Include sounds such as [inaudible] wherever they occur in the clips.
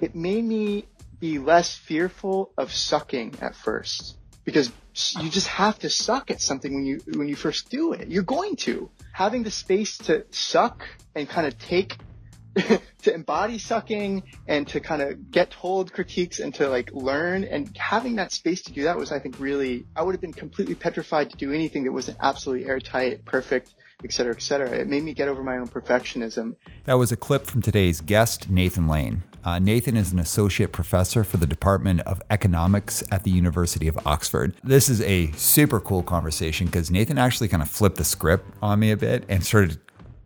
it made me be less fearful of sucking at first because you just have to suck at something when you when you first do it. You're going to having the space to suck and kind of take [laughs] to embody sucking and to kind of get told critiques and to like learn and having that space to do that was I think really I would have been completely petrified to do anything that wasn't absolutely airtight, perfect, et cetera, et cetera. It made me get over my own perfectionism. That was a clip from today's guest, Nathan Lane. Uh, Nathan is an associate professor for the Department of Economics at the University of Oxford. This is a super cool conversation because Nathan actually kind of flipped the script on me a bit and started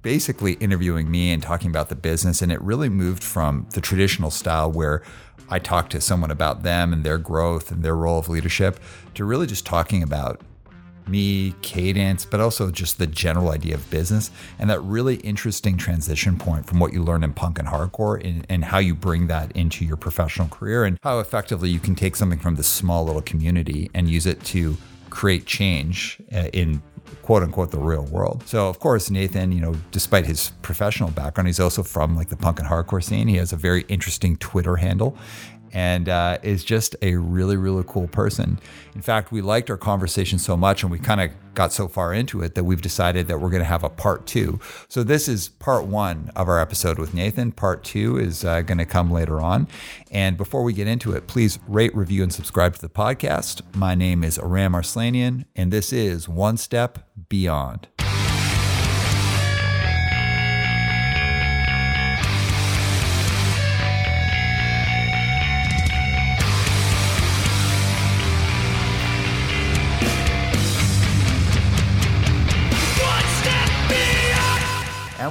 basically interviewing me and talking about the business. And it really moved from the traditional style where I talk to someone about them and their growth and their role of leadership to really just talking about me, cadence, but also just the general idea of business and that really interesting transition point from what you learn in punk and hardcore and, and how you bring that into your professional career and how effectively you can take something from this small little community and use it to create change uh, in quote unquote the real world. So of course Nathan, you know, despite his professional background, he's also from like the punk and hardcore scene. He has a very interesting Twitter handle and uh, is just a really, really cool person. In fact, we liked our conversation so much and we kind of got so far into it that we've decided that we're going to have a part two. So, this is part one of our episode with Nathan. Part two is uh, going to come later on. And before we get into it, please rate, review, and subscribe to the podcast. My name is Aram Arslanian, and this is One Step Beyond.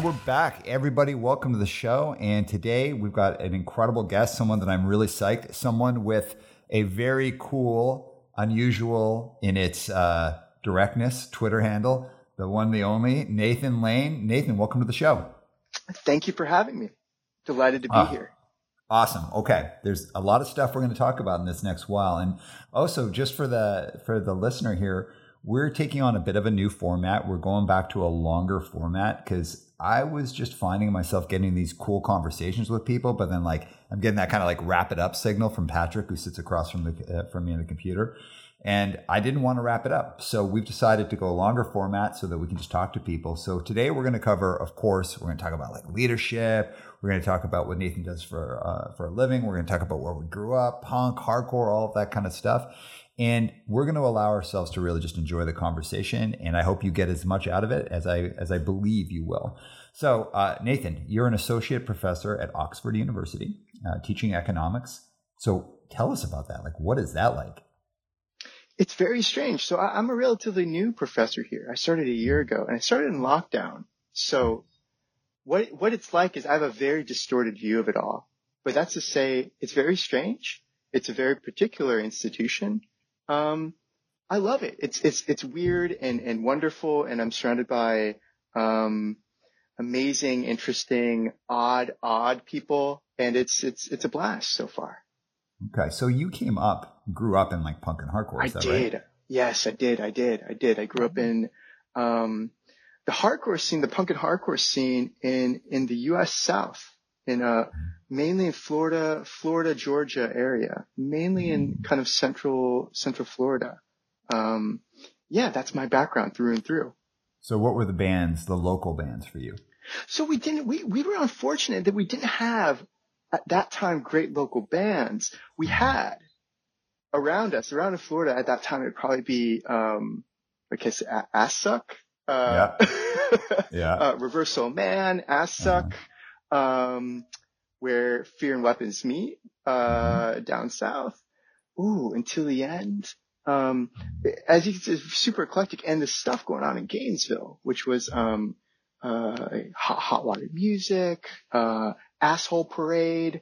We're back. Everybody, welcome to the show. And today we've got an incredible guest, someone that I'm really psyched, someone with a very cool, unusual in its uh, directness Twitter handle, the one, the only, Nathan Lane. Nathan, welcome to the show. Thank you for having me. Delighted to be uh, here. Awesome. Okay. There's a lot of stuff we're going to talk about in this next while. And also just for the for the listener here, we're taking on a bit of a new format. We're going back to a longer format because I was just finding myself getting these cool conversations with people, but then like I'm getting that kind of like wrap it up signal from Patrick, who sits across from the uh, from me on the computer, and I didn't want to wrap it up. So we've decided to go a longer format so that we can just talk to people. So today we're going to cover, of course, we're going to talk about like leadership. We're going to talk about what Nathan does for uh, for a living. We're going to talk about where we grew up, punk, hardcore, all of that kind of stuff. And we're going to allow ourselves to really just enjoy the conversation. And I hope you get as much out of it as I as I believe you will. So, uh, Nathan, you're an associate professor at Oxford University, uh, teaching economics. So, tell us about that. Like, what is that like? It's very strange. So, I'm a relatively new professor here. I started a year ago, and I started in lockdown. So, what what it's like is I have a very distorted view of it all. But that's to say, it's very strange. It's a very particular institution. Um, I love it. It's it's it's weird and and wonderful, and I'm surrounded by um, amazing, interesting, odd, odd people, and it's it's it's a blast so far. Okay, so you came up, grew up in like punk and hardcore. I did. Right? Yes, I did. I did. I did. I grew up in um, the hardcore scene, the punk and hardcore scene in in the U.S. South, in uh, mainly in Florida, Florida, Georgia area, mainly in mm-hmm. kind of central, central Florida. Um, yeah, that's my background through and through. So what were the bands, the local bands for you? So we didn't, we, we were unfortunate that we didn't have at that time great local bands. We mm-hmm. had around us, around in Florida at that time, it'd probably be, um, I guess, Assück. Uh, yeah. [laughs] yeah. uh, Reversal Man, Assück. Uh-huh. Um, where Fear and Weapons meet, uh, down south. Ooh, until the end. Um, as you can see, super eclectic and the stuff going on in Gainesville, which was, um, uh, hot, hot water music, uh, asshole parade.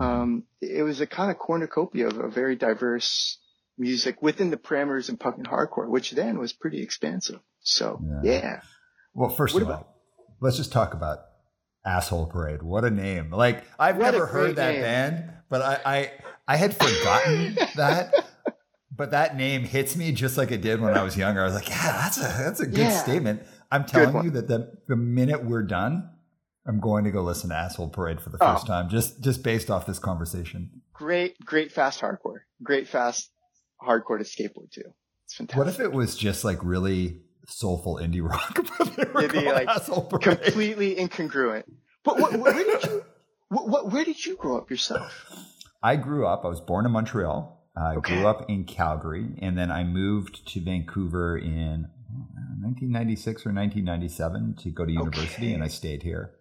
Um, it was a kind of cornucopia of a very diverse music within the parameters of punk and hardcore, which then was pretty expansive. So yeah. yeah. Well, first what of about, all, let's just talk about Asshole Parade. What a name! Like I've what never heard that name. band, but I I, I had forgotten [laughs] that. But that name hits me just like it did when I was younger. I was like, yeah, that's a that's a good yeah. statement. I'm telling you that the, the minute we're done, I'm going to go listen to Asshole Parade for the oh. first oh. time, just just based off this conversation. Great, great fast hardcore. Great fast hardcore to skateboard too. It's fantastic. What if it was just like really soulful indie [laughs] rock? It'd be like completely incongruent. But what, where did you? [laughs] What, what, where did you grow up yourself? I grew up. I was born in Montreal. I okay. grew up in Calgary, and then I moved to Vancouver in uh, 1996 or 1997 to go to university, okay. and I stayed here.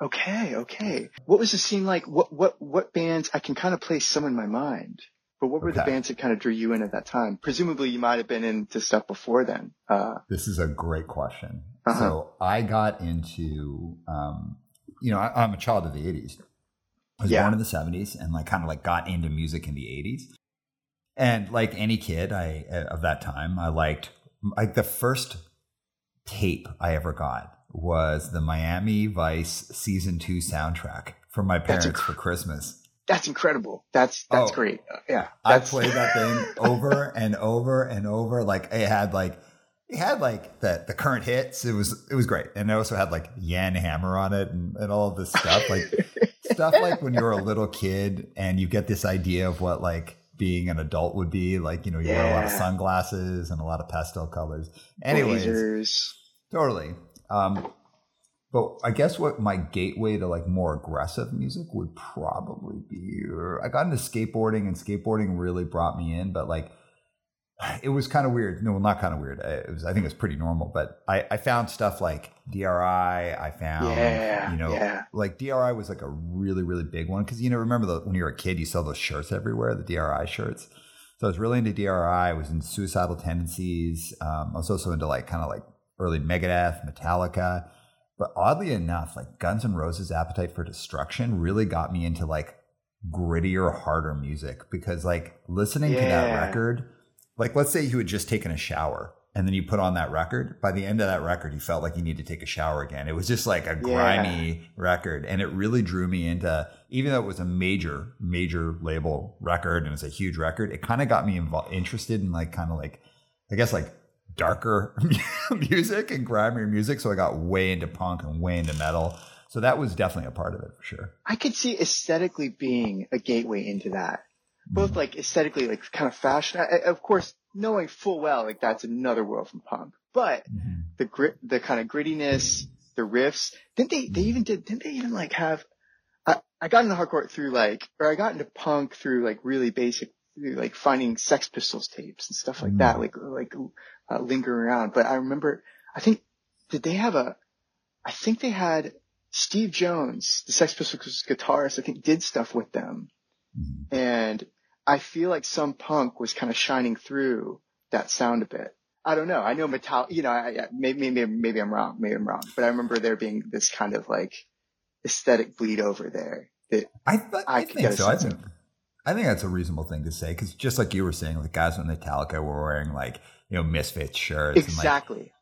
Okay, okay. What was the scene like? What what what bands? I can kind of place some in my mind, but what were okay. the bands that kind of drew you in at that time? Presumably, you might have been into stuff before then. Uh, this is a great question. Uh-huh. So I got into, um, you know, I, am a child of the 80s. I was yeah. born in the 70s and like kind of like got into music in the 80s. And like any kid, I of that time, I liked like the first tape I ever got was the Miami Vice season two soundtrack from my parents for Christmas. That's incredible. That's that's oh, great. Uh, yeah, that's- I played that thing [laughs] over and over and over. Like it had like it had like the the current hits. It was it was great, and it also had like Jan Hammer on it and, and all of this stuff. Like [laughs] stuff like when you're a little kid and you get this idea of what like being an adult would be. Like you know you yeah. wear a lot of sunglasses and a lot of pastel colors. Anyways, Blazers. totally. Um, but I guess what my gateway to like more aggressive music would probably be, I got into skateboarding and skateboarding really brought me in, but like it was kind of weird. No, not kind of weird. It was, I think it was pretty normal, but I, I found stuff like DRI. I found, yeah, you know, yeah. like DRI was like a really, really big one. Cause you know, remember the, when you were a kid, you saw those shirts everywhere, the DRI shirts. So I was really into DRI. I was in suicidal tendencies. Um, I was also into like kind of like early Megadeth, Metallica. But oddly enough, like Guns N' Roses' Appetite for Destruction really got me into like grittier, harder music because like listening yeah. to that record, like let's say you had just taken a shower and then you put on that record. By the end of that record, you felt like you need to take a shower again. It was just like a grimy yeah. record. And it really drew me into, even though it was a major, major label record and it's a huge record, it kind of got me involved, interested in like kind of like, I guess like darker [laughs] music and grimier music. So I got way into punk and way into metal. So that was definitely a part of it for sure. I could see aesthetically being a gateway into that. Mm-hmm. Both like aesthetically, like kind of fashion. I, of course, knowing full well, like that's another world from punk. But mm-hmm. the grit, the kind of grittiness, the riffs. Didn't they? They mm-hmm. even did. Didn't they even like have? I, I got into hardcore through like, or I got into punk through like really basic like finding Sex Pistols tapes and stuff like that, mm-hmm. like like uh, lingering around. But I remember, I think did they have a? I think they had Steve Jones, the Sex Pistols guitarist. I think did stuff with them, mm. and I feel like some punk was kind of shining through that sound a bit. I don't know. I know metal. You know, I, maybe maybe maybe I'm wrong. Maybe I'm wrong. But I remember there being this kind of like aesthetic bleed over there that I, th- I, I think so. I think, I think that's a reasonable thing to say because just like you were saying, like guys with Metallica were wearing like you know Misfits shirts. Exactly. And, like,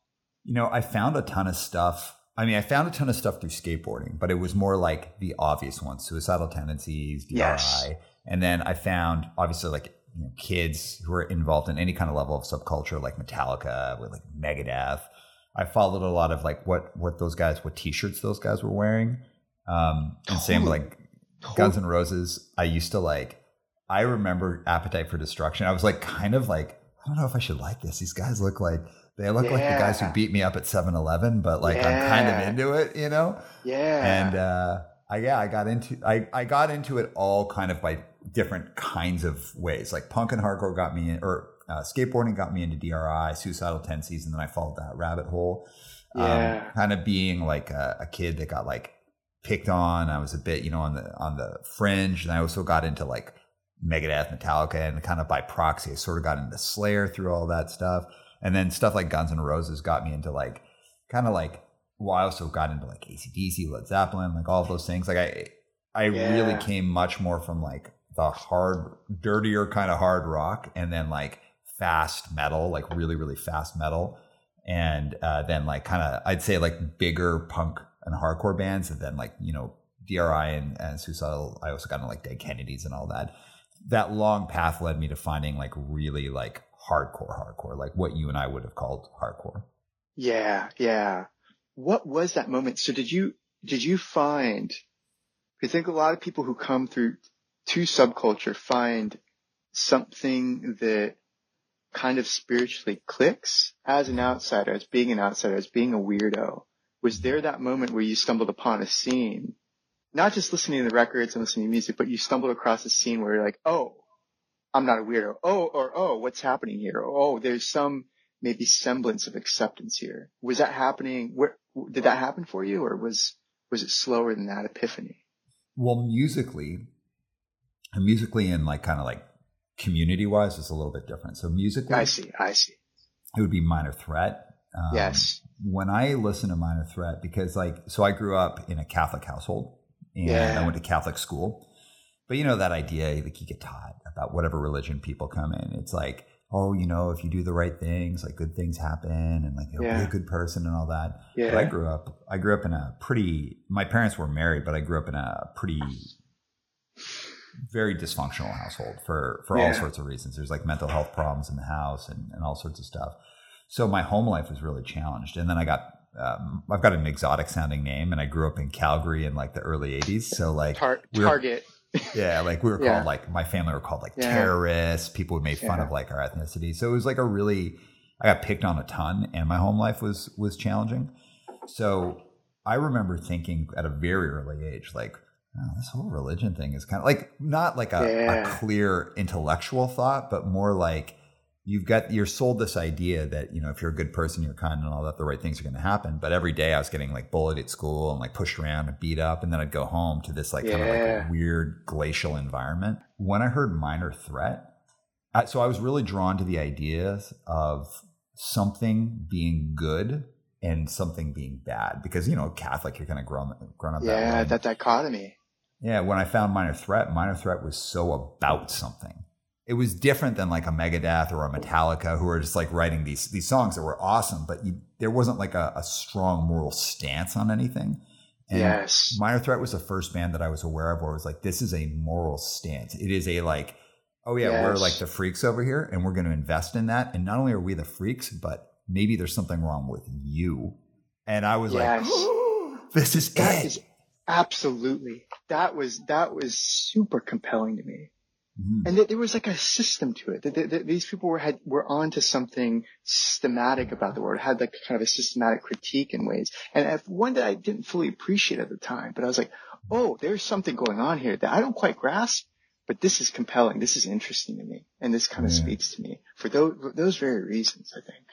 you know, I found a ton of stuff. I mean, I found a ton of stuff through skateboarding, but it was more like the obvious ones: suicidal tendencies, DRI, yes. and then I found obviously like you know, kids who were involved in any kind of level of subculture, like Metallica with like Megadeth. I followed a lot of like what what those guys, what T-shirts those guys were wearing, um, and totally. same like totally. Guns N' Roses. I used to like I remember Appetite for Destruction. I was like, kind of like, I don't know if I should like this. These guys look like they look yeah. like the guys who beat me up at 7-Eleven, but like yeah. I'm kind of into it, you know? Yeah. And uh, I yeah, I got into I I got into it all kind of by different kinds of ways. Like punk and hardcore got me in, or uh, skateboarding got me into DRI, suicidal tendencies, and then I followed that rabbit hole. Um, yeah. Um, kind of being like a, a kid that got like picked on. I was a bit, you know, on the on the fringe, and I also got into like Megadeth, Metallica, and kind of by proxy, I sort of got into Slayer through all that stuff. And then stuff like Guns N' Roses got me into like, kind of like, well, I also got into like ACDC, Led Zeppelin, like all those things. Like I, I yeah. really came much more from like the hard, dirtier kind of hard rock and then like fast metal, like really, really fast metal. And uh, then like kind of, I'd say like bigger punk and hardcore bands. And then like, you know, DRI and, and Suicidal, I also got into like Dead Kennedys and all that that long path led me to finding like really like hardcore hardcore like what you and i would have called hardcore. Yeah yeah. What was that moment? So did you did you find, I think a lot of people who come through to subculture find something that kind of spiritually clicks as an outsider, as being an outsider, as being a weirdo. Was there that moment where you stumbled upon a scene, not just listening to the records and listening to music, but you stumbled across a scene where you're like, oh, I'm not a weirdo. Oh, or oh, what's happening here? Oh, there's some maybe semblance of acceptance here. Was that happening? Where did that happen for you, or was was it slower than that epiphany? Well, musically, musically and like kind of like community wise, it's a little bit different. So musically, I see, I see. It would be Minor Threat. Um, yes. When I listen to Minor Threat, because like, so I grew up in a Catholic household and yeah. I went to Catholic school. But you know that idea, like you get taught about whatever religion people come in. It's like, oh, you know, if you do the right things, like good things happen, and like you'll yeah. be a good person and all that. Yeah. But I grew up, I grew up in a pretty. My parents were married, but I grew up in a pretty very dysfunctional household for for yeah. all sorts of reasons. There's like mental health problems in the house and, and all sorts of stuff. So my home life was really challenged. And then I got um, I've got an exotic sounding name, and I grew up in Calgary in like the early '80s. So like Tar- we were, Target. [laughs] yeah, like we were yeah. called like my family were called like yeah. terrorists. People would make fun of like our ethnicity. So it was like a really I got picked on a ton, and my home life was was challenging. So I remember thinking at a very early age, like oh, this whole religion thing is kind of like not like a, yeah. a, clear intellectual thought, but more like you've got you're sold this idea that you know if you're a good person, you're kind and all that, the right things are going to happen. But every day I was getting like bullied at school and like pushed around and beat up, and then I'd go home to this like yeah. kind of like weird glacial environment. When I heard minor threat, I, so I was really drawn to the ideas of something being good and something being bad because you know Catholic you're kind of grown grown up yeah that, that dichotomy yeah, when I found Minor Threat, Minor Threat was so about something. It was different than like a Megadeth or a Metallica who are just like writing these these songs that were awesome, but you, there wasn't like a, a, strong moral stance on anything. And yes. Minor Threat was the first band that I was aware of where it was like, this is a moral stance. It is a like, oh yeah, yes. we're like the freaks over here and we're going to invest in that. And not only are we the freaks, but maybe there's something wrong with you. And I was yes. like, [gasps] oh, this is that it. Is Absolutely. That was, that was super compelling to me. Mm-hmm. And that there was like a system to it. That, that, that, these people were had were onto something systematic about the world. Had like kind of a systematic critique in ways, and one that I didn't fully appreciate at the time. But I was like, oh, there's something going on here that I don't quite grasp. But this is compelling. This is interesting to me, and this kind of yeah. speaks to me for those those very reasons. I think.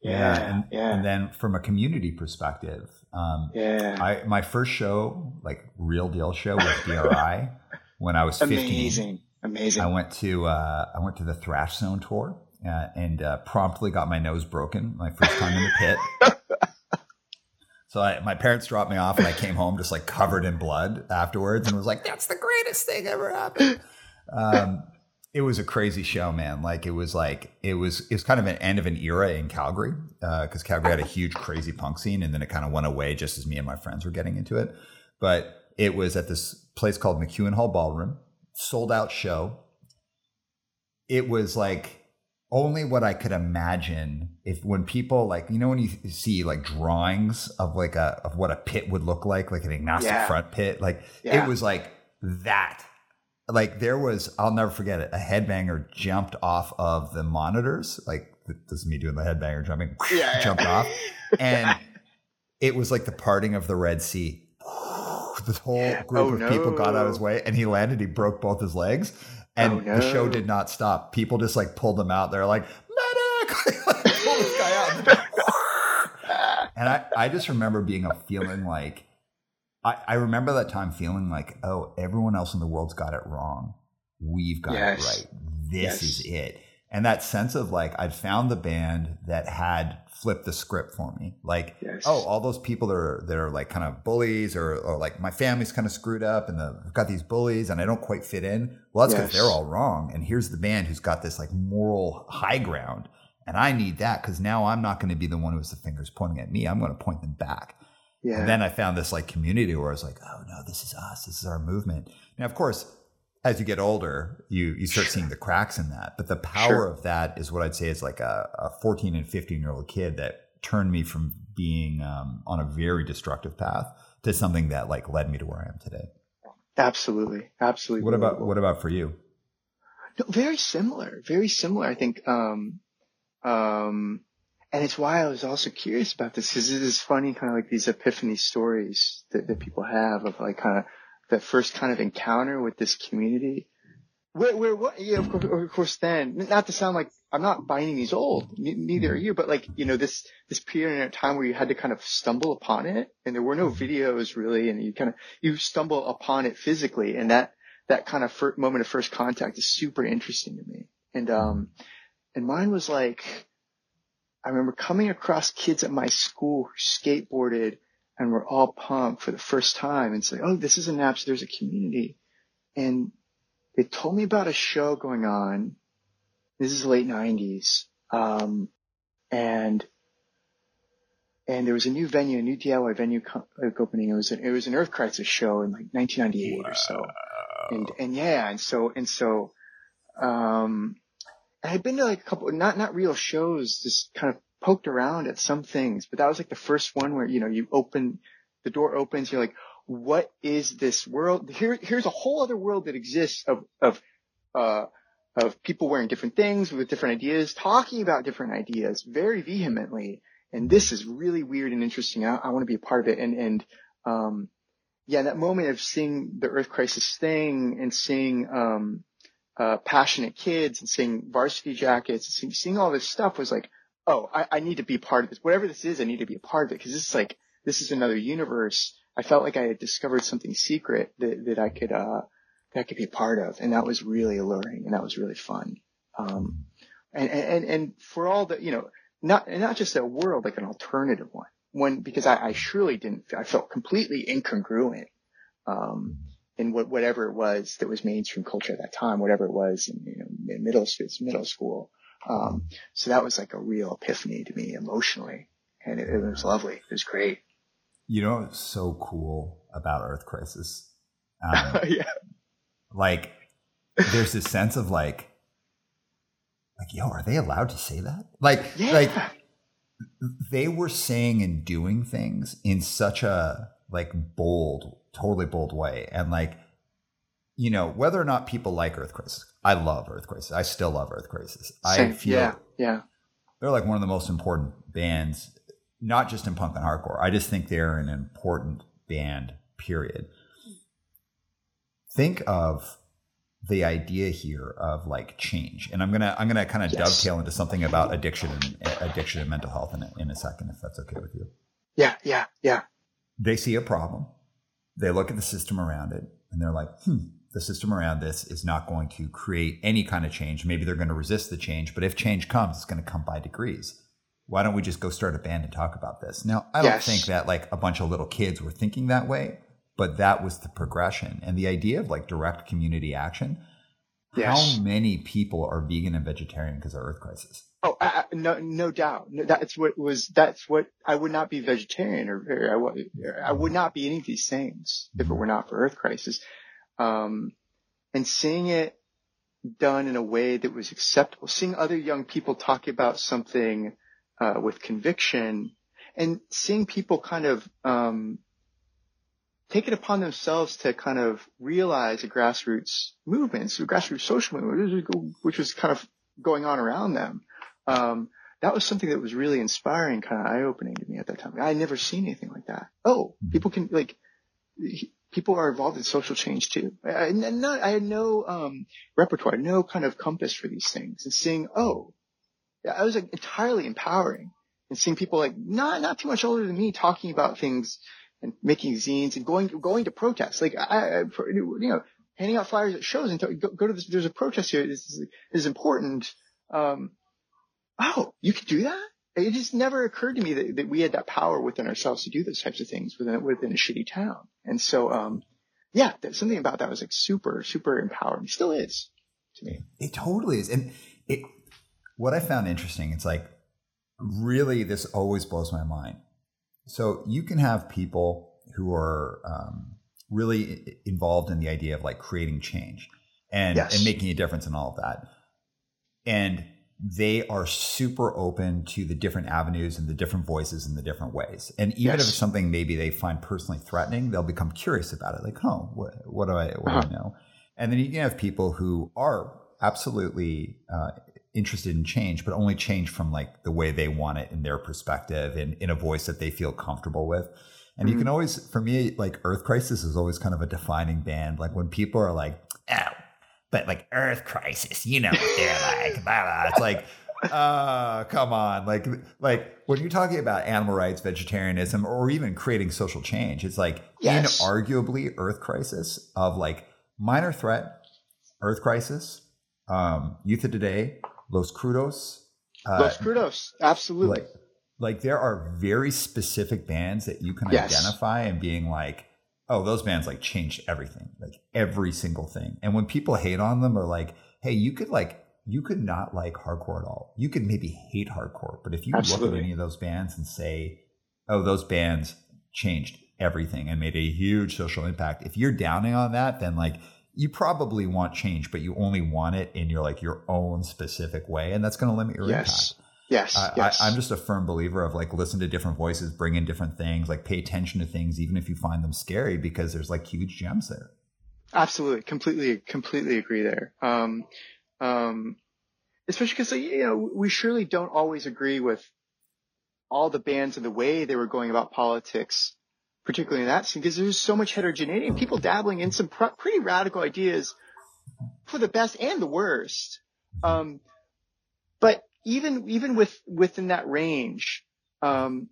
Yeah, and, yeah. and then from a community perspective, um, yeah, I my first show, like real deal show, was DRI [laughs] when I was fifteen. Amazing, amazing. I went to uh, I went to the Thrash Zone tour uh, and uh, promptly got my nose broken my first time in the pit. [laughs] so I, my parents dropped me off, and I came home just like covered in blood afterwards, and was like, "That's the greatest thing ever happened." Um, it was a crazy show, man. Like it was like it was it was kind of an end of an era in Calgary because uh, Calgary had a huge crazy punk scene, and then it kind of went away just as me and my friends were getting into it. But it was at this place called MacEwan Hall Ballroom, sold out show. It was like only what I could imagine if when people like you know when you see like drawings of like a of what a pit would look like, like an agnostic yeah. front pit, like yeah. it was like that like there was I'll never forget it. A headbanger jumped off of the monitors, like this is me doing the headbanger jumping, [laughs] yeah, jumped off, [laughs] and it was like the parting of the Red Sea. [laughs] This whole group oh, of no. people got out of his way, and he landed. He broke both his legs, oh, and oh, no. the show did not stop. People just like pulled him out. They're like medic, [laughs] like, pull this guy out, [laughs] and I I just remember being a feeling like I, I remember that time feeling like, oh, everyone else in the world's got it wrong. We've got yes. it right. This yes. is it. And that sense of like, I'd found the band that had flipped the script for me. Like, yes. oh, all those people that are, that are like kind of bullies or, or like my family's kind of screwed up and the, I've got these bullies and I don't quite fit in. Well, that's because they're all wrong. And here's the band who's got this like moral high ground. And I need that because now I'm not going to be the one who's the fingers pointing at me. I'm going to point them back. Yeah. And then I found this like community where I was like, oh no, this is us. This is our movement. Now, of course, as you get older, you you start seeing the cracks in that. But the power sure. of that is what I'd say is like a, a 14 and 15 year old kid that turned me from being um, on a very destructive path to something that like led me to where I am today. Absolutely. Absolutely. What about, what about for you? No, very similar, very similar. I think, um, um, and it's why I was also curious about this because it is funny, kind of like these epiphany stories that, that people have of like kind of that first kind of encounter with this community. Where, where, what, yeah, of course, of course, then, not to sound like I'm not by any means old, neither are you, but like, you know, this, this period of time where you had to kind of stumble upon it and there were no videos really and you kind of, you stumble upon it physically and that, that kind of moment of first contact is super interesting to me. And, um, and mine was like, I remember coming across kids at my school who skateboarded and we're all pumped for the first time and say, Oh, this is a Naps. There's a community. And they told me about a show going on. This is late nineties. Um, and, and there was a new venue, a new DIY venue co- opening. It was an, it was an Earth Crisis show in like 1998 wow. or so. And, and yeah, and so, and so, um, I had been to like a couple, not, not real shows, just kind of poked around at some things, but that was like the first one where, you know, you open, the door opens, you're like, what is this world? Here, here's a whole other world that exists of, of, uh, of people wearing different things with different ideas, talking about different ideas very vehemently. And this is really weird and interesting. I, I want to be a part of it. And, and, um, yeah, that moment of seeing the Earth Crisis thing and seeing, um, uh, passionate kids and seeing varsity jackets and seeing, seeing all this stuff was like, oh, I, I, need to be part of this. Whatever this is, I need to be a part of it because this is like, this is another universe. I felt like I had discovered something secret that, that I could, uh, that I could be a part of. And that was really alluring and that was really fun. Um, and, and, and for all the, you know, not, not just a world, like an alternative one, one, because I, I surely didn't, I felt completely incongruent, um, in what, whatever it was that was mainstream culture at that time, whatever it was in, you know, middle, middle school. Um, so that was like a real epiphany to me emotionally. And it, it was lovely. It was great. You know what's so cool about Earth Crisis? [laughs] Um, yeah. Like, there's this sense of like, like, yo, are they allowed to say that? Like, yeah. like they were saying and doing things in such a like bold, totally bold way. And like, you know, whether or not people like Earth Crisis, I love Earth Crisis. I still love Earth Crisis. Same. I feel yeah, yeah. They're like one of the most important bands, not just in punk and hardcore. I just think they're an important band, period. Think of the idea here of like change. And I'm gonna I'm gonna kind of yes. dovetail into something about addiction and addiction and mental health in a, in a second, if that's okay with you. Yeah, yeah, yeah. They see a problem. They look at the system around it, and they're like, hmm, the system around this is not going to create any kind of change. Maybe they're going to resist the change, but if change comes, it's going to come by degrees. Why don't we just go start a band and talk about this? Now, I don't think that like a bunch of little kids were thinking that way, but that was the progression and the idea of like direct community action. Yes. How many people are vegan and vegetarian because of Earth Crisis? Oh, I, no, no doubt. No, that's what was. That's what I would not be vegetarian, or, or I, would, I would not be any of these things if it mm-hmm. were not for Earth Crisis. Um, and seeing it done in a way that was acceptable, seeing other young people talk about something, uh, with conviction and seeing people kind of, um, take it upon themselves to kind of realize a grassroots movement, so grassroots social movement, which was kind of going on around them. Um, that was something that was really inspiring, kind of eye opening to me at that time. I had never seen anything like that. Oh, people can like, people are involved in social change too. I, not, I had no um, repertoire, no kind of compass for these things, and seeing, oh, I was like entirely empowering, and seeing people like not not too much older than me talking about things and making zines and going going to protests, like I, I you know, handing out flyers at shows and go, go to this. There's a protest here. This is, this is important. Um, oh, you could do that? It just never occurred to me that, that we had that power within ourselves to do those types of things within within a shitty town. And so, um, yeah, something about that was like super, super empowering. It still is to me. It totally is. And it, what I found interesting, it's like really this always blows my mind. So you can have people who are um, really involved in the idea of like creating change and, yes. and making a difference in all of that. And they are super open to the different avenues and the different voices and the different ways. And even yes. if it's something maybe they find personally threatening, they'll become curious about it. Like, oh, what, what do I, what uh-huh. do I know? And then you can have people who are absolutely uh, interested in change, but only change from like the way they want it in their perspective and in a voice that they feel comfortable with. And mm-hmm. you can always, for me, like Earth Crisis is always kind of a defining band. Like when people are like, oh, but like Earth Crisis, you know, what they're like, blah, blah. it's like, uh, come on. Like, like when you're talking about animal rights, vegetarianism, or even creating social change, it's like yes. inarguably Earth Crisis of like minor threat, Earth Crisis, um, Youth of Today, Los Crudos. Uh, Los Crudos, absolutely. Like, like there are very specific bands that you can yes. identify and being like, oh, those bands like changed everything, like every single thing. And when people hate on them or like, hey, you could like, you could not like hardcore at all. You could maybe hate hardcore, but if you Absolutely. look at any of those bands and say, oh, those bands changed everything and made a huge social impact. If you're downing on that, then like you probably want change, but you only want it in your like your own specific way, and that's going to limit your yes. impact. Yes, I, yes. I, am just a firm believer of like listen to different voices, bring in different things, like pay attention to things, even if you find them scary, because there's like huge gems there. Absolutely, completely, completely agree there. Um, um, especially because you know we surely don't always agree with all the bands and the way they were going about politics, particularly in that scene, because there's so much heterogeneity and people dabbling in some pr- pretty radical ideas for the best and the worst. Um, but even even with within that range, um,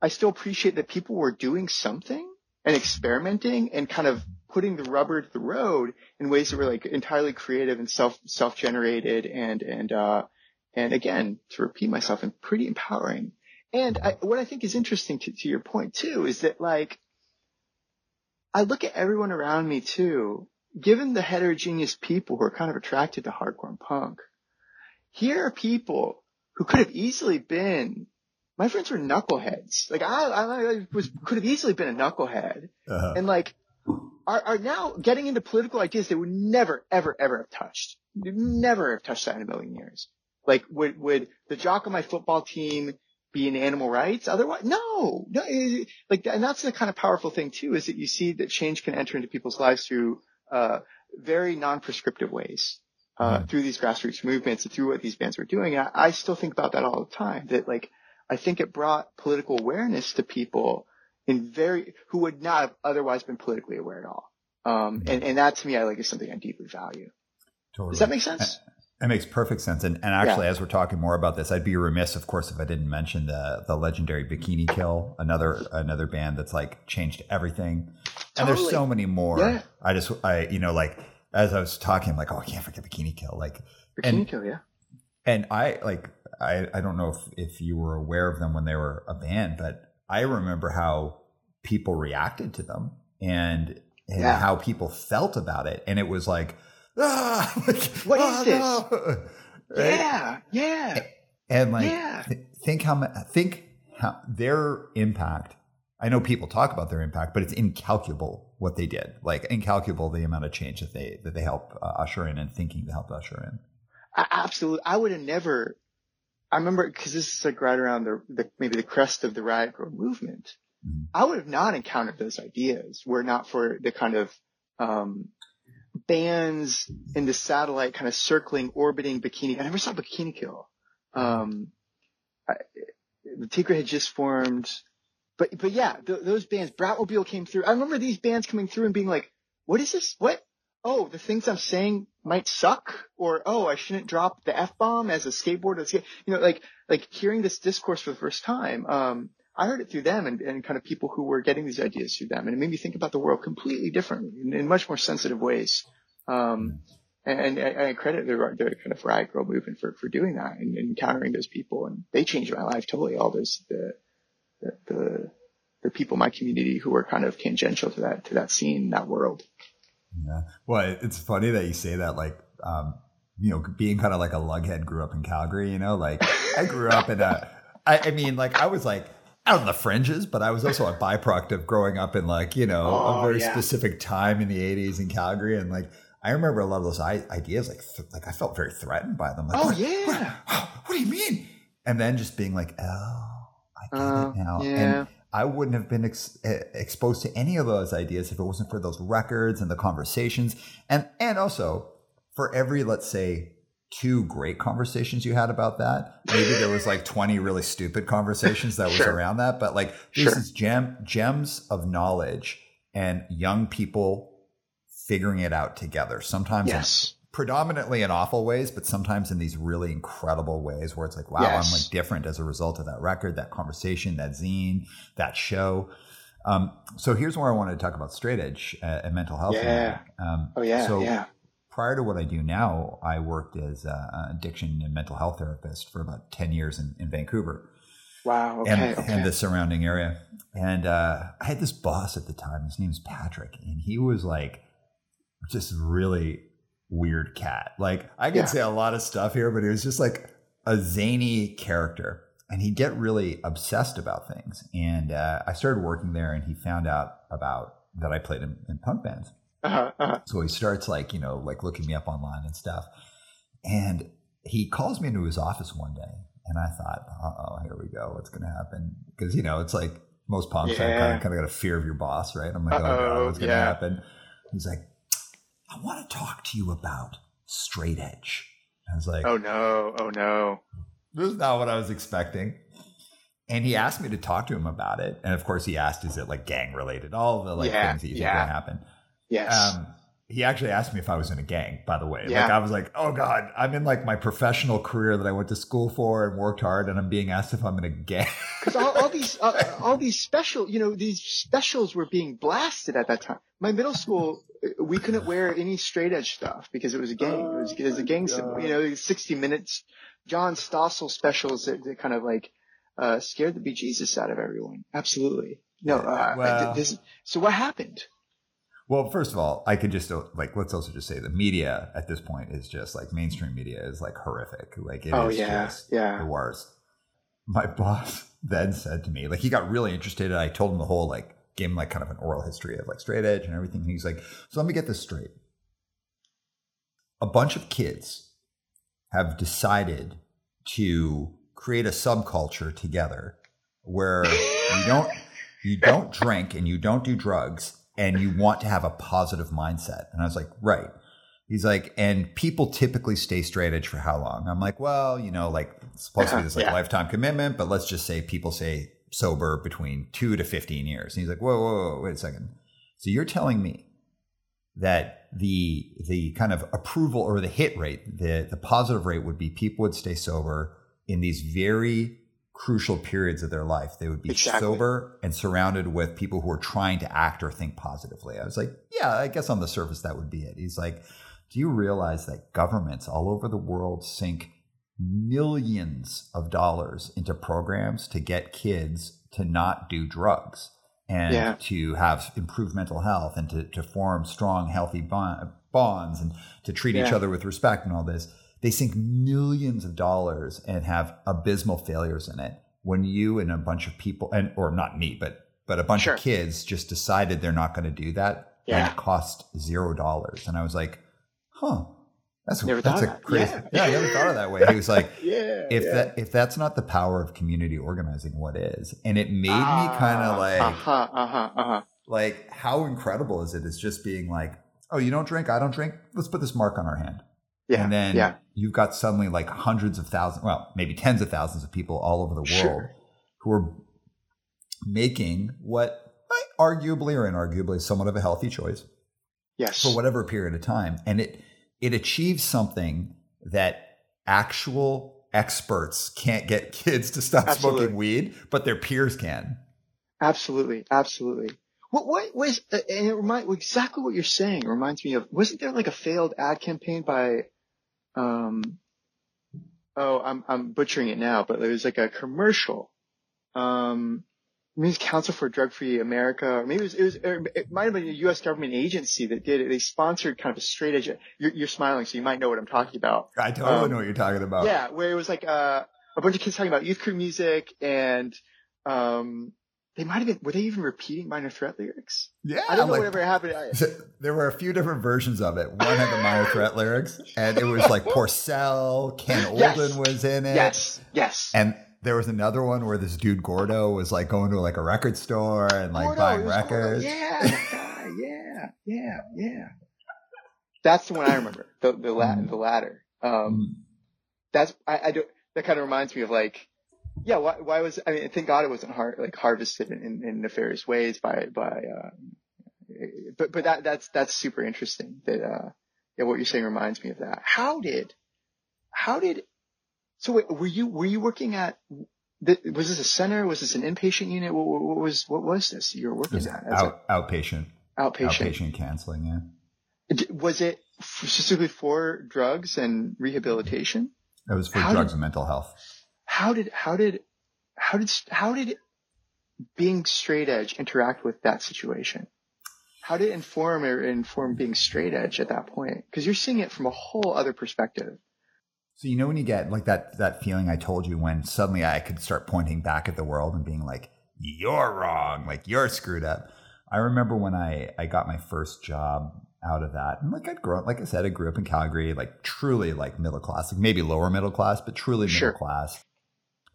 I still appreciate that people were doing something and experimenting and kind of putting the rubber to the road in ways that were like entirely creative and self self generated and and uh, and again to repeat myself and pretty empowering. And I, what I think is interesting to, to your point too is that like I look at everyone around me too, given the heterogeneous people who are kind of attracted to hardcore and punk here are people who could have easily been, my friends were knuckleheads. Like I, I was, could have easily been a knucklehead uh-huh. and like are, are now getting into political ideas they would never, ever, ever have touched. Never have touched that in a million years. Like would, would the jock on my football team be in animal rights? Otherwise, no, no, like, and that's the kind of powerful thing too, is that you see that change can enter into people's lives through, uh, very non-prescriptive ways uh, mm-hmm. through these grassroots movements and through what these bands were doing. I, I still think about that all the time. That like, I think it brought political awareness to people in very who would not have otherwise been politically aware at all. Um, and, and that to me, I like is something I deeply value. Totally. Does that make sense? It makes perfect sense. And, and actually, yeah. as we're talking more about this, I'd be remiss, of course, if I didn't mention the the legendary Bikini Kill, another another band that's like changed everything. Totally. And there's so many more. Yeah. I just, I you know, like as I was talking, I'm like, oh, I can't forget Bikini Kill. Like Bikini and, Kill, yeah. And I like, I, I don't know if, if you were aware of them when they were a band, but I remember how people reacted to them and, and yeah. how people felt about it. And it was like, [laughs] ah, like, what oh, is this? No. Right? [laughs] Yeah, yeah. And like, yeah. Th- think how, think how their impact I know people talk about their impact, but it's incalculable what they did. Like incalculable the amount of change that they that they help uh, usher in and thinking to help usher in. I, absolutely, I would have never. I remember because this is like right around the, the, maybe the crest of the riot grrrl movement. Mm-hmm. I would have not encountered those ideas were not for the kind of um, bands in the satellite kind of circling, orbiting Bikini. I never saw Bikini Kill. Um, I, Le Tigre had just formed but but yeah, th- those bands, Bratmobile came through. I remember these bands coming through and being like, "What is this? What? Oh, the things I'm saying might suck, or oh, I shouldn't drop the f bomb as a skateboarder." You know, like like hearing this discourse for the first time. Um, I heard it through them and, and kind of people who were getting these ideas through them, and it made me think about the world completely differently in, in much more sensitive ways. Um, and, I, credit the, the kind of riot grrrl movement for, for doing that and, and encountering those people, and they changed my life totally. All those the the, the people in my community who were kind of tangential to that to that scene, that world. Yeah. Well, it's funny that you say that. Like, um, you know, being kind of like a lughead, grew up in Calgary. You know, like I grew up in a. I, I mean, like I was like out on the fringes, but I was also a byproduct of growing up in like you know oh, a very yeah. specific time in the '80s in Calgary, and like I remember a lot of those ideas, like th- like I felt very threatened by them. Like, oh what, yeah. What, what, do you mean? And then just being like, oh, I get uh, it now. Yeah. And I wouldn't have been ex- exposed to any of those ideas if it wasn't for those records and the conversations, and and also for every let's say two great conversations you had about that. Maybe there was like 20 really stupid conversations that [laughs] was sure. around that, but like this sure. is gem gems of knowledge and young people figuring it out together. Sometimes yes. Predominantly in awful ways, but sometimes in these really incredible ways where it's like, wow, yes. I'm like different as a result of that record, that conversation, that zine, that show. Um, so here's where I wanted to talk about straight edge uh, and mental health. Yeah. Um, oh yeah. So yeah prior to what I do now, I worked as an addiction and mental health therapist for about 10 years in, in Vancouver. Wow. Okay, and, okay. and the surrounding area. And uh, I had this boss at the time. His name's Patrick. And he was like just really weird cat. Like I could yeah. say a lot of stuff here, but he was just like a zany character. And he'd get really obsessed about things. And uh, I started working there and he found out about that I played in, in punk bands. Uh-huh, uh-huh. So he starts like, you know, like looking me up online and stuff. And he calls me into his office one day. And I thought, oh, here we go. What's going to happen? Because, you know, it's like most punks yeah. kind of, kind of got a fear of your boss, right? I'm like, Uh-oh, oh, God, what's going to yeah. happen? He's like, I want to talk to you about straight edge. I was like, oh, no. Oh, no. This is not what I was expecting. And he asked me to talk to him about it. And of course, he asked, is it like gang related? All the like yeah, things that you think yeah. happen. Yes. Um, he actually asked me if I was in a gang, by the way. Yeah. Like I was like, oh God, I'm in like my professional career that I went to school for and worked hard and I'm being asked if I'm in a gang. [laughs] Because all, all, these, uh, all these special, you know, these specials were being blasted at that time. My middle school, we couldn't wear any straight edge stuff because it was a gang. it was, it was a gang, oh, you know, 60 minutes, John Stossel specials that, that kind of like, uh, scared the bejesus out of everyone. Absolutely. No, uh, well, this, so what happened? Well, first of all, I could just like let's also just say the media at this point is just like mainstream media is like horrific. Like it oh, is yeah, just yeah. the worst. My [laughs] boss then said to me, like he got really interested. I told him the whole like gave him like kind of an oral history of like straight edge and everything. And he's like, so let me get this straight. A bunch of kids have decided to create a subculture together where you don't you don't drink and you don't do drugs and you want to have a positive mindset. And I was like, right. He's like, and people typically stay straight edge for how long? I'm like, well, you know, like it's supposed to be this like yeah. lifetime commitment, but let's just say people say sober between two to 15 years. And he's like, whoa, whoa, whoa, wait a second. So you're telling me that the the kind of approval or the hit rate, the the positive rate would be people would stay sober in these very crucial periods of their life. They would be exactly. sober and surrounded with people who are trying to act or think positively. I was like, yeah, I guess on the surface that would be it. He's like, do you realize that governments all over the world sink millions of dollars into programs to get kids to not do drugs and yeah. to have improved mental health and to, to form strong, healthy bond, bonds and to treat yeah. each other with respect and all this? they sink millions of dollars and have abysmal failures in it when you and a bunch of people and or not me but but a bunch sure. of kids just decided they're not going to do that yeah. and it cost zero dollars and i was like huh that's never that's a crazy yeah. yeah. i never thought of that way he was like [laughs] yeah if yeah. that if that's not the power of community organizing what is and it made me kind of like uh-huh uh-huh uh-huh like how incredible is it is just being like oh you don't drink i don't drink let's put this mark on our hand yeah, and then yeah. you've got suddenly like hundreds of thousands, well, maybe tens of thousands of people all over the world sure. who are making what arguably or inarguably somewhat of a healthy choice. Yes. For whatever period of time. And it it achieves something that actual experts can't get [laughs] kids to stop Absolutely. smoking weed, but their peers can. Absolutely. Absolutely. What, what was, uh, and it remind, exactly what you're saying reminds me of, wasn't there like a failed ad campaign by um, oh, I'm, I'm butchering it now, but there was like a commercial. Um, maybe Council for Drug Free America, or maybe it was, it was, it might have been a U.S. government agency that did it. They sponsored kind of a straight edge. You're, you're smiling, so you might know what I'm talking about. I totally um, know what you're talking about. Yeah, where it was like uh, a bunch of kids talking about youth crew music and um, they might have been, were they even repeating minor threat lyrics? Yeah. I don't know like, whatever happened. I, [laughs] there were a few different versions of it. One had the minor threat lyrics and it was like [laughs] Porcell, Ken Olin yes. was in it. Yes. Yes. And there was another one where this dude Gordo was like going to like a record store and like Gordo, buying records. Gordo. Yeah. yeah. Yeah. Yeah. That's the one I remember. The, the, la- mm. the latter. Um, mm. that's, I, I do, that kind of reminds me of like, yeah, why, why was, I mean, thank God it wasn't har- like harvested in, in nefarious ways by, by, uh, but, but that, that's, that's super interesting that, uh, yeah, what you're saying reminds me of that. How did, how did, so wait, were you, were you working at, was this a center? Was this an inpatient unit? What, what was, what was this you were working at? Out, a, outpatient. Outpatient. Outpatient counseling, yeah. Was it specifically for drugs and rehabilitation? It was for How drugs did, and mental health how did how did how did how did being straight edge interact with that situation? How did it inform or inform being straight edge at that point? Because you're seeing it from a whole other perspective. So you know when you get like that that feeling I told you when suddenly I could start pointing back at the world and being like, "You're wrong," like you're screwed up. I remember when I I got my first job out of that. And like I'd grown, like I said, I grew up in Calgary, like truly like middle class, like maybe lower middle class, but truly middle sure. class.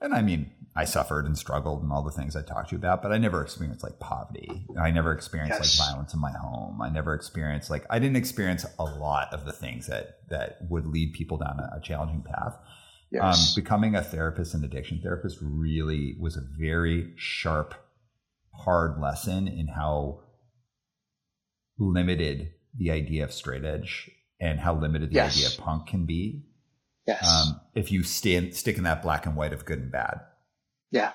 And I mean, I suffered and struggled and all the things I talked to you about, but I never experienced like poverty. I never experienced yes. like violence in my home. I never experienced like I didn't experience a lot of the things that that would lead people down a, a challenging path. Um, yes. Um, becoming a therapist and addiction therapist really was a very sharp, hard lesson in how limited the idea of straight edge and how limited the yes. idea of punk can be Yes. Um, if you stand, stick in that black and white of good and bad. Yeah.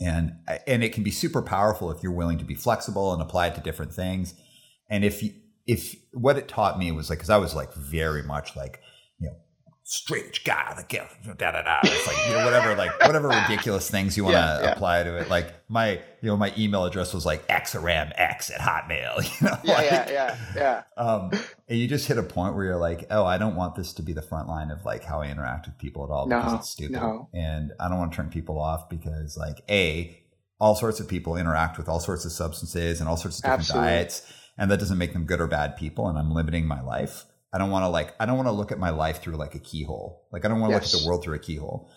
And, and it can be super powerful if you're willing to be flexible and apply it to different things. And if, if what it taught me was like, cause I was like very much like, strange guy, like da da da. It's like you know whatever, like whatever ridiculous things you want to [laughs] yeah, yeah. apply to it. Like my, you know, my email address was like xramx at hotmail. [laughs] You know, yeah, like, yeah, yeah, yeah. Um, and you just hit a point where you're like, oh, I don't want this to be the front line of like how I interact with people at all because it's stupid, no. and I don't want to turn people off because like a all sorts of people interact with all sorts of substances and all sorts of different Absolutely. diets, and that doesn't make them good or bad people, and I'm limiting my life. I don't want to like, I don't want to look at my life through like a keyhole. Like I don't want to yes. look at the world through a keyhole.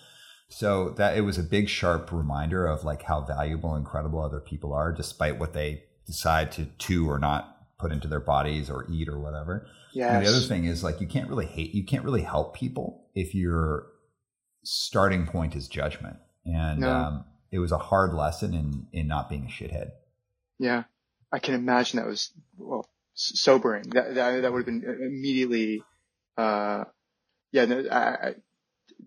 So that it was a big sharp reminder of like how valuable and incredible other people are despite what they decide to to or not put into their bodies or eat or whatever. Yeah. And the other thing is like you can't really hate you can't really help people if your starting point is judgment. And no. um, it was a hard lesson in in not being a shithead. Yeah. I can imagine that was well sobering. That, that, that would have been immediately, uh, yeah, I, I,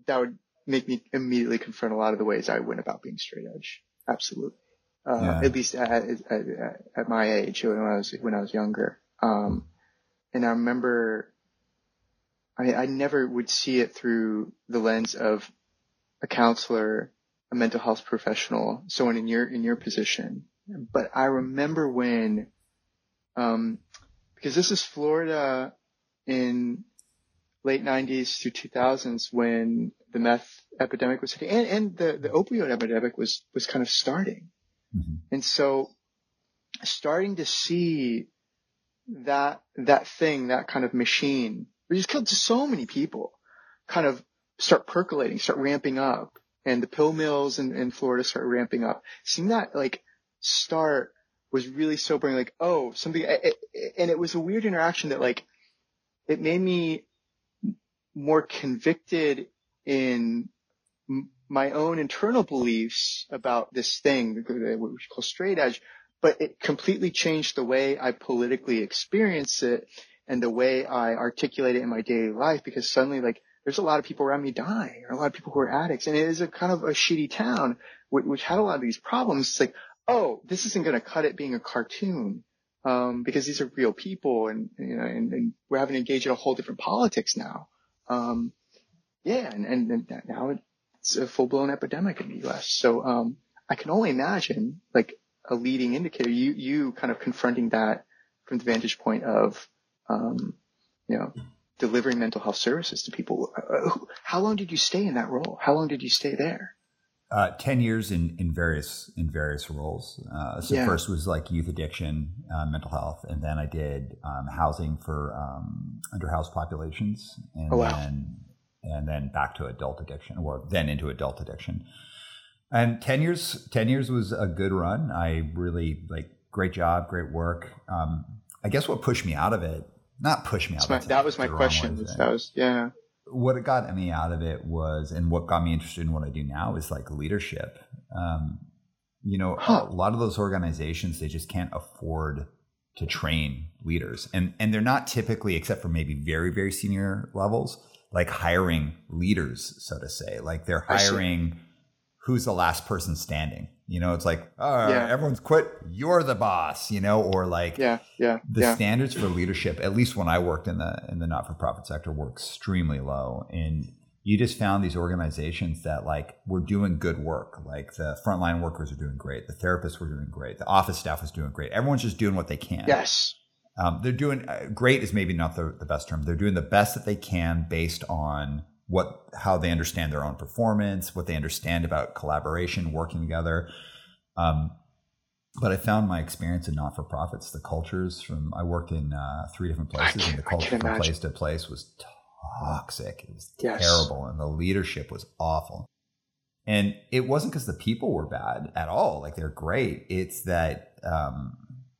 that would make me immediately confront a lot of the ways I went about being straight edge. Absolutely. Uh, yeah. at least at, at, at, my age when I was, when I was younger. Um, and I remember, I, I never would see it through the lens of a counselor, a mental health professional, someone in your, in your position. But I remember when, um, because this is Florida in late 90s through 2000s when the meth epidemic was hitting and, and the, the opioid epidemic was, was kind of starting. Mm-hmm. And so starting to see that, that thing, that kind of machine, which has killed so many people, kind of start percolating, start ramping up. And the pill mills in, in Florida start ramping up. Seeing that like start was really sobering. Like, oh, something, and it was a weird interaction that like, it made me more convicted in my own internal beliefs about this thing, which we call straight edge, but it completely changed the way I politically experience it and the way I articulate it in my daily life because suddenly like there's a lot of people around me dying or a lot of people who are addicts and it is a kind of a shitty town which, which had a lot of these problems. It's like, oh, this isn't going to cut it being a cartoon. Um, because these are real people and, you know, and, and, we're having to engage in a whole different politics now. Um, yeah, and, and, and, now it's a full blown epidemic in the U.S. So, um, I can only imagine like a leading indicator, you, you kind of confronting that from the vantage point of, um, you know, delivering mental health services to people. Uh, how long did you stay in that role? How long did you stay there? Uh, Ten years in in various in various roles. Uh, so Yeah. first was like youth addiction, uh, mental health, and then I did um, housing for um, underhoused populations, and Oh, wow. then and then back to adult addiction, or then into adult addiction. And ten years, ten years was a good run. I really like great job, great work. Um, I guess what pushed me out of it, not pushed me out. That's my- that's that was my question. way to say it That was yeah. What it got me out of it was, and what got me interested in what I do now is like leadership. Um, you know, Huh. a lot of those organizations they just can't afford to train leaders, and and they're not typically, except for maybe very very senior levels, like hiring leaders, so to say. Like they're hiring who's the last person standing. You know, it's like, oh, Yeah. everyone's quit. You're the boss. You know, or like Yeah, yeah, the yeah. standards for leadership, at least when I worked in the in the not for profit sector, were extremely low. And you just found these organizations that like were doing good work. Like the frontline workers are doing great, the therapists were doing great, the office staff was doing great. Everyone's just doing what they can. Yes. Um, they're doing uh, great is maybe not the, the best term. They're doing the best that they can based on what how they understand their own performance, what they understand about collaboration, working together. Um, but I found my experience in not for profits, the cultures from I worked in uh, three different places, and the culture from imagine. place to place was toxic. It was Yes. terrible, and the leadership was awful. And it wasn't because the people were bad at all; like they're great. It's that um,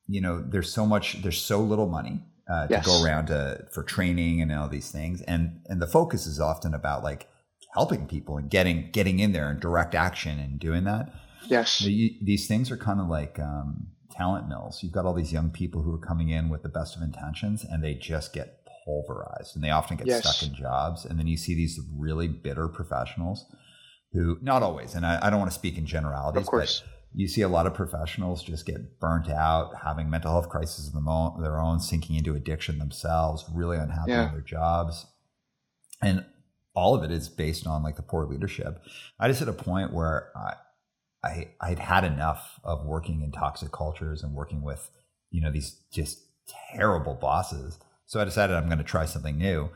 you know there's so much, there's so little money uh, Yes. to go around to for training and all these things, and and the focus is often about like helping people and getting getting in there and direct action and doing that. Yes. You, these things are kind of like um, talent mills. You've got all these young people who are coming in with the best of intentions, and they just get pulverized, and they often get Yes. stuck in jobs. And then you see these really bitter professionals who, not always, and I, I don't want to speak in generalities, Of course. but you see a lot of professionals just get burnt out, having mental health crises of own- their own, sinking into addiction themselves, really unhappy Yeah. in their jobs, and all of it is based on like the poor leadership. I just hit a point where I, I I'd had enough of working in toxic cultures and working with you know these just terrible bosses. So I decided I'm going to try something new.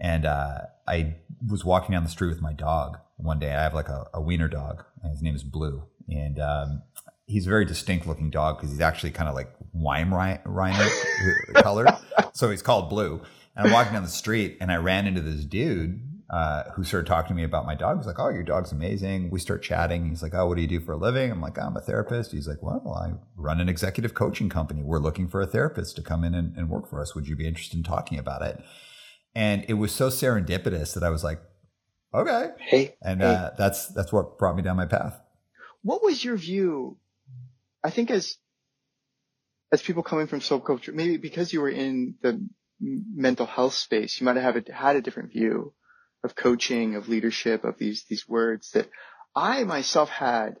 And uh, I was walking down the street with my dog one day. I have like a, a wiener dog, and his name is Blue, and um, he's a very distinct looking dog because he's actually kind of like wine Weimaraner [laughs] color, so he's called Blue. And I'm walking down the street, and I ran into this dude uh, who started talking to me about my dog. He's like, "Oh, your dog's amazing." We start chatting. He's like, "Oh, what do you do for a living?" I'm like, "I'm a therapist." He's like, "Well, I run an executive coaching company. We're looking for a therapist to come in and, and work for us. Would you be interested in talking about it?" And it was so serendipitous that I was like, "Okay." Hey, And hey, uh, that's that's what brought me down my path. What was your view? I think as as people coming from subculture, maybe because you were in the mental health space, you might have had a, different view of coaching, of leadership, of these these words that I myself had,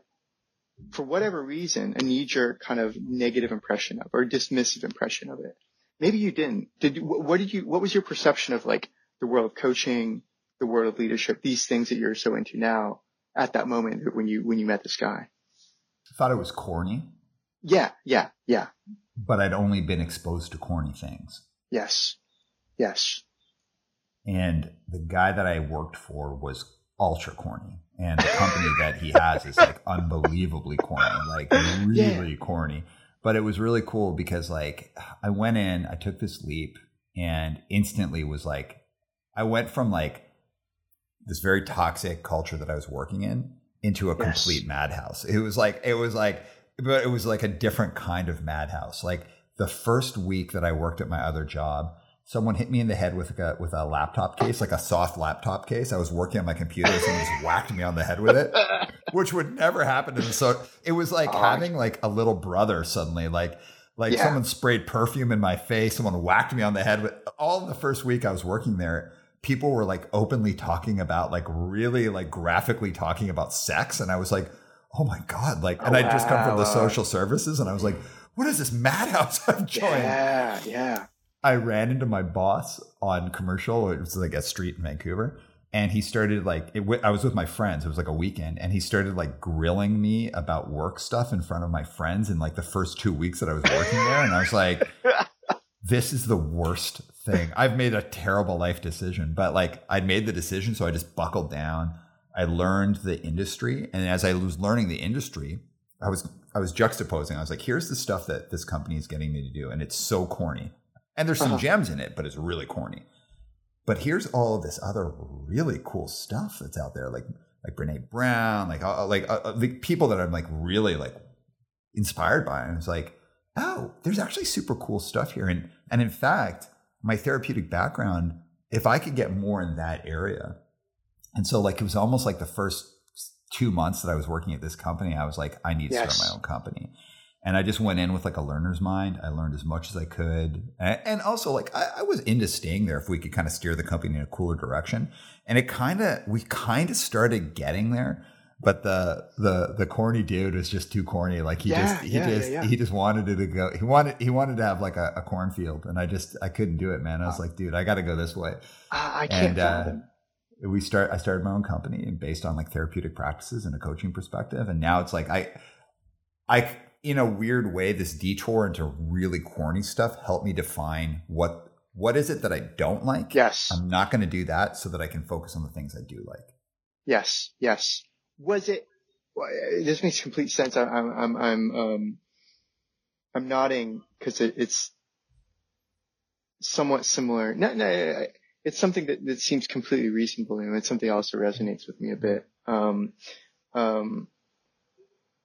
for whatever reason, a knee jerk kind of negative impression of or dismissive impression of it. Maybe you didn't. Did what did you? What was your perception of like the world of coaching, the world of leadership, these things that you're so into now at that moment when you when you met this guy? I thought it was corny, Yeah, yeah, yeah. but I'd only been exposed to corny things. Yes. Yes. And the guy that I worked for was ultra corny. And the company [laughs] that he has is like unbelievably corny, like really corny. But it was really cool because like I went in, I took this leap and instantly was like, I went from like this very toxic culture that I was working in into a Yes. complete madhouse. It was like, it was like, but it was like a different kind of madhouse. Like the first week that I worked at my other job, someone hit me in the head with a with a laptop case, like a soft laptop case. I was working on my computer, someone just whacked me on the head with it, [laughs] which would never happen. And so it was like Oh. having like a little brother suddenly, like like Yeah. someone sprayed perfume in my face, someone whacked me on the head with all the first week I was working there. People were like openly talking about like really like graphically talking about sex, and I was like, oh my god, like, and Oh, I'd just come from the social services, and I was like, what is this madhouse [laughs] I've joined? Yeah, yeah. I ran into my boss on commercial. It was like a street in Vancouver. And he started like, it, w- I was with my friends. It was like a weekend. And he started like grilling me about work stuff in front of my friends in like the first two weeks that I was working there. And I was like, this is the worst thing. [laughs] I've made a terrible life decision, but like I'd made the decision. So I just buckled down. I learned the industry, and as I was learning the industry, I was I was juxtaposing. I was like, here's the stuff that this company is getting me to do, and it's so corny. And there's some uh-huh. gems in it, but it's really corny. But here's all of this other really cool stuff that's out there, like like Brene Brown, like uh, like uh, the people that I'm like really like inspired by. And it's like, oh, there's actually super cool stuff here. And and in fact, my therapeutic background, if I could get more in that area, and so like it was almost like the first two months that I was working at this company, I was like, I need to yes. start my own company. And I just went in with like a learner's mind. I learned as much as I could. And also like I, I was into staying there if we could kind of steer the company in a cooler direction. And it kind of, we kind of started getting there but the the the corny dude was just too corny. Like he yeah, just he yeah, just yeah, he just wanted it to go. He wanted he wanted to have like a, a cornfield, and I just I couldn't do it, man. I was like, dude, I got to go this way. I can't. And, uh, we start. I started my own company based on like therapeutic practices and a coaching perspective, and now it's like I I in a weird way this detour into really corny stuff helped me define what what is it that I don't like. Yes, I'm not going to do that so that I can focus on the things I do like. Yes, yes was it? This makes complete sense. I'm I'm I'm um I'm nodding because it, it's somewhat similar. No, no, it's something that, that seems completely reasonable, and it's something also resonates with me a bit. Um, um,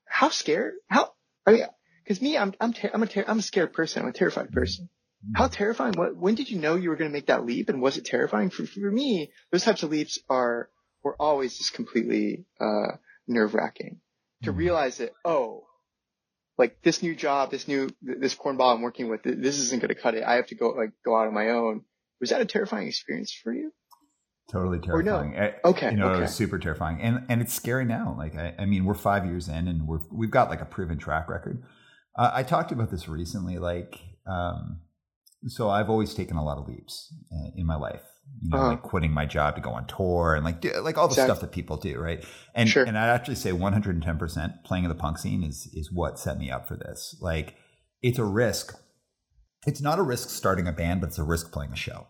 how scared? How? I mean, because me, I'm I'm ter- I'm a ter- I'm a scared person. I'm a terrified person. How terrifying! What? When did you know you were going to make that leap, and was it terrifying for for me? Those types of leaps are were always just completely uh, nerve wracking to mm-hmm. realize that oh, like this new job, this new this cornball I'm working with, this isn't going to cut it. I have to go like go out on my own. Was that a terrifying experience for you? Totally terrifying. Or No? Okay. You know, okay. it was super terrifying, and and it's scary now. Like I, I mean, we're five years in, and we're we've got like a proven track record. Uh, I talked about this recently. Like, um, so I've always taken a lot of leaps uh, in my life you know, uh-huh. like quitting my job to go on tour and like do, like all the exactly. stuff that people do, right? And sure. and I'd actually say 110% playing in the punk scene is is what set me up for this. Like it's a risk. It's not a risk starting a band, but it's a risk playing a show.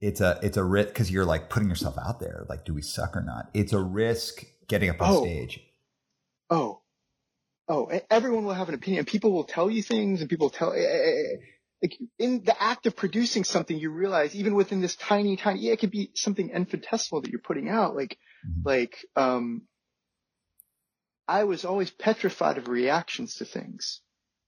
It's a it's a risk because you're like putting yourself out there. Like, do we suck or not? It's a risk getting up on oh. stage. Oh, oh, everyone will have an opinion. People will tell you things, and people tell. Eh, eh, eh, Like in the act of producing something, you realize even within this tiny, tiny, yeah, it could be something infinitesimal that you're putting out. Like, mm-hmm. like, um, I was always petrified of reactions to things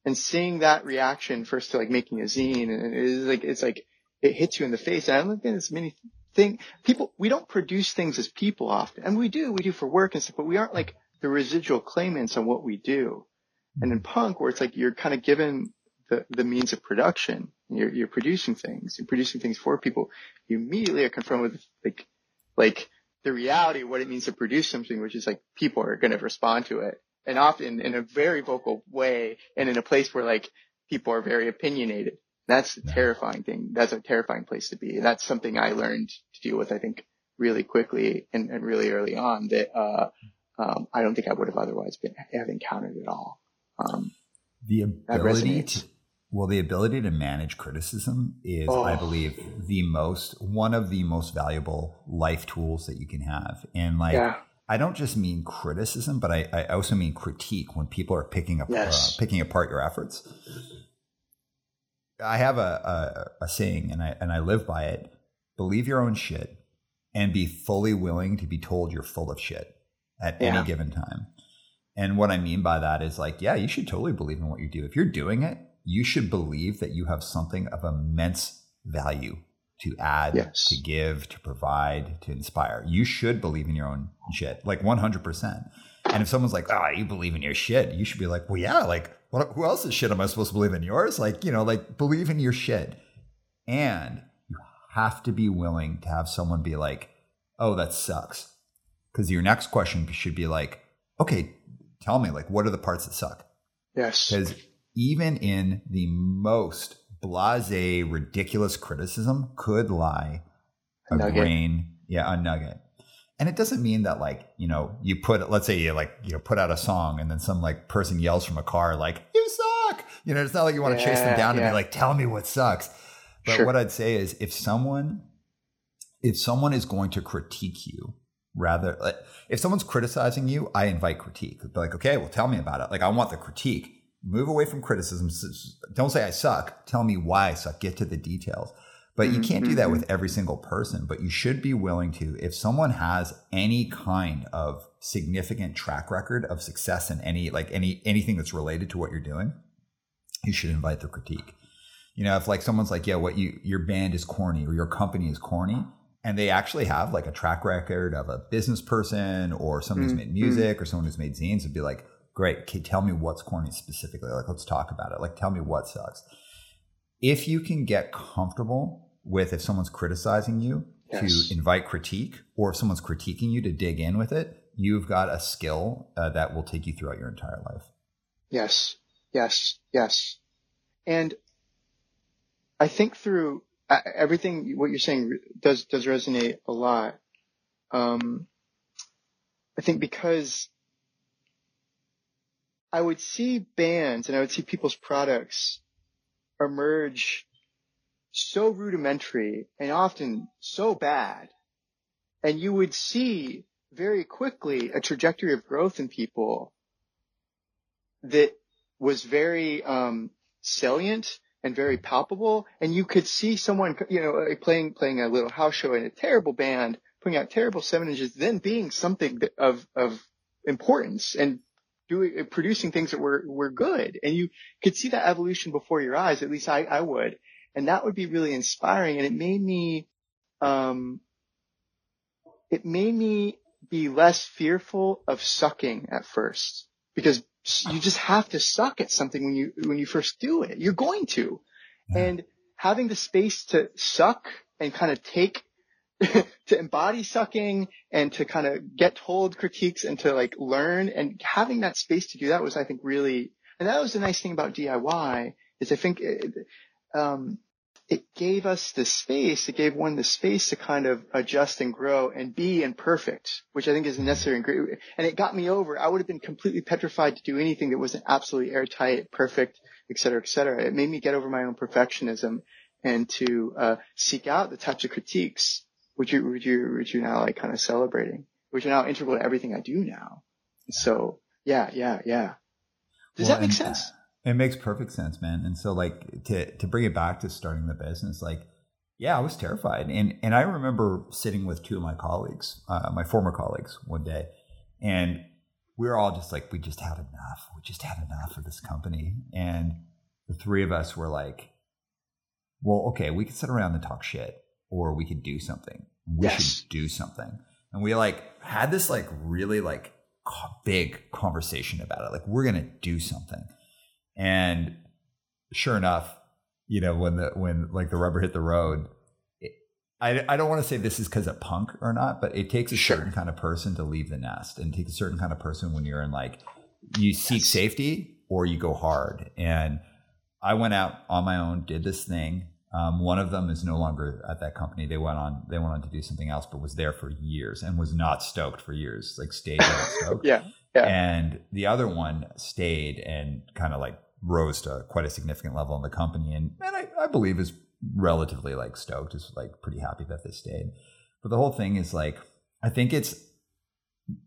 and seeing that reaction first to like making a zine and it is like, it's like, it hits you in the face. And I don't think there's many thing, people, we don't produce things as people often and we do, we do for work and stuff, but we aren't like the residual claimants on what we do. And in mm-hmm. punk, where it's like you're kind of given the, the means of production. You're, you're producing things, you're producing things for people. You immediately are confronted with like, like the reality of what it means to produce something, which is like people are going to respond to it and often in a very vocal way and in a place where like people are very opinionated. That's a terrifying thing. That's a terrifying place to be. That's something I learned to deal with, I think, really quickly and, and really early on that, uh, um, I don't think I would have otherwise been, have encountered at all. Um, the ability to, well, the ability to manage criticism is, oh. I believe, the most one of the most valuable life tools that you can have. And like, yeah. I don't just mean criticism, but I, I, also mean critique when people are picking up yes. uh, picking apart your efforts. I have a, a, a saying, and I and I live by it: believe your own shit, and be fully willing to be told you're full of shit at yeah. any given time. And what I mean by that is like, yeah, you should totally believe in what you do. If you're doing it, you should believe that you have something of immense value to add, yes. to give, to provide, to inspire. You should believe in your own shit, like 100%. And if someone's like, oh, you believe in your shit, you should be like, well, yeah, like, what, who else's shit am I supposed to believe in? Yours? Like, you know, like, believe in your shit. And you have to be willing to have someone be like, oh, that sucks. Because your next question should be like, okay, tell me, like, what are the parts that suck? Yes. Because even in the most blase, ridiculous criticism could lie a, a grain, yeah, a nugget. And it doesn't mean that like, you know, you put, let's say you like, you know, put out a song and then some like person yells from a car, like, you suck. You know, it's not like you want to yeah, chase them down yeah. and be like, tell me what sucks. But sure. what I'd say is if someone, if someone is going to critique you rather like if someone's criticizing you i invite critique be like okay well tell me about it like i want the critique move away from criticism. Don't say i suck. Tell me why i suck. Get to the details. But you can't do that mm-hmm. with every single person but you should be willing to if someone has any kind of significant track record of success in any like any anything that's related to what you're doing you should invite the critique. You know if like someone's like yeah what you your band is corny or your company is corny and they actually have like a track record of a business person or someone who's mm, made mm. music or someone who's made zines would be like great. Okay, tell me what's corny specifically? Like let's talk about it. Like tell me what sucks. If you can get comfortable with if someone's criticizing you yes. to invite critique or if someone's critiquing you to dig in with it you've got a skill uh, that will take you throughout your entire life. Yes. Yes. Yes. And i think through everything what you're saying does does resonate a lot. Um, I think because I would see bands and I would see people's products emerge so rudimentary and often so bad, and you would see very quickly a trajectory of growth in people that was very um, salient and very palpable. And you could see someone, you know, playing, playing a little house show in a terrible band, putting out terrible seven inches, then being something of, of importance and doing, producing things that were, were good. And you could see that evolution before your eyes. At least I, I would. And that would be really inspiring. And it made me, um, it made me be less fearful of sucking at first because you just have to suck at something when you when you first do it. You're going to, and having the space to suck and kind of take [laughs] to embody sucking and to kind of get told critiques and to like learn and having that space to do that was I think really and that was the nice thing about DIY is I think it, um, it gave us the space, it gave one the space to kind of adjust and grow and be imperfect, which I think is necessary and great. And it got me over. I would have been completely petrified to do anything that wasn't absolutely airtight, perfect, et cetera, et cetera. It made me get over my own perfectionism and to uh, seek out the types of critiques which you, which you, which you're now like kind of celebrating, which are now integral to everything I do now. So yeah, yeah, yeah. Does well, that make sense? It makes perfect sense, man. And so like to to bring it back to starting the business, like yeah, I was terrified. And and I remember sitting with two of my colleagues, uh, my former colleagues, one day, and we were all just like, we just had enough. We just had enough of this company. And the three of us were like, well, okay, we could sit around and talk shit, or we could do something. We yes. should do something. And we like had this like really like big conversation about it. Like we're gonna do something. And sure enough, you know, when the when like the rubber hit the road, it, I I don't want to say this is because of punk or not, but it takes a sure. certain kind of person to leave the nest, and takes a certain kind of person when you're in like you seek yes. safety or you go hard. And I went out on my own, did this thing. Um, one of them is no longer at that company. They went on. They went on to do something else, but was there for years and was not stoked for years. Like stayed not [laughs] stoked. yeah. Yeah. And the other one stayed and kind of like rose to quite a significant level in the company. And, and I, I believe is relatively like stoked, is like pretty happy that they stayed. But the whole thing is like, I think it's,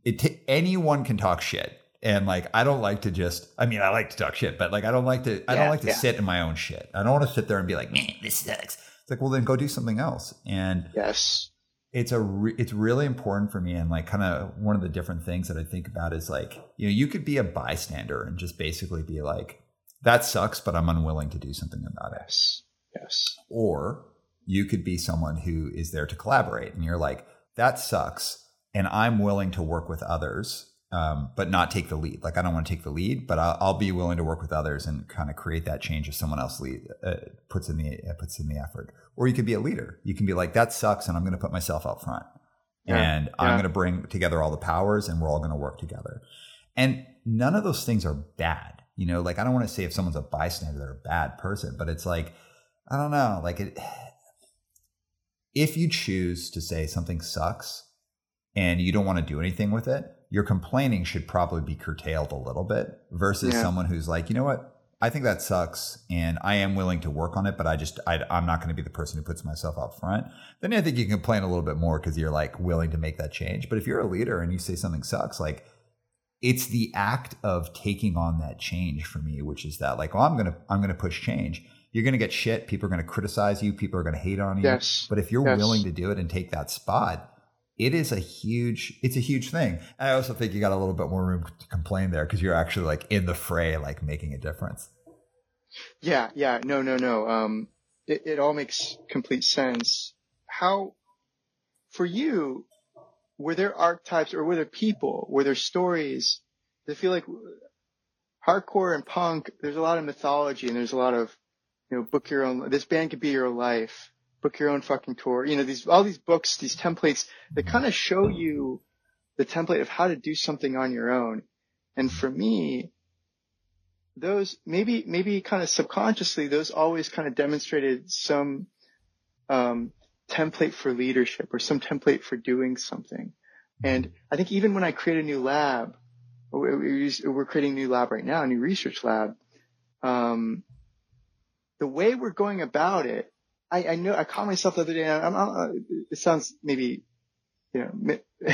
it, t- anyone can talk shit. And like, I don't like to just, I mean, I like to talk shit, but like, I don't like to, I don't like to yeah. sit in my own shit. I don't want to sit there and be like, man, this sucks. It's like, well, then go do something else. And yes, it's a re- it's really important for me and like kind of one of the different things that I think about is like you know you could be a bystander and just basically be like that sucks but I'm unwilling to do something about it. Yes. Yes. Or you could be someone who is there to collaborate and you're like that sucks and I'm willing to work with others um, but not take the lead. Like I don't want to take the lead, but I'll, I'll, be willing to work with others and kind of create that change if someone else lead uh, puts in the uh, puts in the effort. Or you could be a leader. You can be like that sucks, and I'm going to put myself out front, yeah. and yeah. I'm going to bring together all the powers, and we're all going to work together. And none of those things are bad. You know, like I don't want to say if someone's a bystander, they're a bad person, but it's like I don't know, like it. If you choose to say something sucks and you don't want to do anything with it, your complaining should probably be curtailed a little bit versus yeah. someone who's like, you know what? I think that sucks, and I am willing to work on it, but I just I, am not going to be the person who puts myself up front. Then I think you can complain a little bit more because you're like willing to make that change. But if you're a leader and you say something sucks, like it's the act of taking on that change for me, which is that like, oh, I'm gonna I'm gonna push change. You're gonna get shit. People are gonna criticize you. People are gonna hate on you. Yes. But if you're yes. willing to do it and take that spot, it is a huge it's a huge thing. And i also think you got a little bit more room to complain there because you're actually like in the fray like making a difference. Yeah yeah. No no no. Um it, it all makes complete sense. How for you were there archetypes or were there people were there stories that feel like hardcore and punk there's a lot of mythology and there's a lot of you know book your own this band could be your life book your own fucking tour. You know, these, all these books, these templates that kind of show you the template of how to do something on your own. And for me, those maybe, maybe kind of subconsciously, those always kind of demonstrated some, um, template for leadership or some template for doing something. And I think even when I create a new lab, we're creating a new lab right now, a new research lab. Um, the way we're going about it I, I know I caught myself the other day. I'm, I'm, it sounds maybe, you know, [laughs]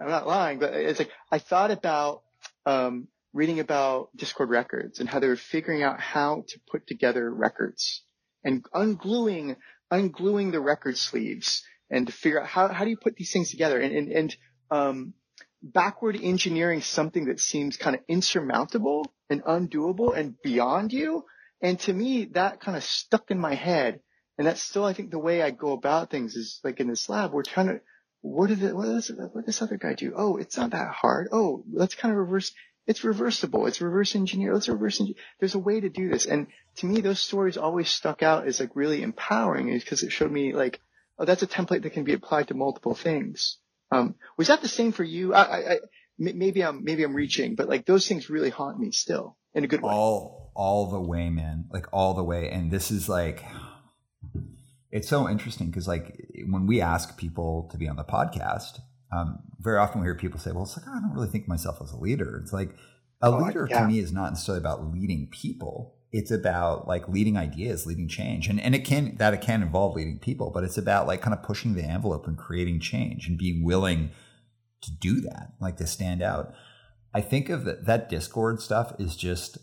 I'm not lying, but it's like I thought about um, reading about Dischord records and how they were figuring out how to put together records and ungluing ungluing the record sleeves and to figure out how how do you put these things together and and, and um, backward engineering something that seems kind of insurmountable and undoable and beyond you. And to me, that kind of stuck in my head and that's still, I think, the way I go about things is like in this lab, we're trying to, what did it, what does, what this other guy do? Oh, it's not that hard. Oh, let's kind of reverse, it's reversible. It's reverse engineer. Let's reverse engineer. There's a way to do this. And to me, those stories always stuck out as like really empowering because it showed me like, oh, that's a template that can be applied to multiple things. Um, was that the same for you? I, I, I maybe I'm, maybe I'm reaching, but like those things really haunt me still in a good way. All, all the way, man. Like all the way. And this is like, it's so interesting because like when we ask people to be on the podcast, um, very often we hear people say, "Well, it's like I don't really think myself as a leader." It's like a oh, leader yeah. to me is not necessarily about leading people. It's about like leading ideas, leading change, and and it can that it can involve leading people, but it's about like kind of pushing the envelope and creating change and being willing to do that, like to stand out. I think of that, that Dischord stuff is just,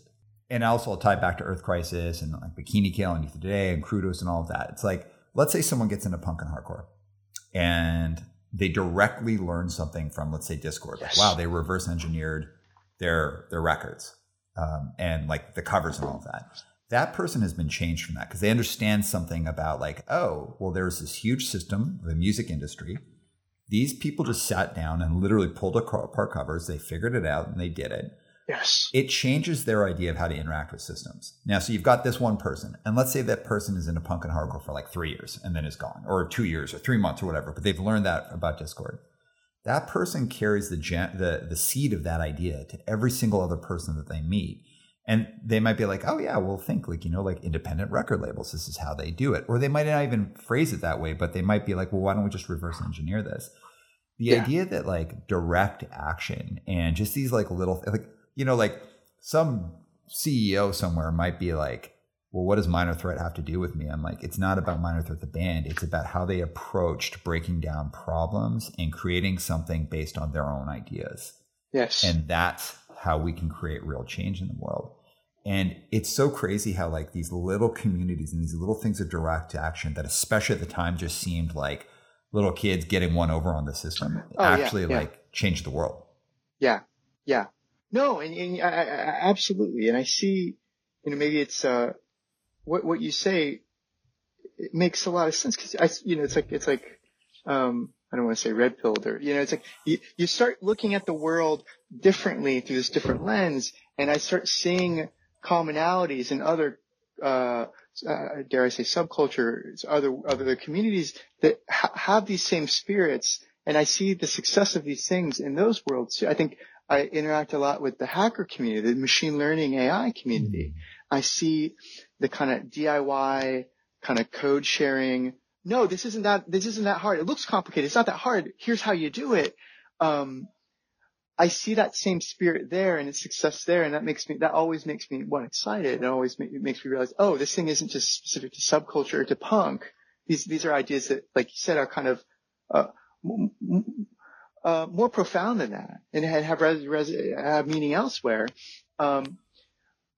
and also I'll tie back to Earth Crisis and like Bikini Kill and Youth Today and Crudos and all of that. It's like let's say someone gets into punk and hardcore and they directly learn something from, let's say, Dischord. Yes. Wow, they reverse engineered their their records um, and like the covers and all of that. That person has been changed from that because they understand something about like, oh, well, there's this huge system, of the music industry. These people just sat down and literally pulled apart covers. They figured it out and they did it. Yes. It changes their idea of how to interact with systems. Now, so you've got this one person, and let's say that person is in a punk and hardcore for like three years and then is gone, or two years, or three months, or whatever. But they've learned that about Dischord. That person carries the the the seed of that idea to every single other person that they meet, and they might be like, "Oh yeah, well, think like you know, like independent record labels. This is how they do it." Or they might not even phrase it that way, but they might be like, "Well, why don't we just reverse engineer this?" The yeah. idea that like direct action and just these like little like you know, like some CEO somewhere might be like, well, what does Minor Threat have to do with me? I'm like, it's not about Minor Threat the band. It's about how they approached breaking down problems and creating something based on their own ideas. Yes. And that's how we can create real change in the world. And it's so crazy how like these little communities and these little things of direct action that especially at the time just seemed like little kids getting one over on the system oh, actually yeah, yeah. like changed the world. Yeah. Yeah. No, and, and I, I, absolutely. And I see, you know, maybe it's, uh, what, what you say, it makes a lot of sense because I, you know, it's like, it's like, um, I don't want to say red pilled or, you know, it's like you, you start looking at the world differently through this different lens and I start seeing commonalities in other, uh, uh, dare I say subcultures, other, other communities that ha- have these same spirits. And I see the success of these things in those worlds. I think I interact a lot with the hacker community, the machine learning AI community. Mm-hmm. I see the kind of DIY kind of code sharing. No, this isn't that, this isn't that hard. It looks complicated. It's not that hard. Here's how you do it. Um, I see that same spirit there and its success there. And that makes me, that always makes me, one, excited. And always make, makes me realize, oh, this thing isn't just specific to subculture or to punk. These, these are ideas that, like you said, are kind of, uh, uh, more profound than that and have, res, res, have meaning elsewhere. Um,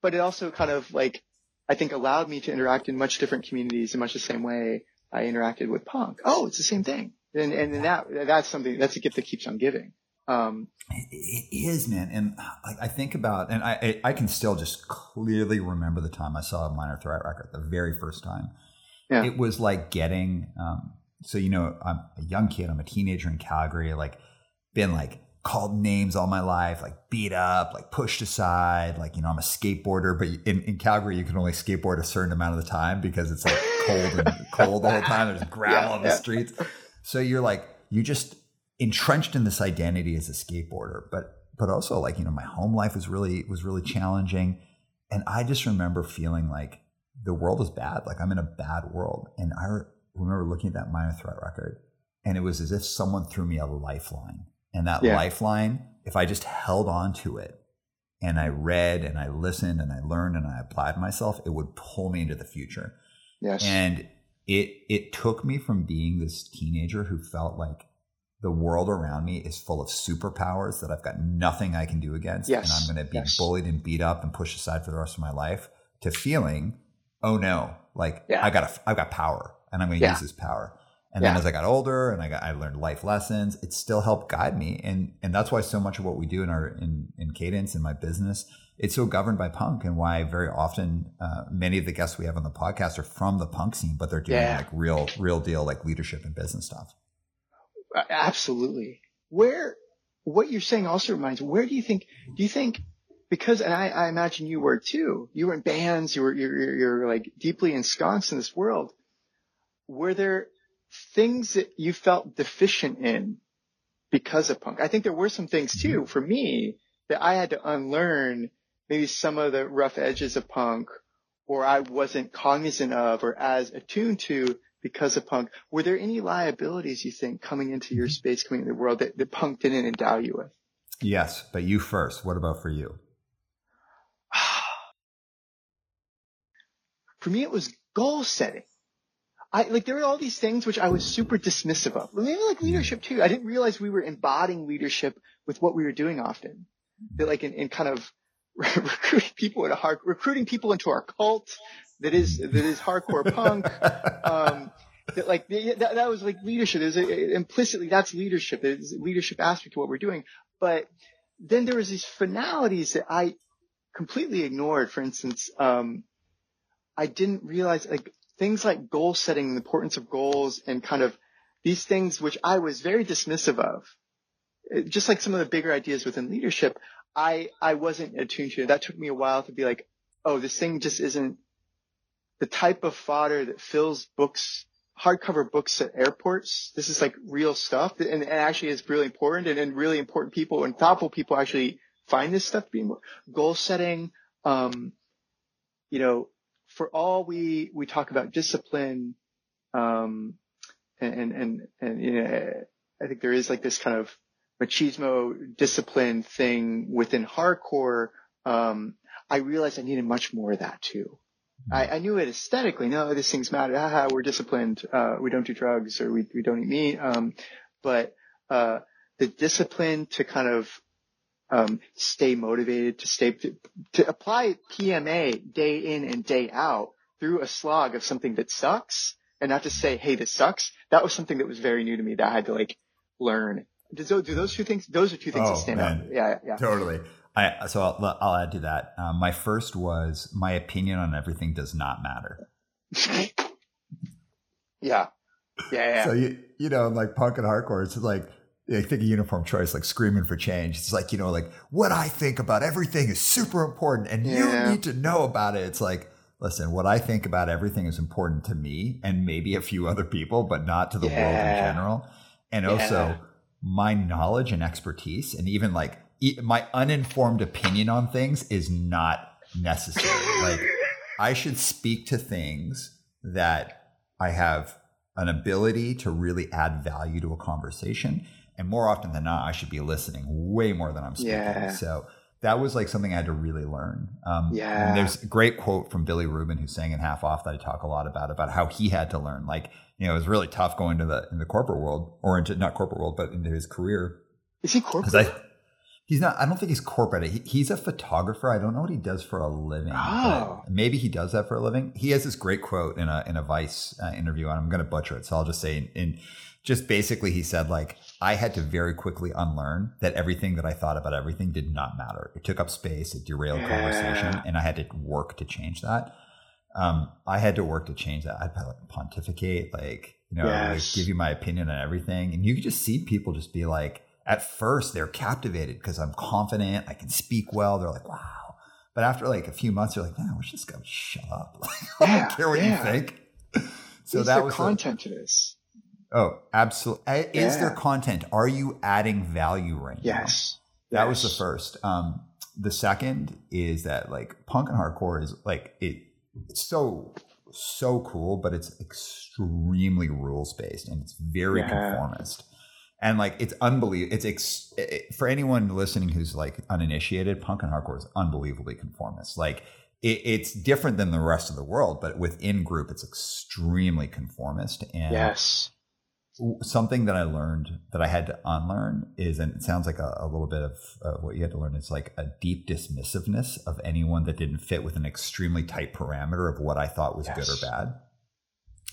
but it also kind of like, I think allowed me to interact in much different communities in much the same way I interacted with punk. Oh, it's the same thing. And, and that, that's something, that's a gift that keeps on giving. Um, it is, man. And I, I think about, and I, I can still just clearly remember the time I saw a Minor Threat record, the very first time. Yeah. It was like getting, um, so, you know, I'm a young kid, I'm a teenager in Calgary, like been like called names all my life, like beat up, like pushed aside. Like, you know, I'm a skateboarder, but in, in Calgary, you can only skateboard a certain amount of the time because it's like cold and [laughs] cold the whole time. There's gravel yeah, on the yeah. streets. So you're like, you just entrenched in this identity as a skateboarder, but but also like you know my home life was really was really challenging, and I just remember feeling like the world is bad, like I'm in a bad world, and I remember looking at that Minor Threat record, and it was as if someone threw me a lifeline, and that yeah. lifeline, if I just held on to it, and I read and I listened and I learned and I applied myself, it would pull me into the future. Yes. And it it took me from being this teenager who felt like the world around me is full of superpowers that I've got nothing I can do against. Yes. And I'm going to be yes. bullied and beat up and pushed aside for the rest of my life to feeling, oh no, like yeah. I got, a, I've got power and I'm going to yeah. use this power. And yeah. then as I got older and I got, I learned life lessons, it still helped guide me. And, and that's why so much of what we do in our, in, in cadence in my business, it's so governed by punk and why very often, uh, many of the guests we have on the podcast are from the punk scene, but they're doing like real, real deal, like leadership and business stuff. Absolutely. Where, what you're saying also reminds, where do you think, do you think, because, and I, I imagine you were too, you were in bands, you were, you're, you're, you're like deeply ensconced in this world. Were there things that you felt deficient in because of punk? I think there were some things too, mm-hmm. for me, that I had to unlearn maybe some of the rough edges of punk or I wasn't cognizant of or as attuned to because of punk. Were there any liabilities you think coming into your mm-hmm. space, coming into the world that, that punk didn't endow you with? Yes, but you first. What about for you? [sighs] for me, it was goal setting. I like there were all these things which I was super dismissive of. Maybe like mm-hmm. leadership too. I didn't realize we were embodying leadership with what we were doing often. That like in, in kind of [laughs] recruiting people into hard recruiting people into our cult, that is that is hardcore punk. [laughs] Um, that like that, that was like leadership. There's a, implicitly that's leadership. There's a leadership aspect to what we're doing. But then there was these finalities that I completely ignored. For instance, um, I didn't realize like things like goal setting, the importance of goals, and kind of these things which I was very dismissive of. Just like some of the bigger ideas within leadership, I I wasn't attuned to. That took me a while to be like, oh, this thing just isn't the type of fodder that fills books, hardcover books at airports. This is like real stuff and, and actually is really important and, and, really important people and thoughtful people actually find this stuff being goal setting. Um, you know, for all we, we talk about discipline, um, and, and, and, and, you know, I think there is like this kind of machismo discipline thing within hardcore. Um, I realized I needed much more of that too. I, I knew it aesthetically. No, this thing's mad. Haha, we're disciplined. Uh, we don't do drugs or we, we don't eat meat. Um, but, uh, the discipline to kind of, um, stay motivated, to stay, to, to apply PMA day in and day out through a slog of something that sucks and not to say, Hey, this sucks. That was something that was very new to me that I had to like learn. Do those, do those two things, those are two things oh, that stand man. out. Yeah. Yeah. Totally. I so I'll, I'll add to that. Um, my first was my opinion on everything does not matter. [laughs] yeah. Yeah, yeah. So you you know like punk and hardcore, it's like I think a uniform choice, like screaming for change. It's like you know like what I think about everything is super important, and yeah. you need to know about it. It's like listen, what I think about everything is important to me and maybe a few other people, but not to the yeah. world in general. And yeah. also my knowledge and expertise, and even like my uninformed opinion on things is not necessary. [laughs] like I should speak to things that I have an ability to really add value to a conversation. And more often than not, I should be listening way more than I'm speaking. Yeah. So that was like something I had to really learn. Um, Yeah. And there's a great quote from Billy Rubin, who sang in Half Off, that I talk a lot about, about how he had to learn. Like, you know, it was really tough going to the in the corporate world, or into not corporate world, but into his career. Is he Because corporate? I, he's not. I don't think he's corporate. He, he's a photographer. I don't know what he does for a living. Oh. maybe he does that for a living. He has this great quote in a in a Vice uh, interview, and I'm going to butcher it, so I'll just say in, in just basically he said like I had to very quickly unlearn that everything that I thought about everything did not matter. It took up space. It derailed Yeah. conversation, and I had to work to change that. Um, I had to work to change that. I'd pontificate, like you know, like give you my opinion on everything, and you could just see people just be like, at first they're captivated because I'm confident, I can speak well. They're like, wow. But after like a few months, they're like, man, I wish this guy would shut up. [laughs] Like, I don't care what yeah. you think. [laughs] So that was content to this? Oh, absolutely. Eh, is there content? Are you adding value right now? Yes. That was the first. Um, the second is that like punk and hardcore is like it. It's so so cool, but it's extremely rules based and it's very Yeah. conformist. And like it's unbelievable. It's ex- it, for anyone listening who's like uninitiated. Punk and hardcore is unbelievably conformist. Like it, it's different than the rest of the world, but within group, it's extremely conformist. And Yes. Something that I learned that I had to unlearn is, and it sounds like a, a little bit of uh, what you had to learn is like a deep dismissiveness of anyone that didn't fit with an extremely tight parameter of what I thought was good or bad.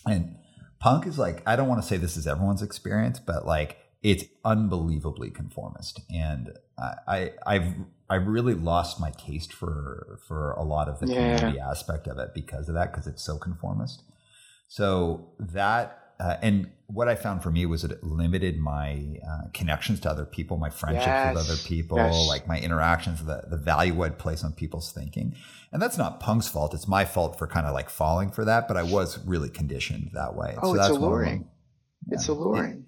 And punk is like, I don't want to say this is everyone's experience, but like it's unbelievably conformist. And I, I I've I've really lost my taste for for a lot of the Yeah. community aspect of it because of that, because it's so conformist. So that uh, and what I found for me was that it limited my uh, connections to other people, my friendships with other people, Yes. like my interactions, the the value I'd place on people's thinking. And that's not Punk's fault; it's my fault for kind of like falling for that. But I was really conditioned that way. Oh, it's that's one of them. alluring. It's Yeah. alluring.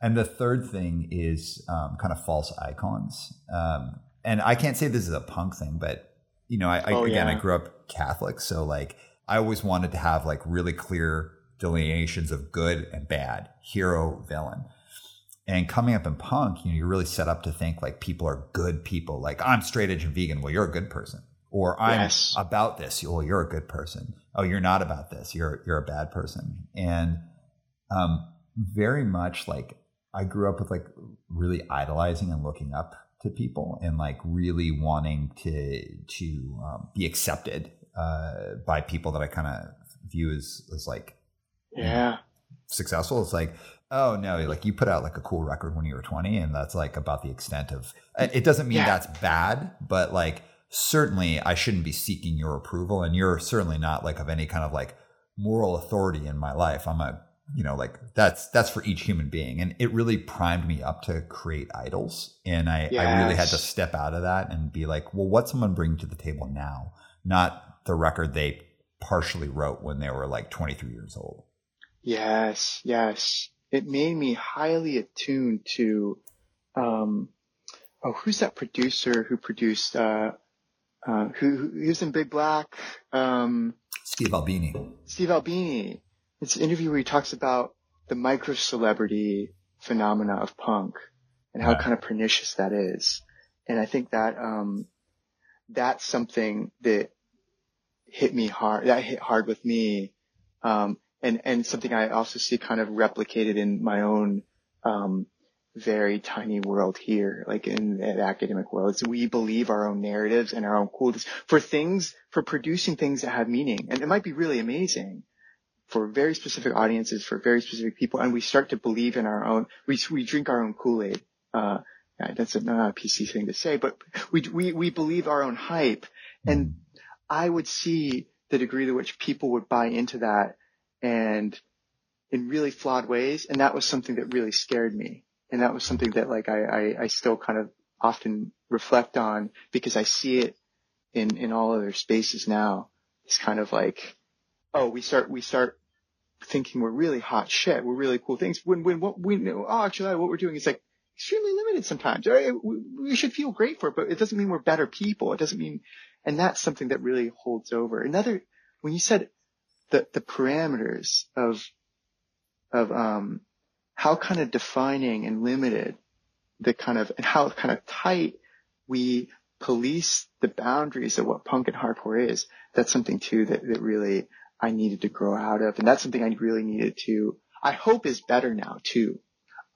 And the third thing is um, kind of false icons. Um, and I can't say this is a punk thing, but you know, I, I Oh, again, yeah. I grew up Catholic, so like I always wanted to have like really clear delineations of good and bad, hero, villain. And coming up in punk, you know, you're really set up to think like people are good people. Like I'm straight edge and vegan. Well, you're a good person. Or I'm Yes. about this. Well, you're a good person. Oh, you're not about this. You're you're a bad person. And um, very much like I grew up with like really idolizing and looking up to people and like really wanting to to um, be accepted uh, by people that I kind of view as as like Yeah. successful. It's like, oh no, like you put out like a cool record when you were 20, and that's like about the extent of it doesn't mean Yeah. that's bad, but like certainly I shouldn't be seeking your approval, and you're certainly not like of any kind of like moral authority in my life. I'm a you know like that's that's for each human being and it really primed me up to create idols and i i really had to step out of that and be like well what's someone bringing to the table now not the record they partially wrote when they were like 23 years old Yes, yes. It made me highly attuned to, um, oh, who's that producer who produced, uh, uh, who, who he was in Big Black, um, steve albini Steve Albini. It's an interview where he talks about the micro celebrity phenomena of punk and how Yeah. kind of pernicious that is. And I think that, um, that's something that hit me hard, that hit hard with me. Um, and, and something I also see kind of replicated in my own, um, very tiny world here, like in the academic world. We believe our own narratives and our own coolness for things, for producing things that have meaning. And it might be really amazing for very specific audiences, for very specific people. And we start to believe in our own, we, we drink our own Kool-Aid. Uh, that's not a PC thing to say, but we, we, we believe our own hype. And I would see the degree to which people would buy into that and in really flawed ways. And that was something that really scared me. And that was something that like I, I, I still kind of often reflect on because I see it in, in all other spaces now. It's kind of like, oh, we start, we start thinking we're really hot shit. We're really cool things when, when what we know, oh, actually what we're doing is like extremely limited sometimes. We, we should feel great for it, but it doesn't mean we're better people. It doesn't mean, and that's something that really holds over. Another, when you said the, the parameters of, of um, how kind of defining and limited the kind of and how kind of tight we police the boundaries of what punk and hardcore is. That's something too that, that really I needed to grow out of. And that's something I really needed to, I hope is better now too.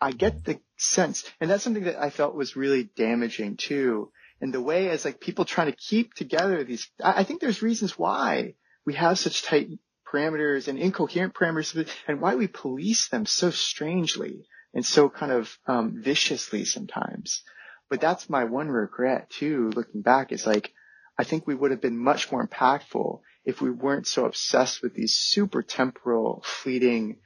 I get the sense, and that's something that I felt was really damaging too. And the way as like people trying to keep together these, I, I think there's reasons why we have such tight parameters and incoherent parameters and why we police them so strangely and so kind of um, viciously sometimes. But that's my one regret too, looking back, is like, I think we would have been much more impactful if we weren't so obsessed with these super temporal, fleeting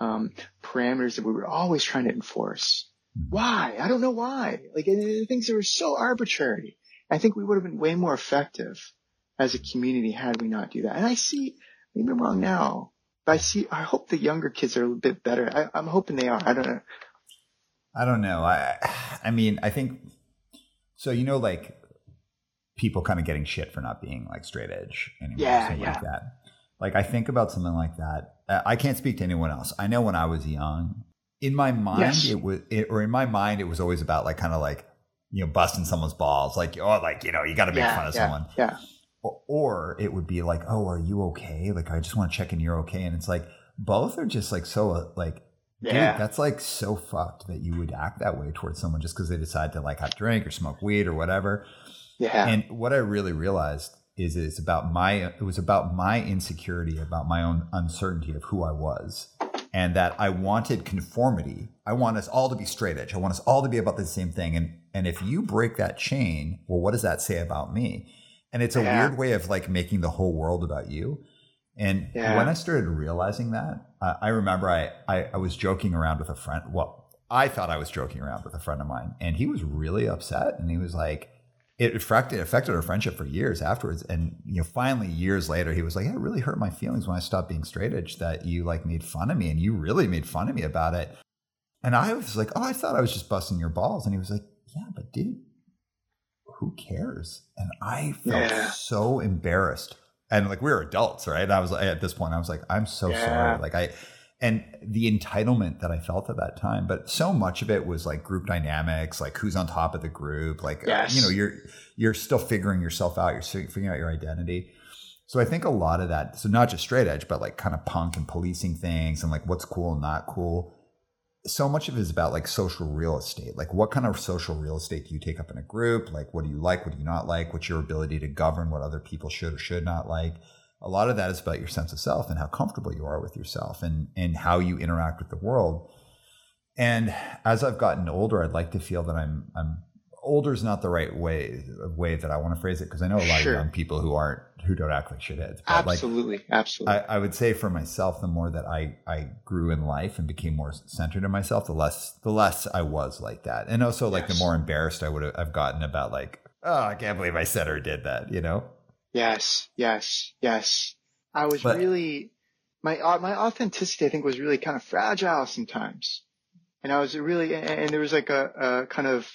um, parameters that we were always trying to enforce. Why? I don't know why. Like things that were so arbitrary. I think we would have been way more effective as a community had we not do that. And I see, maybe I'm wrong now, but I see, I hope the younger kids are a bit better. I, I'm hoping they are. I don't know. I don't know. I, I mean, I think so. You know, like people kind of getting shit for not being like straight edge anymore, Yeah, yeah. like that. Like I think about something like that. I can't speak to anyone else. I know when I was young, in my mind, Yes. it was, it, or in my mind, it was always about like kind of like you know busting someone's balls, like oh, like you know you got to make yeah, fun of yeah, someone, Yeah. Or, it would be like oh, are you okay? Like I just want to check in, you're okay, and it's like both are just like so uh, like Dude, Yeah. that's like so fucked that you would act that way towards someone just because they decide to like have drink or smoke weed or whatever. Yeah. And what I really realized is it's about my it was about my insecurity about my own uncertainty of who I was and that I wanted conformity. I want us all to be straight edge. I want us all to be about the same thing. And and if you break that chain, well, what does that say about me? And it's a Yeah. weird way of like making the whole world about you. And Yeah. when I started realizing that, uh, I remember I, I I was joking around with a friend. Well, I thought I was joking around with a friend of mine, and he was really upset. And he was like, it affected affected our friendship for years afterwards. And you know, finally, years later, he was like, "Yeah, "It really hurt my feelings when I stopped being straight edge that you like made fun of me, and you really made fun of me about it." And I was like, "Oh, I thought I was just busting your balls." And he was like, "Yeah, but dude, who cares?" And I felt Yeah. so embarrassed. And like we were adults, right? I was like, at this point, I was like, "I'm so Yeah. sorry." Like I. And the entitlement that I felt at that time, but so much of it was like group dynamics, like who's on top of the group, like uh, Yes. you know, you're you're still figuring yourself out. You're figuring out your identity. So I think a lot of that, so not just straight edge, but like kind of punk and policing things and like what's cool and not cool. So much of it is about like social real estate. Like what kind of social real estate do you take up in a group? Like what do you like? What do you not like? What's your ability to govern what other people should or should not like? A lot of that is about your sense of self and how comfortable you are with yourself and, and how you interact with the world. And as I've gotten older, I'd like to feel that I'm I'm older is not the right way way that I want to phrase it because I know a lot Sure. of young people who aren't who don't act like shitheads. But like absolutely. absolutely. I, I would say for myself, the more that I I grew in life and became more centered in myself, the less the less I was like that. And also like Yes. the more embarrassed I would have I've gotten about like, oh, I can't believe I said or did that, you know? Yes, yes, yes. I was But- really my uh, my authenticity. I think was really kind of fragile sometimes, and I was really and, and there was like a, a kind of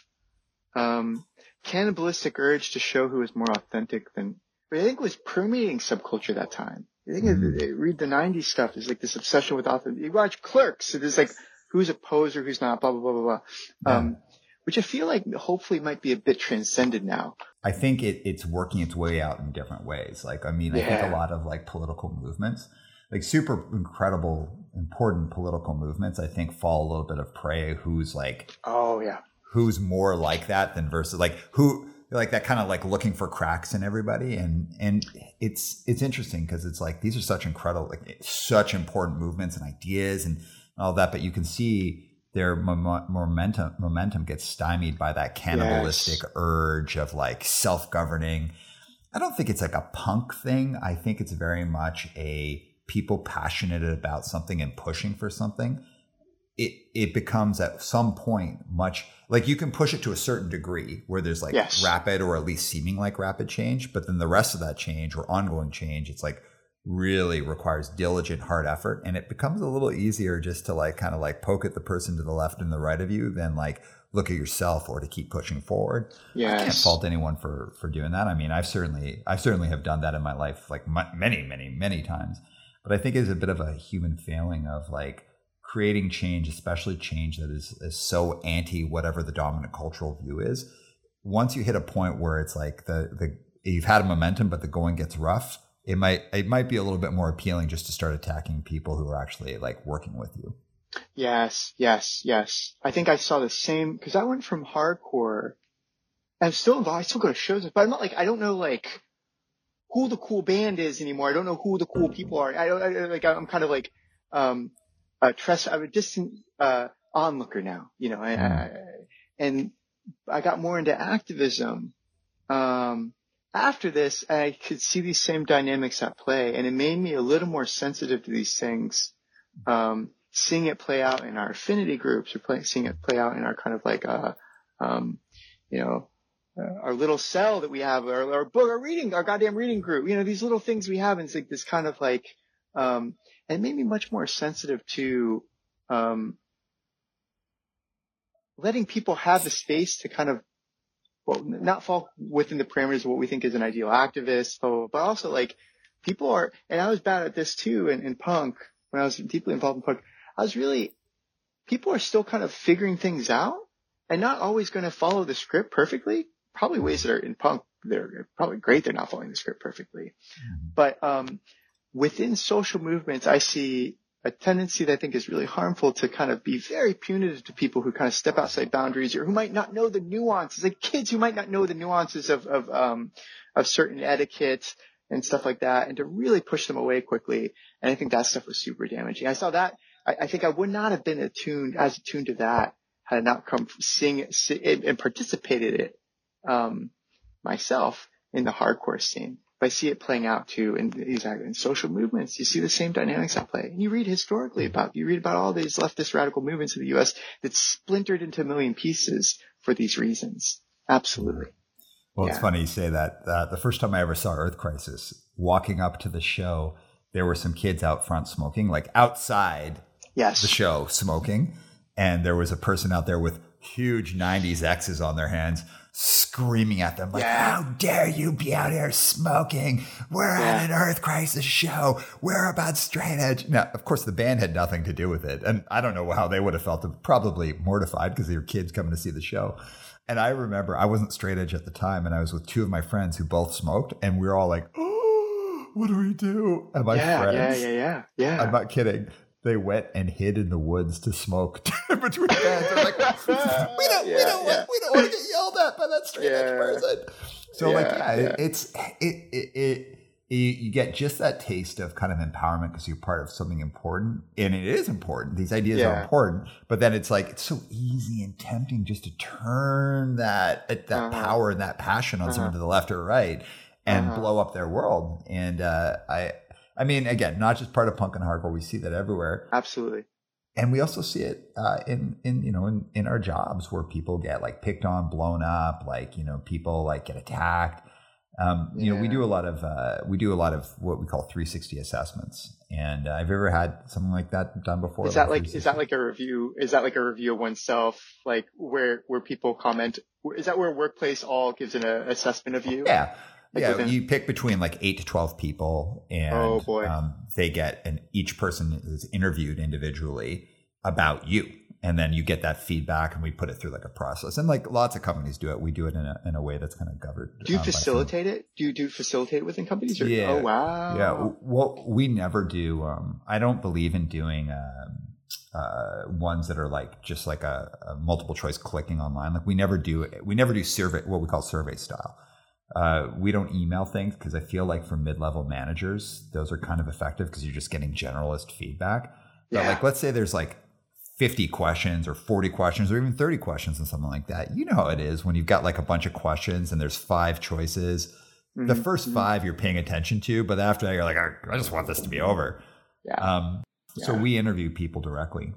um, cannibalistic urge to show who is more authentic than. But I think it was permeating subculture that time. I think Mhm. it, it- read the '90s stuff. There's like this obsession with authentic. You watch Clerks. So there's like who's a poser, who's not. Blah blah blah blah blah. Yeah. Um, which I feel like hopefully might be a bit transcended now. I think it, it's working its way out in different ways. Like, I mean, I think a lot of like political movements, like super incredible, important political movements, I think fall a little bit of prey who's like, Oh yeah. Who's more like that than versus like who, like that kind of like looking for cracks in everybody. And, and it's, it's interesting because it's like, these are such incredible, like such important movements and ideas and all that, but you can see their mom- momentum momentum gets stymied by that cannibalistic Yes. urge of like self-governing. I don't think it's like a punk thing. I think it's very much a people passionate about something and pushing for something. It it becomes at some point much like you can push it to a certain degree where there's like Yes. rapid or at least seeming like rapid change, but then the rest of that change or ongoing change, it's like really requires diligent hard effort and it becomes a little easier just to like kind of like poke at the person to the left and the right of you than like look at yourself or to keep pushing forward. I can't fault anyone for for doing that. I mean i've certainly i certainly have done that in my life like m- many many many times. But i think it's a bit of a human failing of like creating change, especially change that is, is so anti whatever the dominant cultural view is, once you hit a point where it's like the the you've had a momentum, but the going gets rough, it might it might be a little bit more appealing just to start attacking people who are actually like working with you. Yes, yes, yes. I think I saw the same because I went from hardcore. I'm still involved. I still go to shows, but I'm not like I don't know like who the cool band is anymore. I don't know who the cool people are. I don't I, like. I'm kind of like um a trust. I'm a distant uh onlooker now. You know, I, I, and I got more into activism. Um, after this, I could see these same dynamics at play, and it made me a little more sensitive to these things. Um, seeing it play out in our affinity groups, or play, seeing it play out in our kind of like, uh, um, you know, uh, our little cell that we have, our, our book, our reading, our goddamn reading group. You know, these little things we have, and it's like this kind of like, um, and it made me much more sensitive to, um, letting people have the space to kind of well, not fall within the parameters of what we think is an ideal activist, but also like people are, and I was bad at this too in, in punk when I was deeply involved in punk. I was really, people are still kind of figuring things out and not always going to follow the script perfectly. Probably ways that are in punk, they're probably great. They're not following the script perfectly, mm-hmm. but, um, within social movements, I see a tendency that I think is really harmful to kind of be very punitive to people who kind of step outside boundaries or who might not know the nuances, like kids who might not know the nuances of, of, um, of certain etiquette and stuff like that and to really push them away quickly. And I think that stuff was super damaging. I saw that. I, I think I would not have been attuned, as attuned to that had I not come seeing it and participated it, um, myself in the hardcore scene. I see it playing out too in these in social movements. You see the same dynamics at play. And you read historically about you read about all these leftist radical movements in the U.S. that splintered into a million pieces for these reasons. Absolutely. Well, yeah. it's funny you say that. Uh, the first time I ever saw Earth Crisis, walking up to the show, there were some kids out front smoking, like outside yes. the show smoking, and there was a person out there with huge '90s X's on their hands screaming at them like, yeah. "How dare you be out here smoking? We're yeah. at an Earth Crisis show. We're about straight edge." Now, of course, the band had nothing to do with it, and I don't know how they would have felt. Probably mortified because they were kids coming to see the show. And I remember I wasn't straight edge at the time, and I was with two of my friends who both smoked, and we were all like, "Oh, what do we do?" And my yeah, friends, yeah, yeah, yeah, yeah. I'm not kidding they went and hid in the woods to smoke [laughs] between bands. They're like, we don't, [laughs] yeah, we don't, yeah. want, we don't want to get yelled at by that straight edge person. So like, yeah, it's it it, it you get just that taste of kind of empowerment because you're part of something important and it is important these ideas yeah. are important but then it's like it's so easy and tempting just to turn that that uh-huh. power and that passion on uh-huh. someone to the left or right and uh-huh. blow up their world and uh, i I mean, again, not just part of punk and hardcore. We see that everywhere. Absolutely. And we also see it uh, in in you know in, in our jobs where people get like picked on, blown up, like you know people like get attacked. Um, you yeah. know, we do a lot of uh, we do a lot of what we call 360 assessments. And uh, have ever had something like that done before? Is that like is that like a review? Is that like a review of oneself? Like where where people comment? Is that where workplace all gives an uh, assessment of you? Yeah. Like yeah, within... you pick between like eight to twelve people, and oh boy. Um, they get and each person is interviewed individually about you, and then you get that feedback, and we put it through like a process. And like lots of companies do it, we do it in a in a way that's kind of governed. Do you um, facilitate it? Do you do facilitate within companies? Or, yeah. Oh wow. Yeah. Well, we never do. Um, I don't believe in doing. Um, uh, ones that are like just like a, a, multiple choice clicking online. Like we never do we never do survey what we call survey style. Uh, we don't email things because I feel like for mid-level managers, those are kind of effective because you're just getting generalist feedback. But like, let's say there's like 50 questions or 40 questions or even 30 questions and something like that. You know how it is when you've got like a bunch of questions and there's five choices. Mm-hmm. The 1st mm-hmm. five you're paying attention to, but after that you're like, I just want this to be over. Yeah. Um, yeah. So we interview people directly,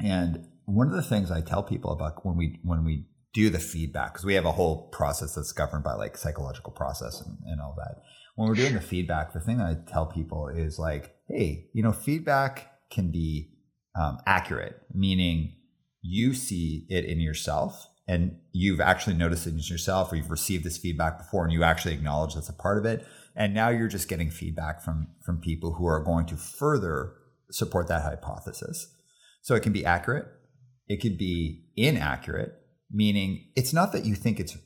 and one of the things I tell people about when we when we do the feedback because we have a whole process that's governed by like psychological process and, and all that. When we're doing the feedback, the thing I tell people is like, hey, you know, feedback can be um, accurate, meaning you see it in yourself and you've actually noticed it in yourself or you've received this feedback before and you actually acknowledge that's a part of it. And now you're just getting feedback from from people who are going to further support that hypothesis. So it can be accurate, it could be inaccurate, meaning it's not that you think it's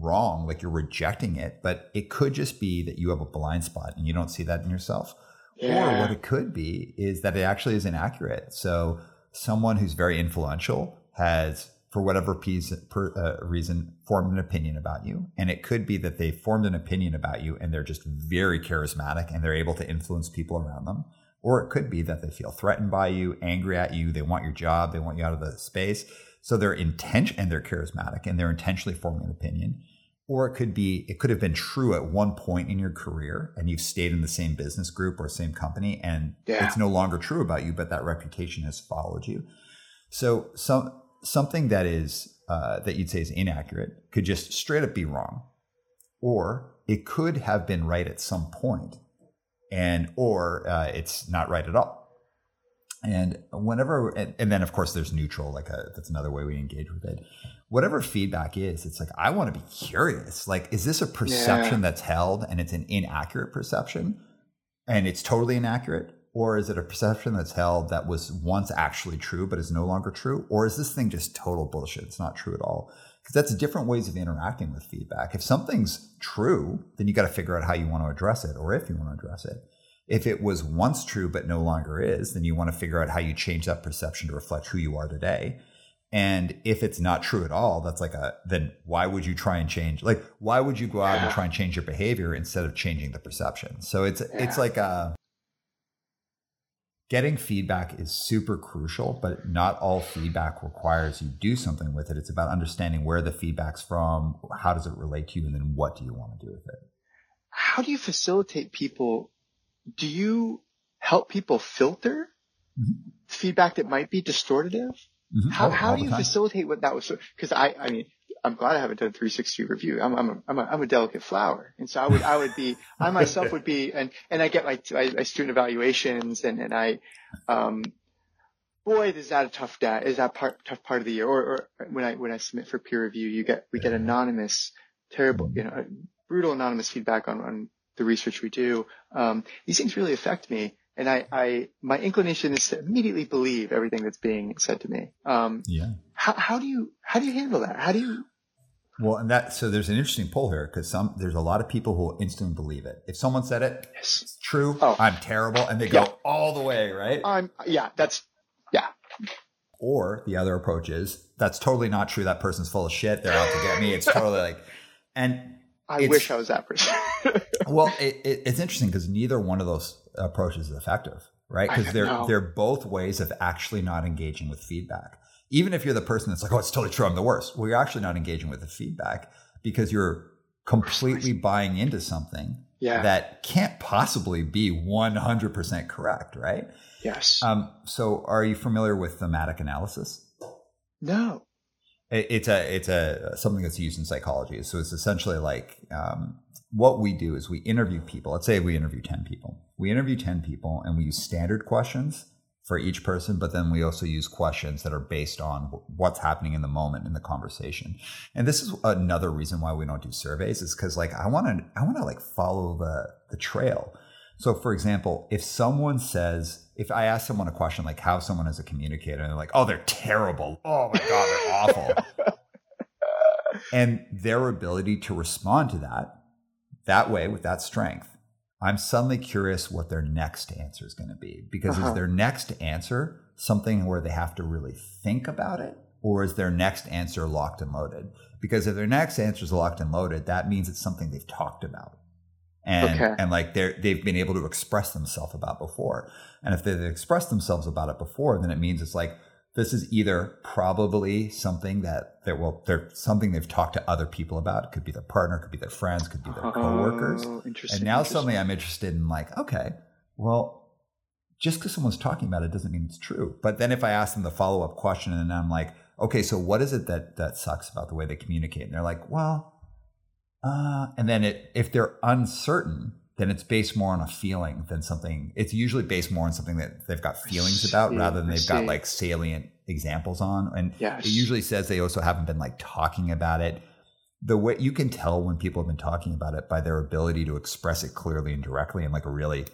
wrong, like you're rejecting it, but it could just be that you have a blind spot and you don't see that in yourself. Yeah. Or what it could be is that it actually is inaccurate. So someone who's very influential has, for whatever piece, per, uh, reason, formed an opinion about you. And it could be that they formed an opinion about you and they're just very charismatic and they're able to influence people around them. Or it could be that they feel threatened by you, angry at you, they want your job, they want you out of the space. So they're intention and they're charismatic and they're intentionally forming an opinion. Or it could be, it could have been true at one point in your career and you've stayed in the same business group or same company and yeah. it's no longer true about you, but that reputation has followed you. So some, something that is, uh, that you'd say is inaccurate could just straight up be wrong. Or it could have been right at some point and, or uh, it's not right at all. And whenever, and, and, then of course there's neutral, like a, that's another way we engage with it. Whatever feedback is, it's like, I want to be curious. Like, is this a perception yeah. that's held and it's an inaccurate perception and it's totally inaccurate? Or is it a perception that's held that was once actually true, but is no longer true? Or is this thing just total bullshit? It's not true at all. Because that's different ways of interacting with feedback. If something's true, then you got to figure out how you want to address it or if you want to address it. If it was once true but no longer is, then you want to figure out how you change that perception to reflect who you are today. And if it's not true at all, that's like a then why would you try and change? Like why would you go out and try and change your behavior instead of changing the perception? So it's yeah. it's like a getting feedback is super crucial, but not all feedback requires you do something with it. It's about understanding where the feedback's from, how does it relate to you, and then what do you want to do with it. How do you facilitate people do you help people filter mm-hmm. feedback that might be distortive? Mm-hmm. How, how do you facilitate what that was? Cause I, I mean, I'm glad I haven't done 360 review. I'm, I'm, a, I'm, a, I'm a delicate flower. And so I would, I would be, [laughs] I myself would be, and, and I get my, my, my student evaluations and, and I, um, boy, is that a tough day? Is that part, tough part of the year? Or, or when I, when I submit for peer review, you get, we get anonymous, terrible, you know, brutal anonymous feedback on, on the research we do, um, these things really affect me. And I, I, my inclination is to immediately believe everything that's being said to me. Um, yeah. How, how do you, how do you handle that? How do you? Well, and that, so there's an interesting poll here because some, there's a lot of people who will instantly believe it. If someone said it, yes. it's true, oh. I'm terrible, and they go all the way, right? I'm, yeah, that's, yeah. Or the other approach is, that's totally not true. That person's full of shit. They're out to get me. It's totally like, and I wish I was that person. [laughs] [laughs] well, it, it, it's interesting because neither one of those approaches is effective, right? Because they're know. they're both ways of actually not engaging with feedback. Even if you're the person that's like, "Oh, it's totally true, I'm the worst," well, you're actually not engaging with the feedback because you're completely buying into something yeah. that can't possibly be 100% correct, right? Yes. Um, so, are you familiar with thematic analysis? No it's a it's a something that's used in psychology. So it's essentially like um, what we do is we interview people. Let's say we interview ten people. We interview ten people, and we use standard questions for each person, but then we also use questions that are based on what's happening in the moment in the conversation. And this is another reason why we don't do surveys is because like I want to I want to like follow the the trail. So for example, if someone says if I ask someone a question like how someone is a communicator, and they're like, "Oh, they're terrible. Oh my god, they're awful," [laughs] and their ability to respond to that that way with that strength, I'm suddenly curious what their next answer is going to be because uh-huh. is their next answer something where they have to really think about it, or is their next answer locked and loaded? Because if their next answer is locked and loaded, that means it's something they've talked about and okay. and like they're they've been able to express themselves about before. And if they've expressed themselves about it before, then it means it's like this is either probably something that they will they're something they've talked to other people about. It could be their partner, could be their friends, could be their coworkers. Oh, and now suddenly I'm interested in like, okay, well, just because someone's talking about it doesn't mean it's true. But then if I ask them the follow up question and I'm like, okay, so what is it that that sucks about the way they communicate? And they're like, well, uh, and then it, if they're uncertain, then it's based more on a feeling than something. It's usually based more on something that they've got feelings about rather than they've got like salient examples on. And yes. it usually says they also haven't been like talking about it. The way you can tell when people have been talking about it by their ability to express it clearly and directly in like a really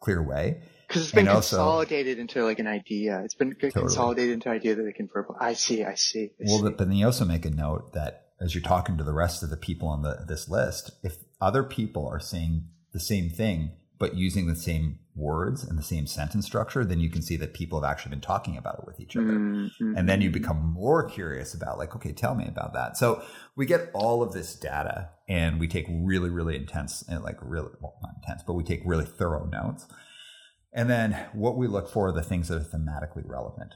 clear way. Because it's been And also- consolidated into like an idea. It's been consolidated into an idea that they can verbal. I see. I see. I Well, see. but then you also make a note that as you're talking to the rest of the people on the, this list, if other people are saying the same thing but using the same words and the same sentence structure, then you can see that people have actually been talking about it with each other. Mm, mm, And then you mm. become more curious about, like, okay, tell me about that. So we get all of this data and we take really, really intense, and like really, well, not intense, but we take really thorough notes. And then what we look for are the things that are thematically relevant.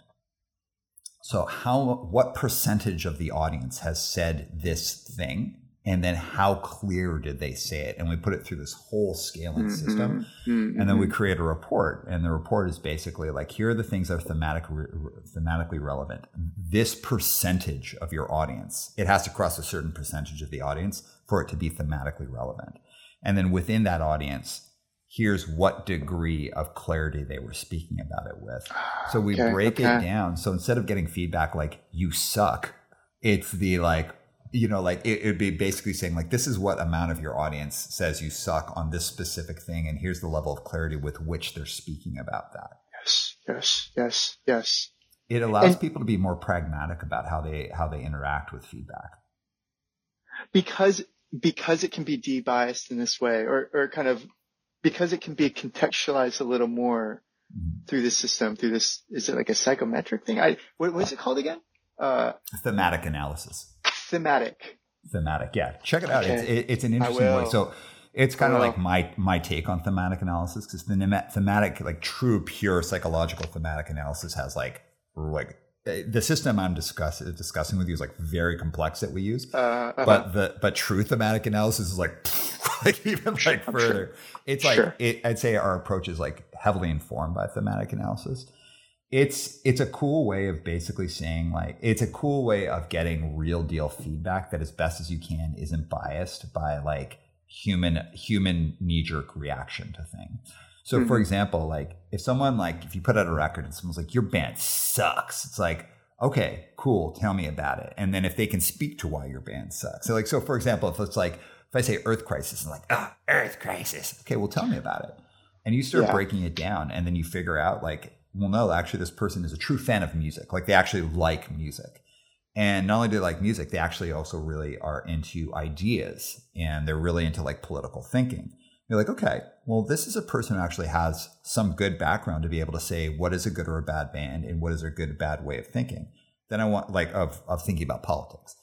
So how what percentage of the audience has said this thing? And then how clear did they say it? And we put it through this whole scaling system. Mhm, mhm, And then we mhm. create a report, and the report is basically like here are the things that are thematic, thematically relevant. This percentage of your audience, it has to cross a certain percentage of the audience for it to be thematically relevant. And then within that audience, here's what degree of clarity they were speaking about it with. So we Okay, break okay. it down. So instead of getting feedback like you suck, it's the like you know like it would be basically saying like this is what amount of your audience says you suck on this specific thing and here's the level of clarity with which they're speaking about that Yes, yes, yes, yes. it allows And- people to be more pragmatic about how they how they interact with feedback Because because it can be de-biased in this way, or or kind of because it can be contextualized a little more Mhm. through this system, through this is it like a psychometric thing? I what what's it called again? Uh, thematic analysis thematic. thematic yeah check it out it's it, it's an interesting way will. so it's kind of like my my take on thematic analysis because the thematic like true pure psychological thematic analysis has like like the system i'm discuss, discussing with you is like very complex that we use Uh, uh-huh. but the but true thematic analysis is like [laughs] like even like I'm further sure. it's like Sure. it, i'd say our approach is like heavily informed by thematic analysis it's it's a cool way of basically saying like it's a cool way of getting real deal feedback that as best as you can isn't biased by like human human knee jerk reaction to things so for Mhm. example like if someone like if you put out a record and someone's like your band sucks it's like okay cool tell me about it. And then if they can speak to why your band sucks. So like so for example if it's like if i say earth crisis and like ah earth crisis. Okay well tell me about it. And you start Yeah. breaking it down and then you figure out like well no actually this person is a true fan of music. Like they actually like music. And not only do they like music they actually also really are into ideas and they're really into like political thinking. You're like okay well this is a person who actually has some good background to be able to say what is a good or a bad band and what is a good or bad way of thinking then i want like of, of thinking about politics.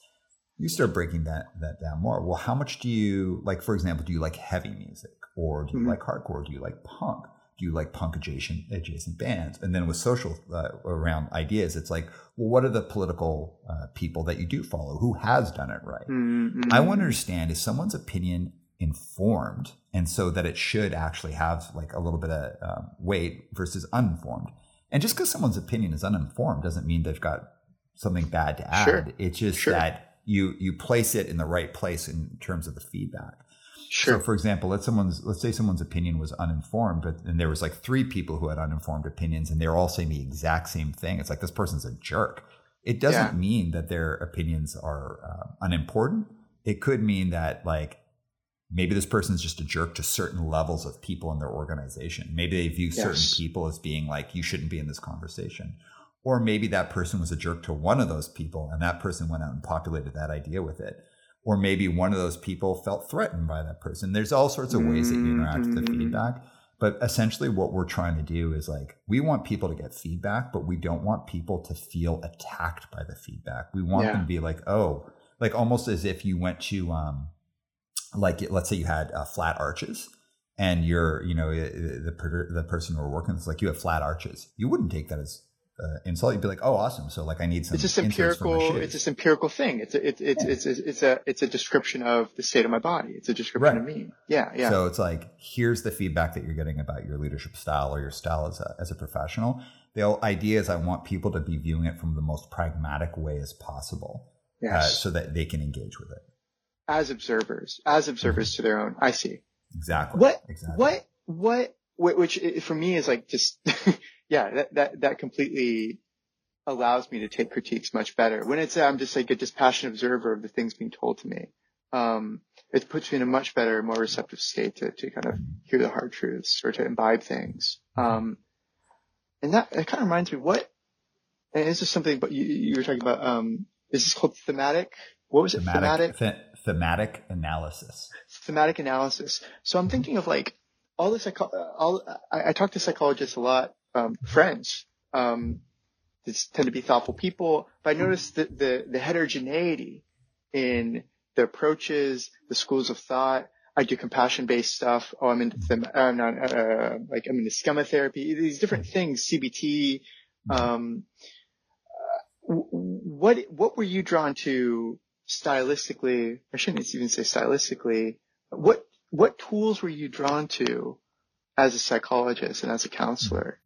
You start breaking that that down more. Well how much do you like for example do you like heavy music or do you Mhm. like hardcore? Do you like punk do you like punk adjacent adjacent bands and then with social uh, around ideas it's like well what are the political uh, people that you do follow who has done it right Mm, I want to understand is someone's opinion informed, and so that it should actually have like a little bit of um, weight versus uninformed. And just because someone's opinion is uninformed doesn't mean they've got something bad to add. Sure. It's just Sure. that you you place it in the right place in terms of the feedback. Sure. So, for example, let's someone's let's say someone's opinion was uninformed, but and there was like three people who had uninformed opinions, and they're all saying the exact same thing. It's like this person's a jerk. It doesn't Yeah. mean that their opinions are uh, unimportant. It could mean that like maybe this person's just a jerk to certain levels of people in their organization. Maybe they view certain people as being like you shouldn't be in this conversation. Or maybe that person was a jerk to one of those people and that person went out and populated that idea with it. Or maybe one of those people felt threatened by that person. There's all sorts of ways that you interact with the Mhm. feedback. But essentially, what we're trying to do is like, we want people to get feedback, but we don't want people to feel attacked by the feedback. We want Yeah. them to be like, oh, like almost as if you went to, um, like, let's say you had uh, flat arches and you're, you know, the, per- the person who are working is like, you have flat arches. You wouldn't take that as uh, insult. You'd be like, oh, awesome. So like, I need some. it's just inserts for my empirical. It's just empirical thing. It's a, it's it's Yeah. it's a, it's a it's a description of the state of my body. It's a description of me. Yeah, yeah. So it's like, here's the feedback that you're getting about your leadership style or your style as a, as a professional. The idea is I want people to be viewing it from the most pragmatic way as possible uh, so that they can engage with it. as observers, as observers to their own. I see. Exactly. What Exactly. what what which for me is like just [laughs] yeah that that that completely allows me to take critiques much better when it's I'm just like a dispassionate observer of the things being told to me. Um, it puts me in a much better, more receptive state to to kind of hear the hard truths or to imbibe things. Um, and that, that kind of reminds me what, and this is something, but you, you were talking about, um, is this called thematic? What was it? Thematic, thematic, th- thematic analysis. Thematic analysis. So I'm thinking of like all the psycho, all, I, I talk to psychologists a lot, um, friends, um, they tend to be thoughtful people, but I noticed that the, the heterogeneity in the approaches, the schools of thought, I do compassion based stuff. Oh, I'm into them. I'm not, uh, like I'm into schema therapy, these different things, CBT. Um, uh, what, what were you drawn to stylistically? I shouldn't even say stylistically. What, what tools were you drawn to as a psychologist and as a counselor?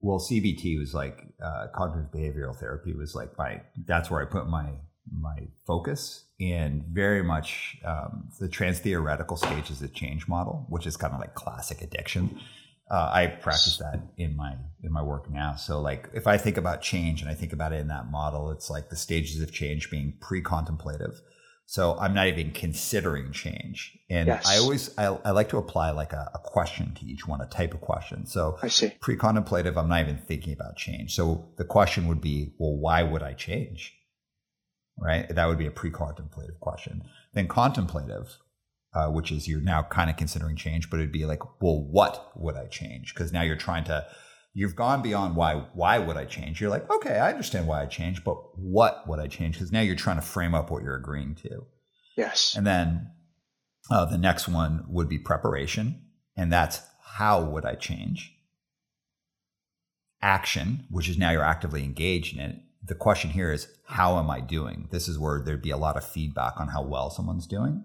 Well, CBT was like, uh, cognitive behavioral therapy was like my, that's where I put my my focus and very much um, the trans theoretical stages of change model, which is kind of like classic addiction. Uh, I practice that in my in my work now. So like if I think about change and I think about it in that model, it's like the stages of change being pre-contemplative. So I'm not even considering change. And yes. I always I, I, like to apply like a, a, question to each one, a type of question. So I see. Pre-contemplative, I'm not even thinking about change. So the question would be, well, why would I change? right? That would be a pre-contemplative question. Then contemplative, uh, which is you're now kind of considering change, but it'd be like, well, what would I change? Because now you're trying to, you've gone beyond why. Why would I change? You're like, okay, I understand why I changed, but what would I change? Because now you're trying to frame up what you're agreeing to. Yes. And then uh, the next one would be preparation, and that's how would I change? Action, which is now you're actively engaged in it, the question here is how am I doing? This is where there'd be a lot of feedback on how well someone's doing.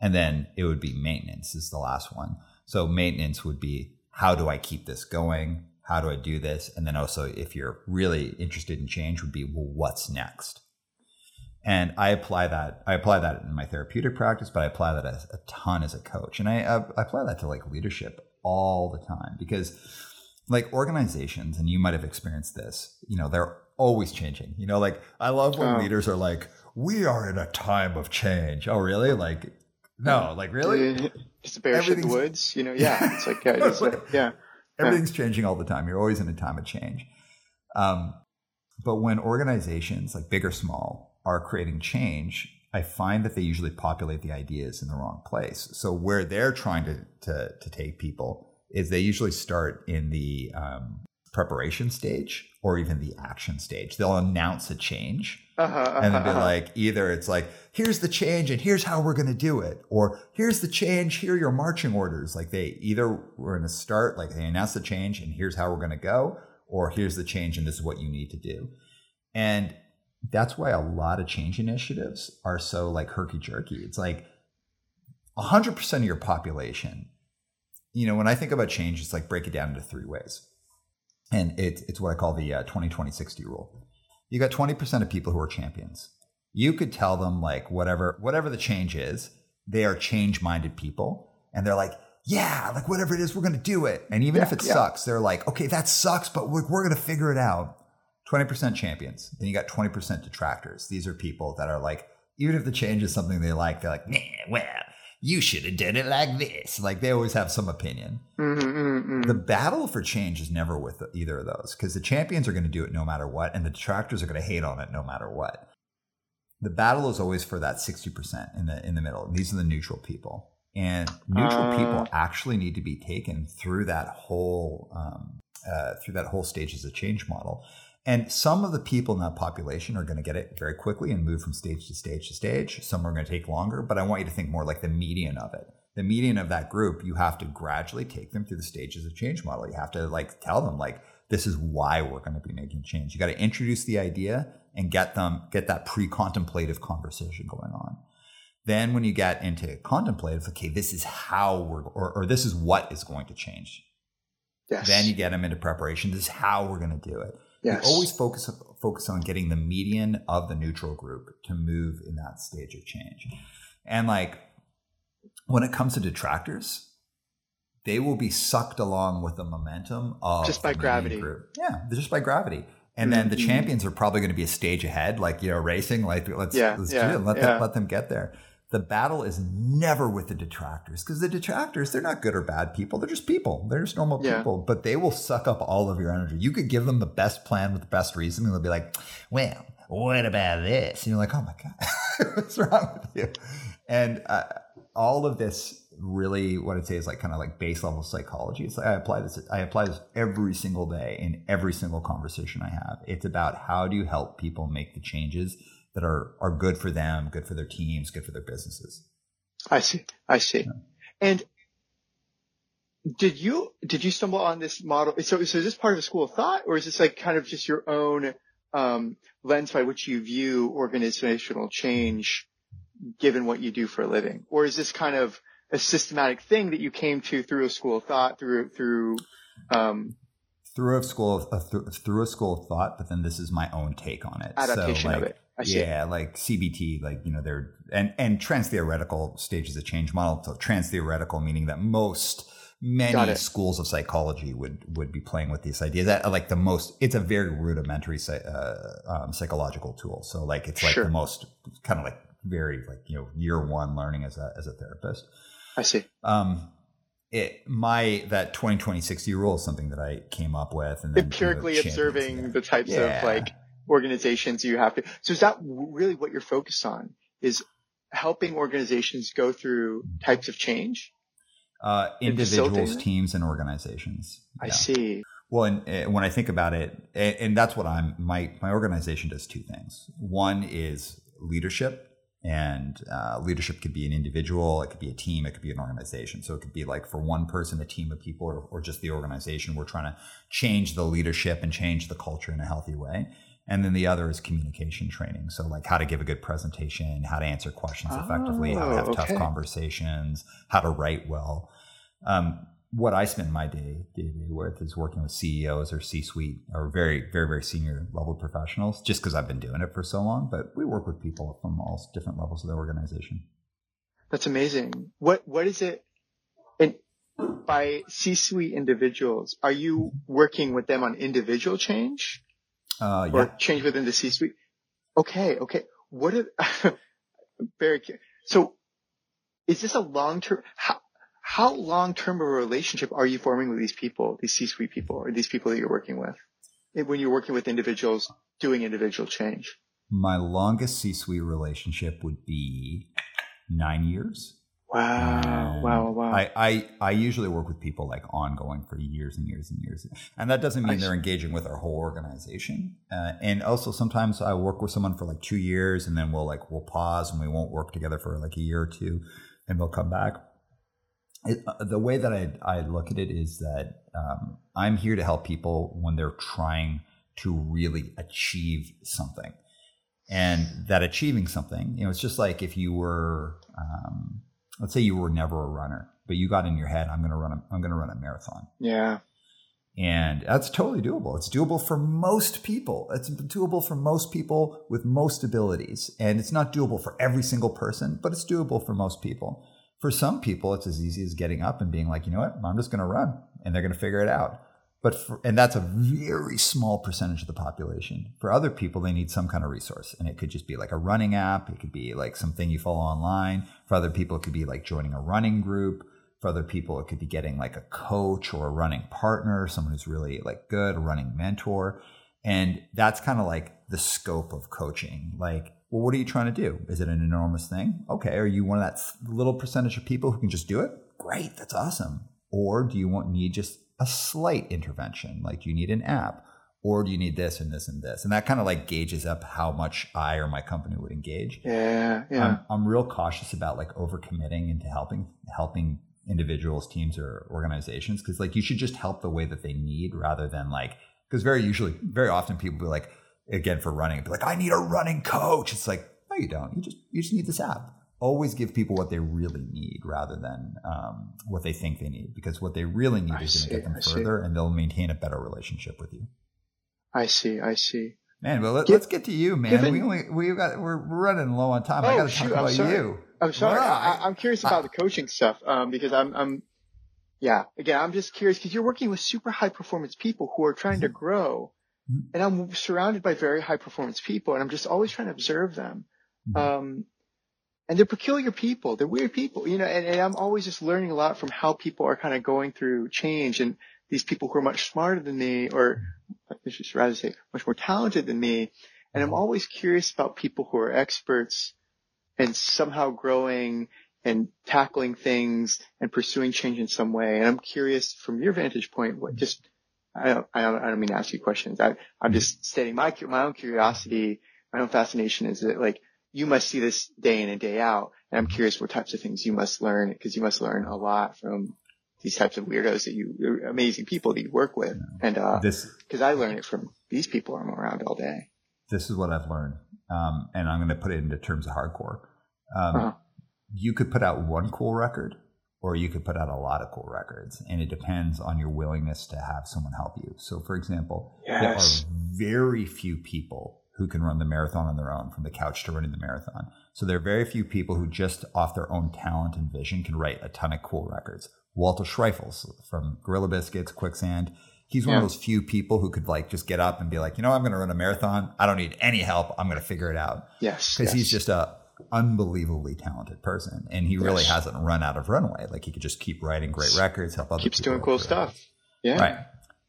And then it would be maintenance is the last one. So maintenance would be how do I keep this going? How do I do this? And then also if you're really interested in change would be well what's next? And I apply that I apply that in my therapeutic practice, but I apply that a, a ton as a coach. And I, I apply that to like leadership all the time because like organizations and you might have experienced this, you know, they're always changing. You know, like I love when oh. leaders are like, "We are in a time of change." Oh, really? Like, no, like really? Uh, just a bear in the woods. You know, yeah. It's like yeah, it's like, [laughs] yeah. Everything's changing all the time. You're always in a time of change. Um, but when organizations, like big or small, are creating change, I find that they usually populate the ideas in the wrong place. So where they're trying to to, to take people is they usually start in the um, preparation stage or even the action stage. They'll announce a change uh-huh, uh-huh, and then be uh-huh. like, either it's like, here's the change and here's how we're going to do it. Or here's the change. Here are your marching orders. Like they either we're going to start, like they announce the change and here's how we're going to go. Or here's the change and this is what you need to do. And that's why a lot of change initiatives are so like herky jerky. It's like 100% of your population. You know, when I think about change, it's like break it down into three ways and it, it's what I call the uh, 20 20 60 rule. You got 20% of people who are champions. You could tell them like whatever whatever the change is, they are change minded people, and they're like, yeah, like whatever it is, we're going to do it. And even yeah, if it yeah. sucks, they're like, okay, that sucks, but we're, we're going to figure it out. 20% champions. Then you got 20% detractors. These are people that are like, even if the change is something they like, they're like, nah, well, you should have done it like this. Like they always have some opinion. Mm-hmm, mm-hmm. The battle for change is never with either of those because the champions are going to do it no matter what, and the detractors are going to hate on it no matter what. The battle is always for that sixty percent in the in the middle. These are the neutral people, and neutral uh, people actually need to be taken through that whole um, uh, through that whole stages of change model. And some of the people in that population are going to get it very quickly and move from stage to stage to stage. Some are going to take longer, but I want you to think more like the median of it. The median of that group, you have to gradually take them through the stages of change model. You have to like tell them like, this is why we're going to be making change. You got to introduce the idea and get them, get that pre-contemplative conversation going on. Then when you get into contemplative, okay, this is how we're, or, or this is what is going to change. Yes. Then you get them into preparation. This is how we're going to do it. Yes. always focus focus on getting the median of the neutral group to move in that stage of change. And like when it comes to detractors, they will be sucked along with the momentum of just by gravity. Group. Yeah, just by gravity. And mm-hmm. then the mm-hmm. champions are probably going to be a stage ahead, like you know, racing. Like let's yeah, let's yeah, do it. Let yeah. them let them get there. The battle is never with the detractors because the detractors, they're not good or bad people. They're just people. They're just normal yeah. people, but they will suck up all of your energy. You could give them the best plan with the best reason, and they'll be like, well, what about this? And you're like, oh my God, [laughs] what's wrong with you? And uh, all of this really, what I'd say is like kind of like base level psychology. It's like I apply this, I apply this every single day in every single conversation I have. It's about how do you help people make the changes that are are good for them, good for their teams, good for their businesses. I see. I see. Yeah. And did you did you stumble on this model? So, so is this part of a school of thought, or is this like kind of just your own um, lens by which you view organizational change, given what you do for a living, or is this kind of a systematic thing that you came to through a school of thought, through through um, through a school of, uh, th- through a school of thought, but then this is my own take on it. Adaptation so, like, of it. Yeah, like CBT, like you know, they're and and trans theoretical stages of change model. So trans theoretical meaning that most many schools of psychology would would be playing with this idea that like the most it's a very rudimentary uh, um, psychological tool so like it's like sure. the most kind of like very like you know year one learning as a as a therapist i see um it my that 2020 rule is something that i came up with and then empirically observing the types yeah. of like organizations you have to so is that really what you're focused on is helping organizations go through types of change uh, individuals, teams, and organizations. I see. Well, and, and, uh, when I think about it, and, and that's what I'm. My my organization does two things. One is leadership, and uh, leadership could be an individual, it could be a team, it could be an organization. So it could be like for one person, a team of people, or, or just the organization. We're trying to change the leadership and change the culture in a healthy way. And then the other is communication training. So like how to give a good presentation, how to answer questions effectively, oh, how to have oh, okay. tough conversations, how to write well. Um, what I spend my day day to day with is working with CEOs or C-suite or very very very senior level professionals. Just because I've been doing it for so long, but we work with people from all different levels of the organization. That's amazing. What what is it? And by C-suite individuals, are you working with them on individual change, uh, yeah. or change within the C-suite? Okay, okay. What [laughs] are very so? Is this a long term? How, how long term of a relationship are you forming with these people, these C-suite people, or these people that you're working with, when you're working with individuals doing individual change? My longest C-suite relationship would be nine years. Wow! wow! Wow! I, I I usually work with people like ongoing for years and years and years, and that doesn't mean they're engaging with our whole organization. Uh, and also sometimes I work with someone for like two years, and then we'll like we'll pause and we won't work together for like a year or two, and they'll come back it, uh, the way that I, I look at it is that um, I'm here to help people when they're trying to really achieve something. And that achieving something, you know, it's just like if you were, um, let's say you were never a runner, but you got in your head, I'm going to run a, I'm going to run a marathon. Yeah. And that's totally doable. It's doable for most people. It's doable for most people with most abilities. And it's not doable for every single person, but it's doable for most people. For some people, it's as easy as getting up and being like, you know what, I'm just going to run and they're going to figure it out. But for, and that's a very small percentage of the population. For other people, they need some kind of resource, and it could just be like a running app. It could be like something you follow online. For other people, it could be like joining a running group. For other people, it could be getting like a coach or a running partner, someone who's really like good, a running mentor. And that's kind of like the scope of coaching. Like well, what are you trying to do? Is it an enormous thing? Okay. Are you one of that little percentage of people who can just do it? Great. That's awesome. Or do you want need just a slight intervention? Like, do you need an app? Or do you need this and this and this? And that kind of like gauges up how much I or my company would engage. Yeah. Yeah. I'm, I'm real cautious about like overcommitting into helping, helping individuals, teams, or organizations. Cause like you should just help the way that they need rather than like, because very usually, very often people be like, again for running, be like, I need a running coach. It's like, no, you don't. You just you just need this app. Always give people what they really need rather than um, what they think they need, because what they really need I is going to get them I further, see. and they'll maintain a better relationship with you. I see. I see. Man, well, let, us get to you, man. Given, we only we got we're running low on time. Oh, I got to talk about I'm you. I'm sorry. I, am curious about the coaching stuff um, because I'm I'm yeah. Again, I'm just curious because you're working with super high performance people who are trying to mm-hmm. grow and I'm surrounded by very high performance people and I'm just always trying to observe them. Mm-hmm. Um, and they're peculiar people. They're weird people, you know, and, and I'm always just learning a lot from how people are kind of going through change and these people who are much smarter than me or should rather say much more talented than me. And I'm always curious about people who are experts and somehow growing and tackling things and pursuing change in some way. And I'm curious from your vantage point, what just, I don't, I don't, I don't mean to ask you questions. I, I'm just stating my, my own curiosity, my own fascination is that like, you must see this day in and day out. And I'm curious what types of things you must learn because you must learn a lot from these types of weirdos that you, amazing people that you work with. And, uh, this, cause I learn it from these people I'm around all day. This is what I've learned. Um, and I'm going to put it into terms of hardcore. Um, uh-huh. you could put out one cool record or you could put out a lot of cool records and it depends on your willingness to have someone help you. So for example, yes. there are very few people who can run the marathon on their own from the couch to running the marathon. So there are very few people who just off their own talent and vision can write a ton of cool records. Walter Schreifels from Gorilla Biscuits, Quicksand. He's one yeah. of those few people who could like just get up and be like, you know, I'm going to run a marathon. I don't need any help. I'm going to figure it out. Yes. Because yes. he's just a unbelievably talented person and he really yes. hasn't run out of runway. Like he could just keep writing great records, help other Keeps doing cool stuff. Yeah. Right.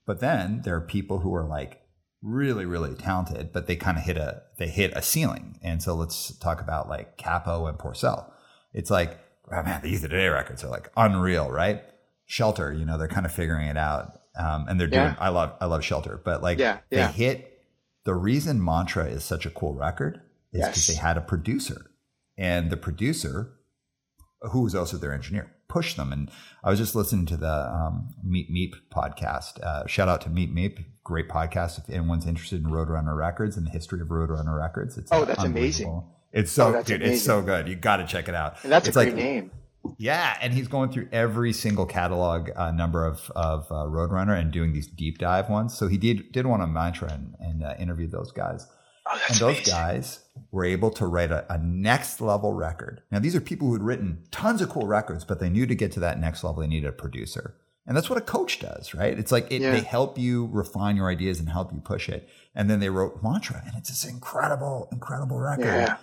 But then there are people who are like really, really talented, but they kind of hit a they hit a ceiling. And so let's talk about like Cappo and Porcell. It's like, oh man, the Youth of Today records are like unreal, right? Shelter, you know, they're kind of figuring it out. Um, and they're doing yeah. I love I love Shelter, but like yeah, yeah. they hit the reason Mantra is such a cool record is because yes. they had a producer. And the producer, who was also their engineer, pushed them. And I was just listening to the um, Meet Meep podcast. Uh, shout out to Meet Meep, great podcast if anyone's interested in Roadrunner Records and the history of Roadrunner Records. It's oh, that's amazing. It's so oh, dude, amazing. it's so good. You got to check it out. And that's it's a great like, name. Yeah, and he's going through every single catalog uh, number of of uh, Roadrunner and doing these deep dive ones. So he did did one on Mantra and, and uh, interviewed those guys. Oh, and those amazing. guys were able to write a, a, next level record. Now these are people who had written tons of cool records, but they knew to get to that next level they needed a producer. And that's what a coach does, right? It's like it, yeah. they help you refine your ideas and help you push it. And then they wrote Mantra, and it's this incredible, incredible record. Yeah.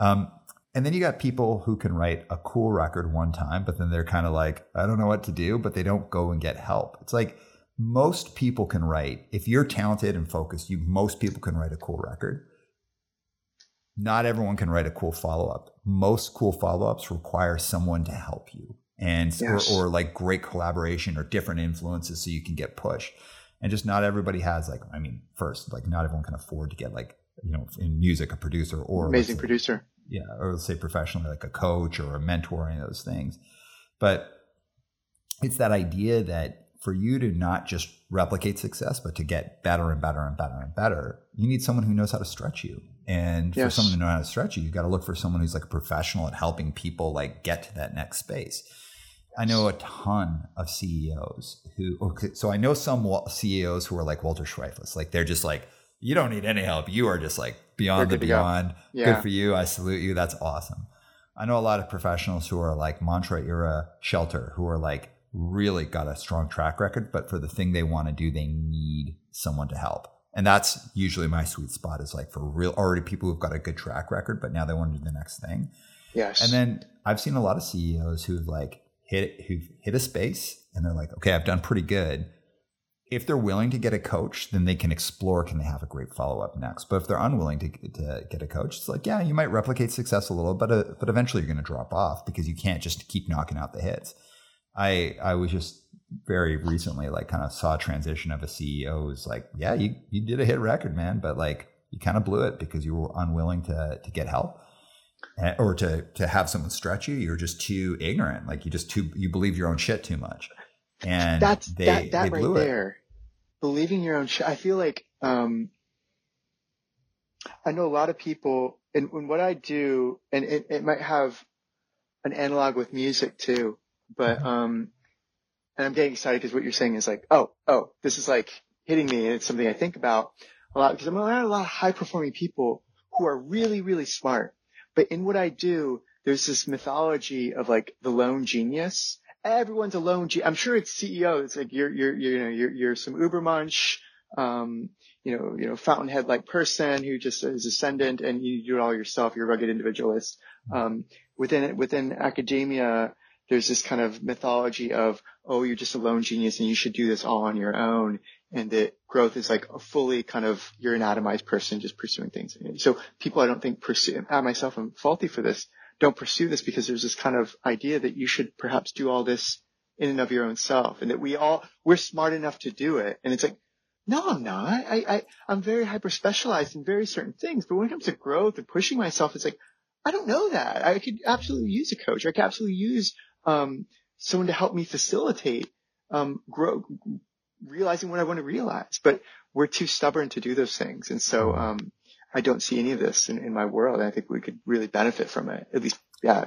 Um, and then you got people who can write a cool record one time, but then they're kind of like, I don't know what to do, but they don't go and get help. It's like most people can write. If you're talented and focused, you most people can write a cool record. Not everyone can write a cool follow up. Most cool follow ups require someone to help you and yes. or, or like great collaboration or different influences so you can get pushed. And just not everybody has like, I mean, first, like not everyone can afford to get like, you know, in music, a producer or amazing producer. Yeah. Or let's say professionally, like a coach or a mentor, any of those things. But it's that idea that for you to not just replicate success, but to get better and better and better and better, you need someone who knows how to stretch you. And yes. for someone to know how to stretch you, you got to look for someone who's like a professional at helping people like get to that next space. I know a ton of CEOs who, okay, so I know some CEOs who are like Walter Schreifels. Like they're just like, you don't need any help. You are just like beyond the beyond. Yeah. Good for you. I salute you. That's awesome. I know a lot of professionals who are like mantra era shelter who are like really got a strong track record, but for the thing they want to do, they need someone to help. And that's usually my sweet spot is like for real already people who've got a good track record, but now they want to do the next thing. Yes. And then I've seen a lot of CEOs who've like hit who've hit a space and they're like, okay, I've done pretty good. If they're willing to get a coach, then they can explore can they have a great follow up next. But if they're unwilling to, to get a coach, it's like, yeah, you might replicate success a little, but uh, but eventually you're going to drop off because you can't just keep knocking out the hits. I I was just very recently like kind of saw a transition of a CEO who's like, yeah, you you did a hit record, man, but like you kind of blew it because you were unwilling to to get help eh, or to to have someone stretch you. You're just too ignorant. Like you just too you believe your own shit too much. And that's they, that, that they right there. It. Believing your own shit. I feel like um I know a lot of people and, and what I do and it, it might have an analog with music too but, mm-hmm. um, and I'm getting excited because what you're saying is like, oh, oh, this is like hitting me and it's something I think about a lot because I'm around a lot of high performing people who are really, really smart. But in what I do, there's this mythology of like the lone genius. Everyone's a lone genius. I'm sure it's CEO. It's like you're, you're, you're, you know, you're, you're some Ubermensch, um, you know, you know, fountainhead like person who just is ascendant and you do it all yourself. You're a rugged individualist. Um, within, within academia, there's this kind of mythology of, oh, you're just a lone genius and you should do this all on your own. And that growth is like a fully kind of, you're an atomized person just pursuing things. So people, I don't think pursue, I myself am faulty for this, don't pursue this because there's this kind of idea that you should perhaps do all this in and of your own self and that we all, we're smart enough to do it. And it's like, no, I'm not. I, I, I'm very hyper specialized in very certain things, but when it comes to growth and pushing myself, it's like, I don't know that. I could absolutely use a coach. I could absolutely use um, someone to help me facilitate um, grow, realizing what I want to realize. But we're too stubborn to do those things, and so um, I don't see any of this in, in my world. I think we could really benefit from it. At least, yeah.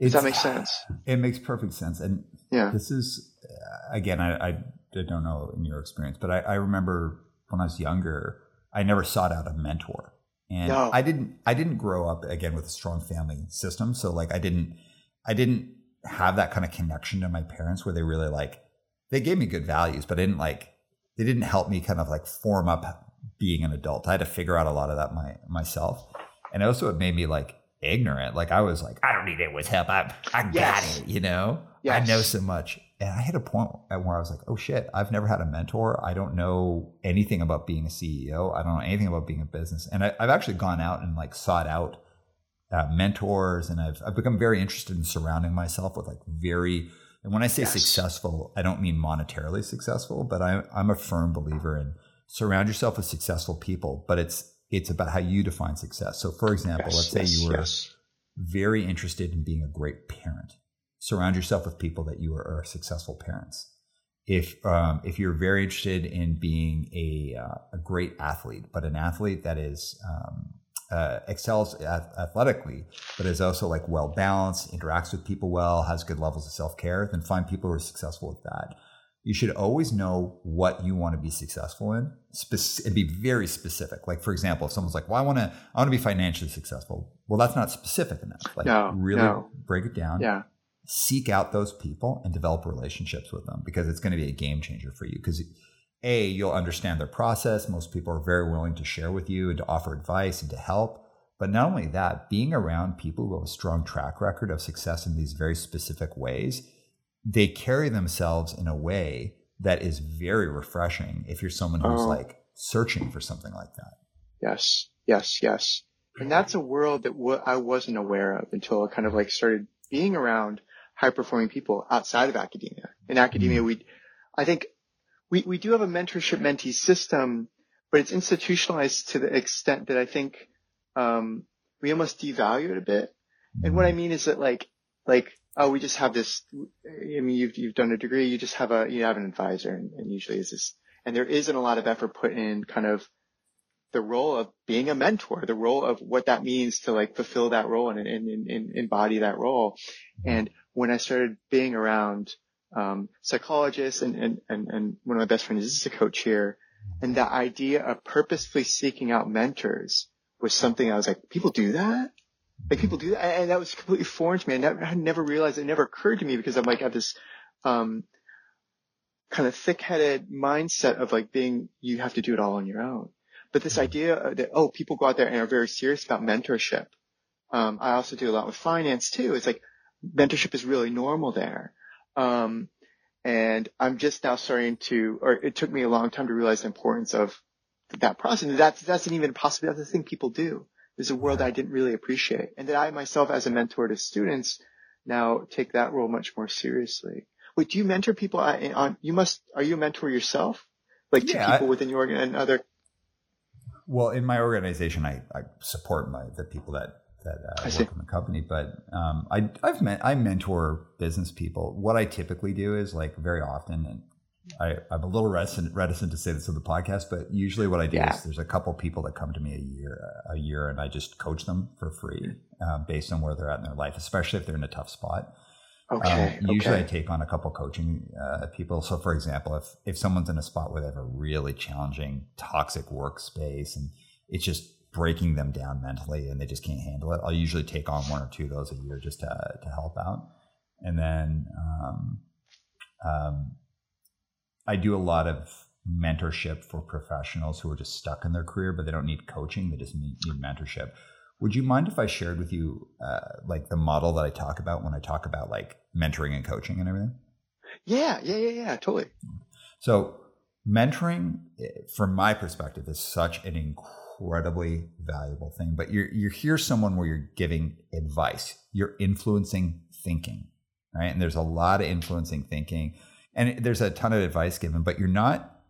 Does that make sense? It makes perfect sense, and yeah, this is uh, again, I, I don't know in your experience, but I, I remember when I was younger, I never sought out a mentor. And no. I didn't I didn't grow up again with a strong family system. So like I didn't I didn't have that kind of connection to my parents where they really like they gave me good values, but I didn't like they didn't help me kind of like form up being an adult. I had to figure out a lot of that my myself. And also it made me like ignorant. Like I was like, I don't need anyone's help. I I yes. got it, you know? Yes. I know so much. And I hit a point where I was like, oh shit, I've never had a mentor. I don't know anything about being a CEO. I don't know anything about being a business. And I, have actually gone out and like sought out uh, mentors and I've, I've become very interested in surrounding myself with like very, and when I say yes. successful, I don't mean monetarily successful, but I, I'm a firm believer in surround yourself with successful people, but it's, it's about how you define success. So for example, yes, let's say you were very interested in being a great parent surround yourself with people that you are, are successful parents. If um, if you're very interested in being a uh, a great athlete, but an athlete that is um, uh, excels athletically, but is also like well balanced, interacts with people well, has good levels of self care, then find people who are successful with that. You should always know what you want to be successful in, and be very specific. Like for example, if someone's like, "Well, I want to, I want to be financially successful," well, that's not specific enough. Like, no, really no. break it down. Yeah seek out those people and develop relationships with them because it's going to be a game changer for you because a you'll understand their process. Most people are very willing to share with you and to offer advice and to help. But not only that being around people who have a strong track record of success in these very specific ways they carry themselves in a way that is very refreshing if you're someone who's uh, like searching for something like that. Yes. Yes. Yes. And that's a world that w- I wasn't aware of until I kind of like started being around high performing people outside of academia. In academia, mm-hmm. we, I think we, we do have a mentorship mentee system, but it's institutionalized to the extent that I think, um, we almost devalue it a bit. And what I mean is that like, like, oh, we just have this, I mean, you've, you've done a degree, you just have a, you have an advisor and, and usually is this, and there isn't a lot of effort put in kind of the role of being a mentor, the role of what that means to like fulfill that role and, and, and, and embody that role. And when I started being around um, psychologists and, and, and, and one of my best friends is a coach here, and the idea of purposefully seeking out mentors was something I was like, people do that? Like people do that? And that was completely foreign to me. I never, I never realized it never occurred to me because I'm like, I have this, um, kind of thick-headed mindset of like being, you have to do it all on your own. But this idea that, oh, people go out there and are very serious about mentorship. Um, I also do a lot with finance too. It's like, mentorship is really normal there. Um, and I'm just now starting to, or it took me a long time to realize the importance of that process. And that's, that's an even possibility. That's other thing people do. There's a world I didn't really appreciate and that I myself as a mentor to students now take that role much more seriously. Wait, do you mentor people on, you must, are you a mentor yourself? Like to people I, within your organ and other? Well, in my organization, I, I support my, the people that that uh, work in the company. But um, I, I've met, I mentor business people. What I typically do is like very often, and I, I'm a little reticent, reticent to say this on the podcast, but usually what I do yeah. is there's a couple people that come to me a year, a year, and I just coach them for free uh, based on where they're at in their life, especially if they're in a tough spot. Okay. Um, usually, okay. I take on a couple coaching uh, people. So, for example, if if someone's in a spot where they have a really challenging, toxic workspace, and it's just breaking them down mentally and they just can't handle it. I'll usually take on one or two of those a year just to, to help out. And then um, um, I do a lot of mentorship for professionals who are just stuck in their career, but they don't need coaching. They just need, need mentorship. Would you mind if I shared with you uh, like the model that I talk about when I talk about like mentoring and coaching and everything? Yeah, yeah, yeah, yeah, totally. So mentoring, eh, from my perspective, is such an incredibly valuable thing. But you're you're here someone where you're giving advice, you're influencing thinking, right? And there's a lot of influencing thinking, and there's a ton of advice given, but you're not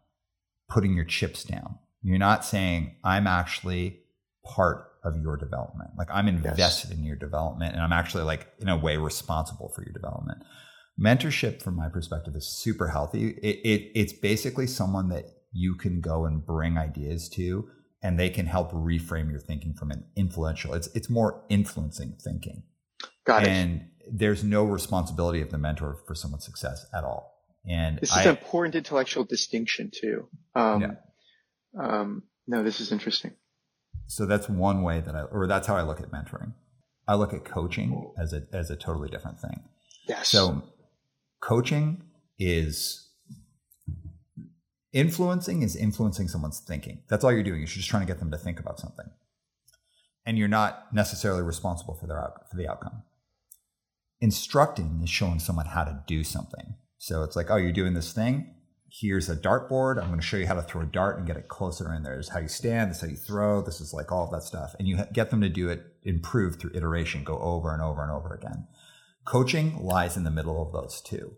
putting your chips down. You're not saying, I'm actually part of your development. Like I'm invested yes. in your development and I'm actually like in a way responsible for your development. Mentorship from my perspective is super healthy. It, it, it's basically someone that you can go and bring ideas to and they can help reframe your thinking from an influential. It's it's more influencing thinking. Got it. And there's no responsibility of the mentor for someone's success at all. And this is I, an important intellectual distinction too. Um, yeah. um, no, this is interesting. So that's one way that I, or that's how I look at mentoring. I look at coaching as a as a totally different thing. Yes. So coaching is influencing is influencing someone's thinking. That's all you're doing. You're just trying to get them to think about something, and you're not necessarily responsible for their for the outcome. Instructing is showing someone how to do something. So it's like, oh, you're doing this thing. Here's a dartboard. I'm going to show you how to throw a dart and get it closer in there. This is how you stand. This is how you throw. This is like all of that stuff. And you get them to do it, improve through iteration, go over and over and over again. Coaching lies in the middle of those two.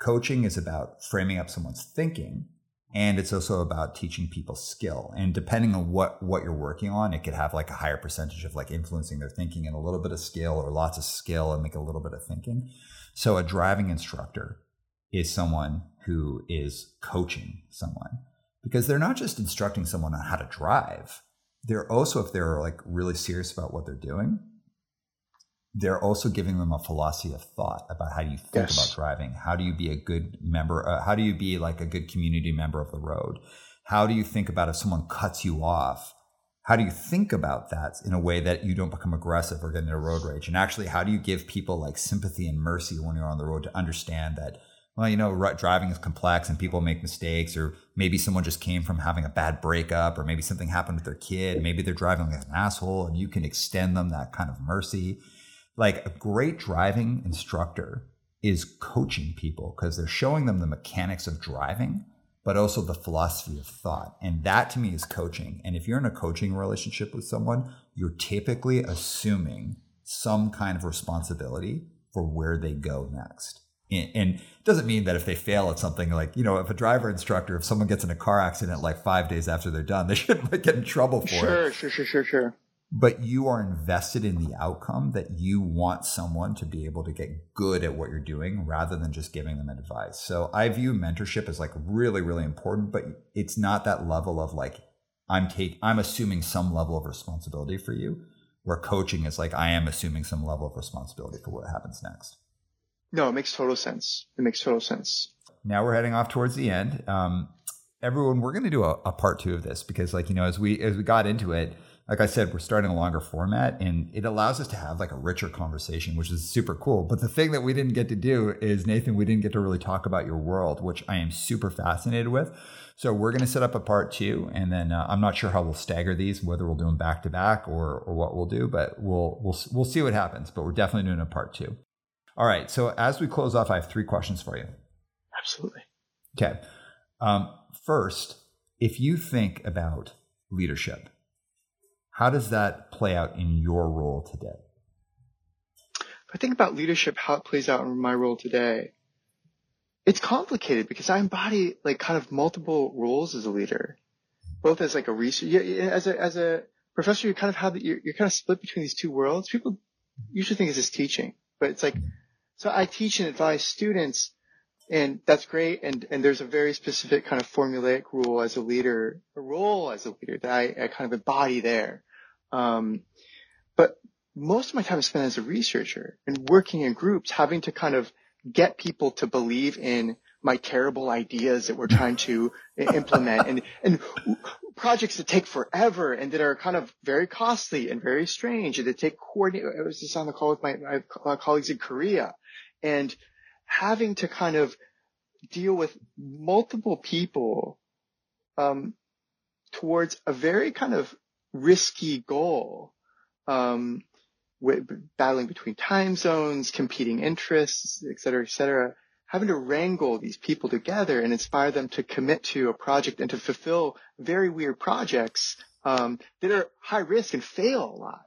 Coaching is about framing up someone's thinking and it's also about teaching people skill and depending on what what you're working on it could have like a higher percentage of like influencing their thinking and a little bit of skill or lots of skill and make a little bit of thinking so a driving instructor is someone who is coaching someone because they're not just instructing someone on how to drive. They're also, if they're like really serious about what they're doing, they're also giving them a philosophy of thought about how do you think yes. about driving? How do you be a good member? Uh, how do you be like a good community member of the road? How do you think about if someone cuts you off? How do you think about that in a way that you don't become aggressive or get into road rage? And actually, how do you give people like sympathy and mercy when you're on the road to understand that well, you know, driving is complex and people make mistakes, or maybe someone just came from having a bad breakup, or maybe something happened with their kid. Maybe they're driving like an asshole, and you can extend them that kind of mercy. Like a great driving instructor is coaching people because they're showing them the mechanics of driving, but also the philosophy of thought. And that to me is coaching. And if you're in a coaching relationship with someone, you're typically assuming some kind of responsibility for where they go next. And it doesn't mean that if they fail at something like, you know, if a driver instructor, if someone gets in a car accident like five days after they're done, they [laughs] shouldn't get in trouble for sure, it. Sure, sure, sure, sure. But you are invested in the outcome that you want someone to be able to get good at what you're doing rather than just giving them advice. So I view mentorship as like really, really important, but it's not that level of like, I'm take, I'm assuming some level of responsibility for you where coaching is like, I am assuming some level of responsibility for what happens next. No, it makes total sense. It makes total sense. Now we're heading off towards the end. Um, everyone, we're going to do a, a, part two of this because, like you know, as we as we got into it, like I said, we're starting a longer format, and it allows us to have like a richer conversation, which is super cool. But the thing that we didn't get to do is Nathan, we didn't get to really talk about your world, which I am super fascinated with. So we're going to set up a part two, and then uh, I'm not sure how we'll stagger these, whether we'll do them back to back or or what we'll do, but we'll we'll we'll see what happens. But we're definitely doing a part two. All right. So as we close off, I have three questions for you. Absolutely. Okay. Um, first, if you think about leadership, how does that play out in your role today? If I think about leadership, how it plays out in my role today, it's complicated because I embody like kind of multiple roles as a leader, both as like a researcher, as a, as a professor, you kind of have, you're, you're kind of split between these two worlds. People usually think it's just teaching, but it's like so I teach and advise students and that's great. And, and there's a very specific kind of formulaic rule as a leader, a role as a leader that I, I kind of embody there. Um, but most of my time is spent as a researcher and working in groups, having to kind of get people to believe in my terrible ideas that we're trying to implement and, and projects that take forever and that are kind of very costly and very strange and that take coordinate. I was just on the call with my, my colleagues in Korea and having to kind of deal with multiple people um, towards a very kind of risky goal, um, with, battling between time zones, competing interests, et cetera, et cetera, having to wrangle these people together and inspire them to commit to a project and to fulfill very weird projects um, that are high risk and fail a lot.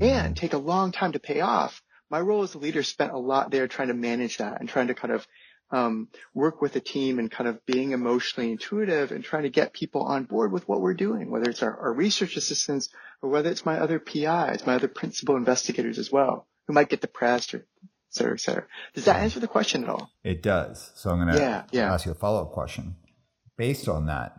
And take a long time to pay off. My role as a leader spent a lot there trying to manage that and trying to kind of um, work with a team and kind of being emotionally intuitive and trying to get people on board with what we're doing, whether it's our, our research assistants or whether it's my other PIs, my other principal investigators as well, who might get depressed or et cetera, et cetera. Does that answer the question at all? It does. So I'm going to Yeah, yeah. ask you a follow up question. Based on that,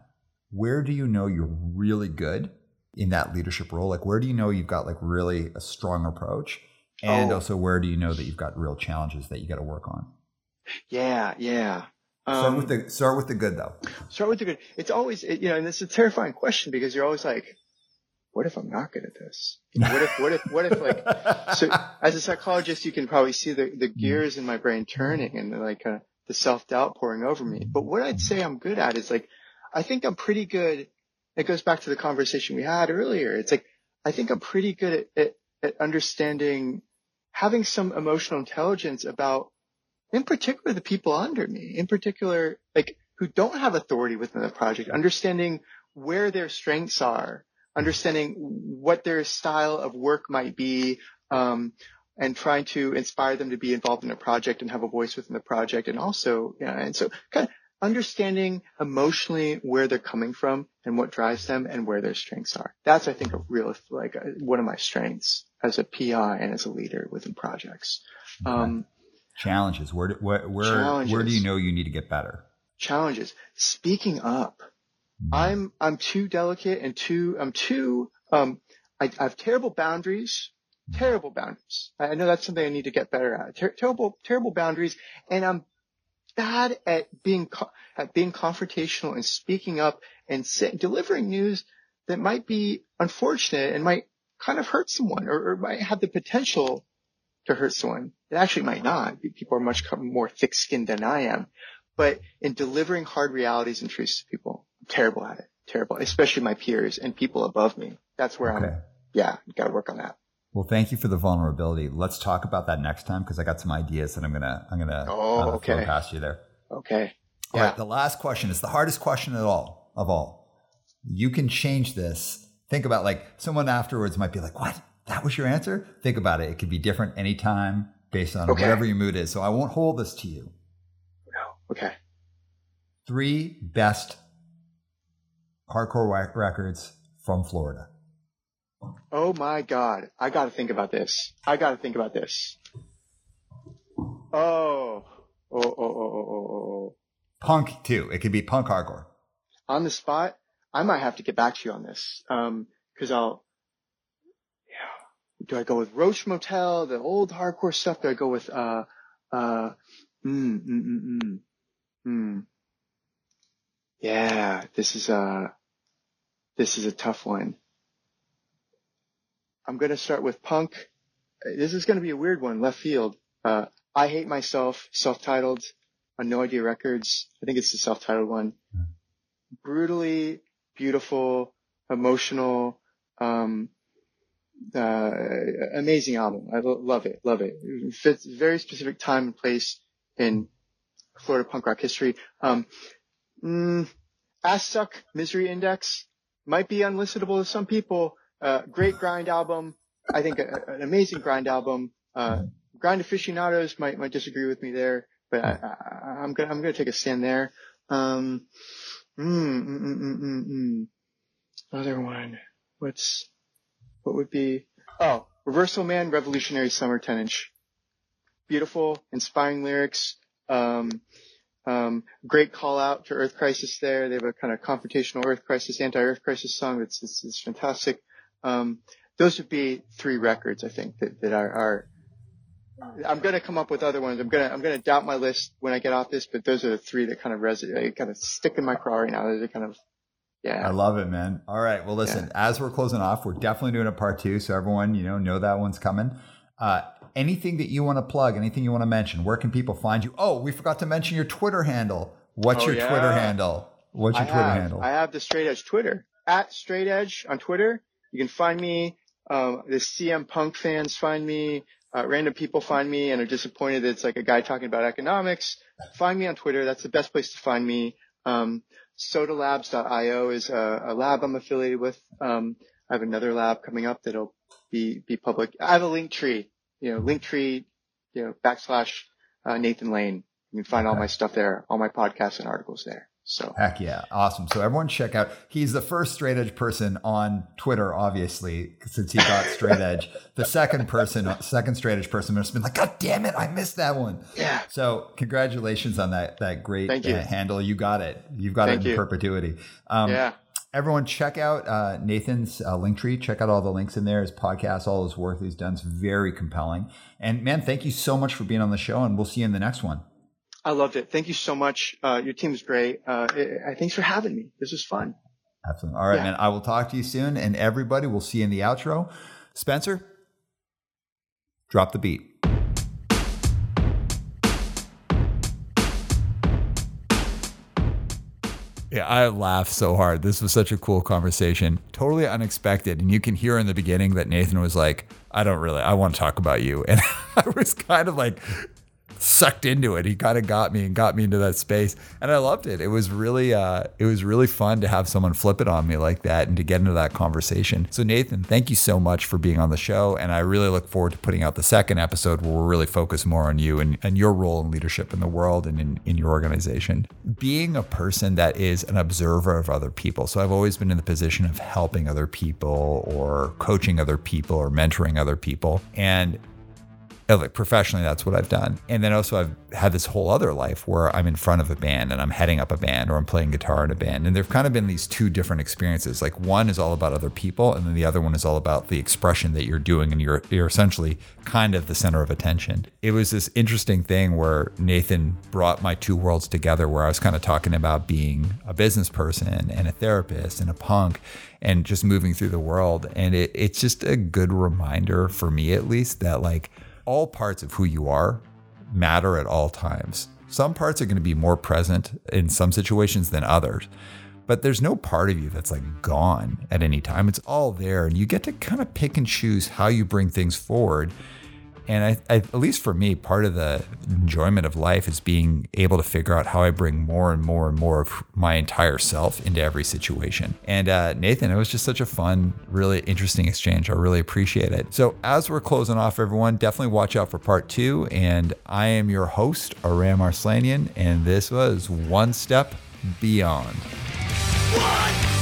where do you know you're really good in that leadership role? Like, where do you know you've got like really a strong approach? And Oh. also, where do you know that you've got real challenges that you got to work on? Yeah, yeah. Start Um, with the start with the good though. start with the good. It's always, it, you know, and it's a terrifying question because you're always like, what if I'm not good at this? What if, what if, what if like, so [laughs] as a psychologist, you can probably see the, the gears in my brain turning and like uh, the self doubt pouring over me. But what I'd say I'm good at is like, I think I'm pretty good. It goes back to the conversation we had earlier. It's like, I think I'm pretty good at, at, at understanding, having some emotional intelligence about, in particular, the people under me, in particular, like who don't have authority within the project, understanding where their strengths are, understanding what their style of work might be, um, and trying to inspire them to be involved in a project and have a voice within the project. And also, yeah, and so kind of understanding emotionally where they're coming from and what drives them and where their strengths are. That's, I think, a real, like one of my strengths as a PI and as a leader within projects. Um, Challenges. Where do, where where, where do you know you need to get better? challenges. Speaking up. I'm I'm too delicate and too I'm too um I, I have terrible boundaries, terrible boundaries. I I know that's something I need to get better at. Ter- terrible terrible boundaries, and I'm bad at being co- at being confrontational and speaking up and say, delivering news that might be unfortunate and might kind of hurt someone or, or might have the potential to hurt someone. It actually might not. People are much more thick-skinned than I am. But in delivering hard realities and truths to people, I'm terrible at it. Terrible, especially my peers and people above me. That's where Okay. I'm. Yeah, got to work on that. Well, thank you for the vulnerability. Let's talk about that next time because I got some ideas that I'm gonna I'm gonna Oh, uh, throw okay. past you there. Okay. All Yeah. right, the last question is the hardest question of all of all. You can change this. Think about like someone afterwards might be like, "What? That was your answer?" Think about it. It could be different anytime based on Okay. whatever your mood is. So I won't hold this to you. No. Okay. Three best hardcore records from Florida. Oh my God. I got to think about this. I got to think about this. Oh. Oh, oh, oh, oh, oh, oh, oh. Punk too. It could be punk hardcore. On the spot, I might have to get back to you on this. Um, cause I'll. Do I go with Roach Motel, the old hardcore stuff? Do I go with, uh, uh, mm, mm, mm, mm, mm. Yeah, this is a, this is a tough one. I'm going to start with punk. Uh, This is going to be a weird one, left field. Uh, I hate myself, self-titled on No Idea Records. I think it's the self-titled one. Brutally beautiful, emotional, um, uh, amazing album. I lo- love it, love it. It fits very specific time and place in Florida punk rock history. Um, mm, Assück Misery Index might be unlistenable to some people. Uh, great grind album. I think a, an amazing grind album. Uh, grind aficionados might, might disagree with me there, but I, I'm gonna, I'm gonna take a stand there. Um, mm, mm, mm, mm, mm, mm. Other one. What's, what would be, oh, Reversal Man, Revolutionary Summer 10 inch. Beautiful, inspiring lyrics. Um, um, great call out to Earth Crisis there. They have a kind of confrontational Earth Crisis, anti-Earth Crisis song that's, that's fantastic. Um, those would be three records, I think, that, that are, are, I'm going to come up with other ones. I'm going to, I'm going to doubt my list when I get off this, but those are the three that kind of resonate, kind of stick in my craw right now. Those are kind of, yeah. I love it, man. All right. Well, listen, as we're closing off, we're definitely doing a part two. So everyone, you know, know that one's coming. Uh, anything that you want to plug, anything you want to mention, where can people find you? Oh, we forgot to mention your Twitter handle. What's Oh, your yeah. Twitter handle? What's your I Twitter have, handle? I have the Straight Edge Twitter at Straight Edge on Twitter. You can find me. Um, the CM Punk fans find me. Uh, random people find me and are disappointed that it's like a guy talking about economics. Find me on Twitter. That's the best place to find me. Um, sodalabs.io is a, a, lab I'm affiliated with. Um, I have another lab coming up that'll be, be public. I have a link tree, you know, link tree, you know, backslash, uh, Nathan Lane. You can find all my stuff there, all my podcasts and articles there. So heck yeah, awesome. So everyone check out. He's the first straight edge person on Twitter, obviously, since he got straight edge. [laughs] the second person, second straight edge person, has been like, God damn it, I missed that one. Yeah. So congratulations on that that great you. Uh, handle. You got it. You've got Thank it in you. perpetuity. Um, yeah. Everyone, check out uh, Nathan's uh, link tree. Check out all the links in there. His podcast, all his work he's done is very compelling. And man, thank you so much for being on the show, and we'll see you in the next one. I loved it. Thank you so much. Uh, your team's great. Uh, I, I, thanks for having me. This was fun. Absolutely. All right, Yeah. man. I will talk to you soon. And everybody, we'll see you in the outro. Spencer, drop the beat. Yeah, I laughed so hard. This was such a cool conversation. Totally unexpected. And you can hear in the beginning that Nathan was like, I don't really, I want to talk about you. [laughs] And I was kind of like sucked into it. He kind of got me and got me into that space. And I loved it. It was really, uh, it was really fun to have someone flip it on me like that and to get into that conversation. So Nathan, thank you so much for being on the show. And I really look forward to putting out the second episode where we'll really focus more on you and, and your role in leadership in the world and in, in your organization. Being a person that is an observer of other people. So I've always been in the position of helping other people or coaching other people or mentoring other people. And Uh, like professionally that's what i've done. And then also i've had this whole other life where i'm in front of a band and i'm heading up a band or i'm playing guitar in a band. And there've kind of been these two different experiences. Like one is all about other people and then the other one is all about the expression that you're doing and you're you're essentially kind of the center of attention. It was this interesting thing where nathan brought my two worlds together where i was kind of talking about being a business person and a therapist and a punk and just moving through the world. And it, it's just a good reminder for me at least that like all parts of who you are matter at all times. Some parts are going to be more present in some situations than others, but there's no part of you that's like gone at any time. It's all there, and you get to kind of pick and choose how you bring things forward. And I, I, at least for me, part of the enjoyment of life is being able to figure out how I bring more and more and more of my entire self into every situation. And uh, Nathan, it was just such a fun, really interesting exchange. I really appreciate it. So as we're closing off, everyone, definitely watch out for part two. And I am your host, Aram Arslanian, and this was One Step Beyond. One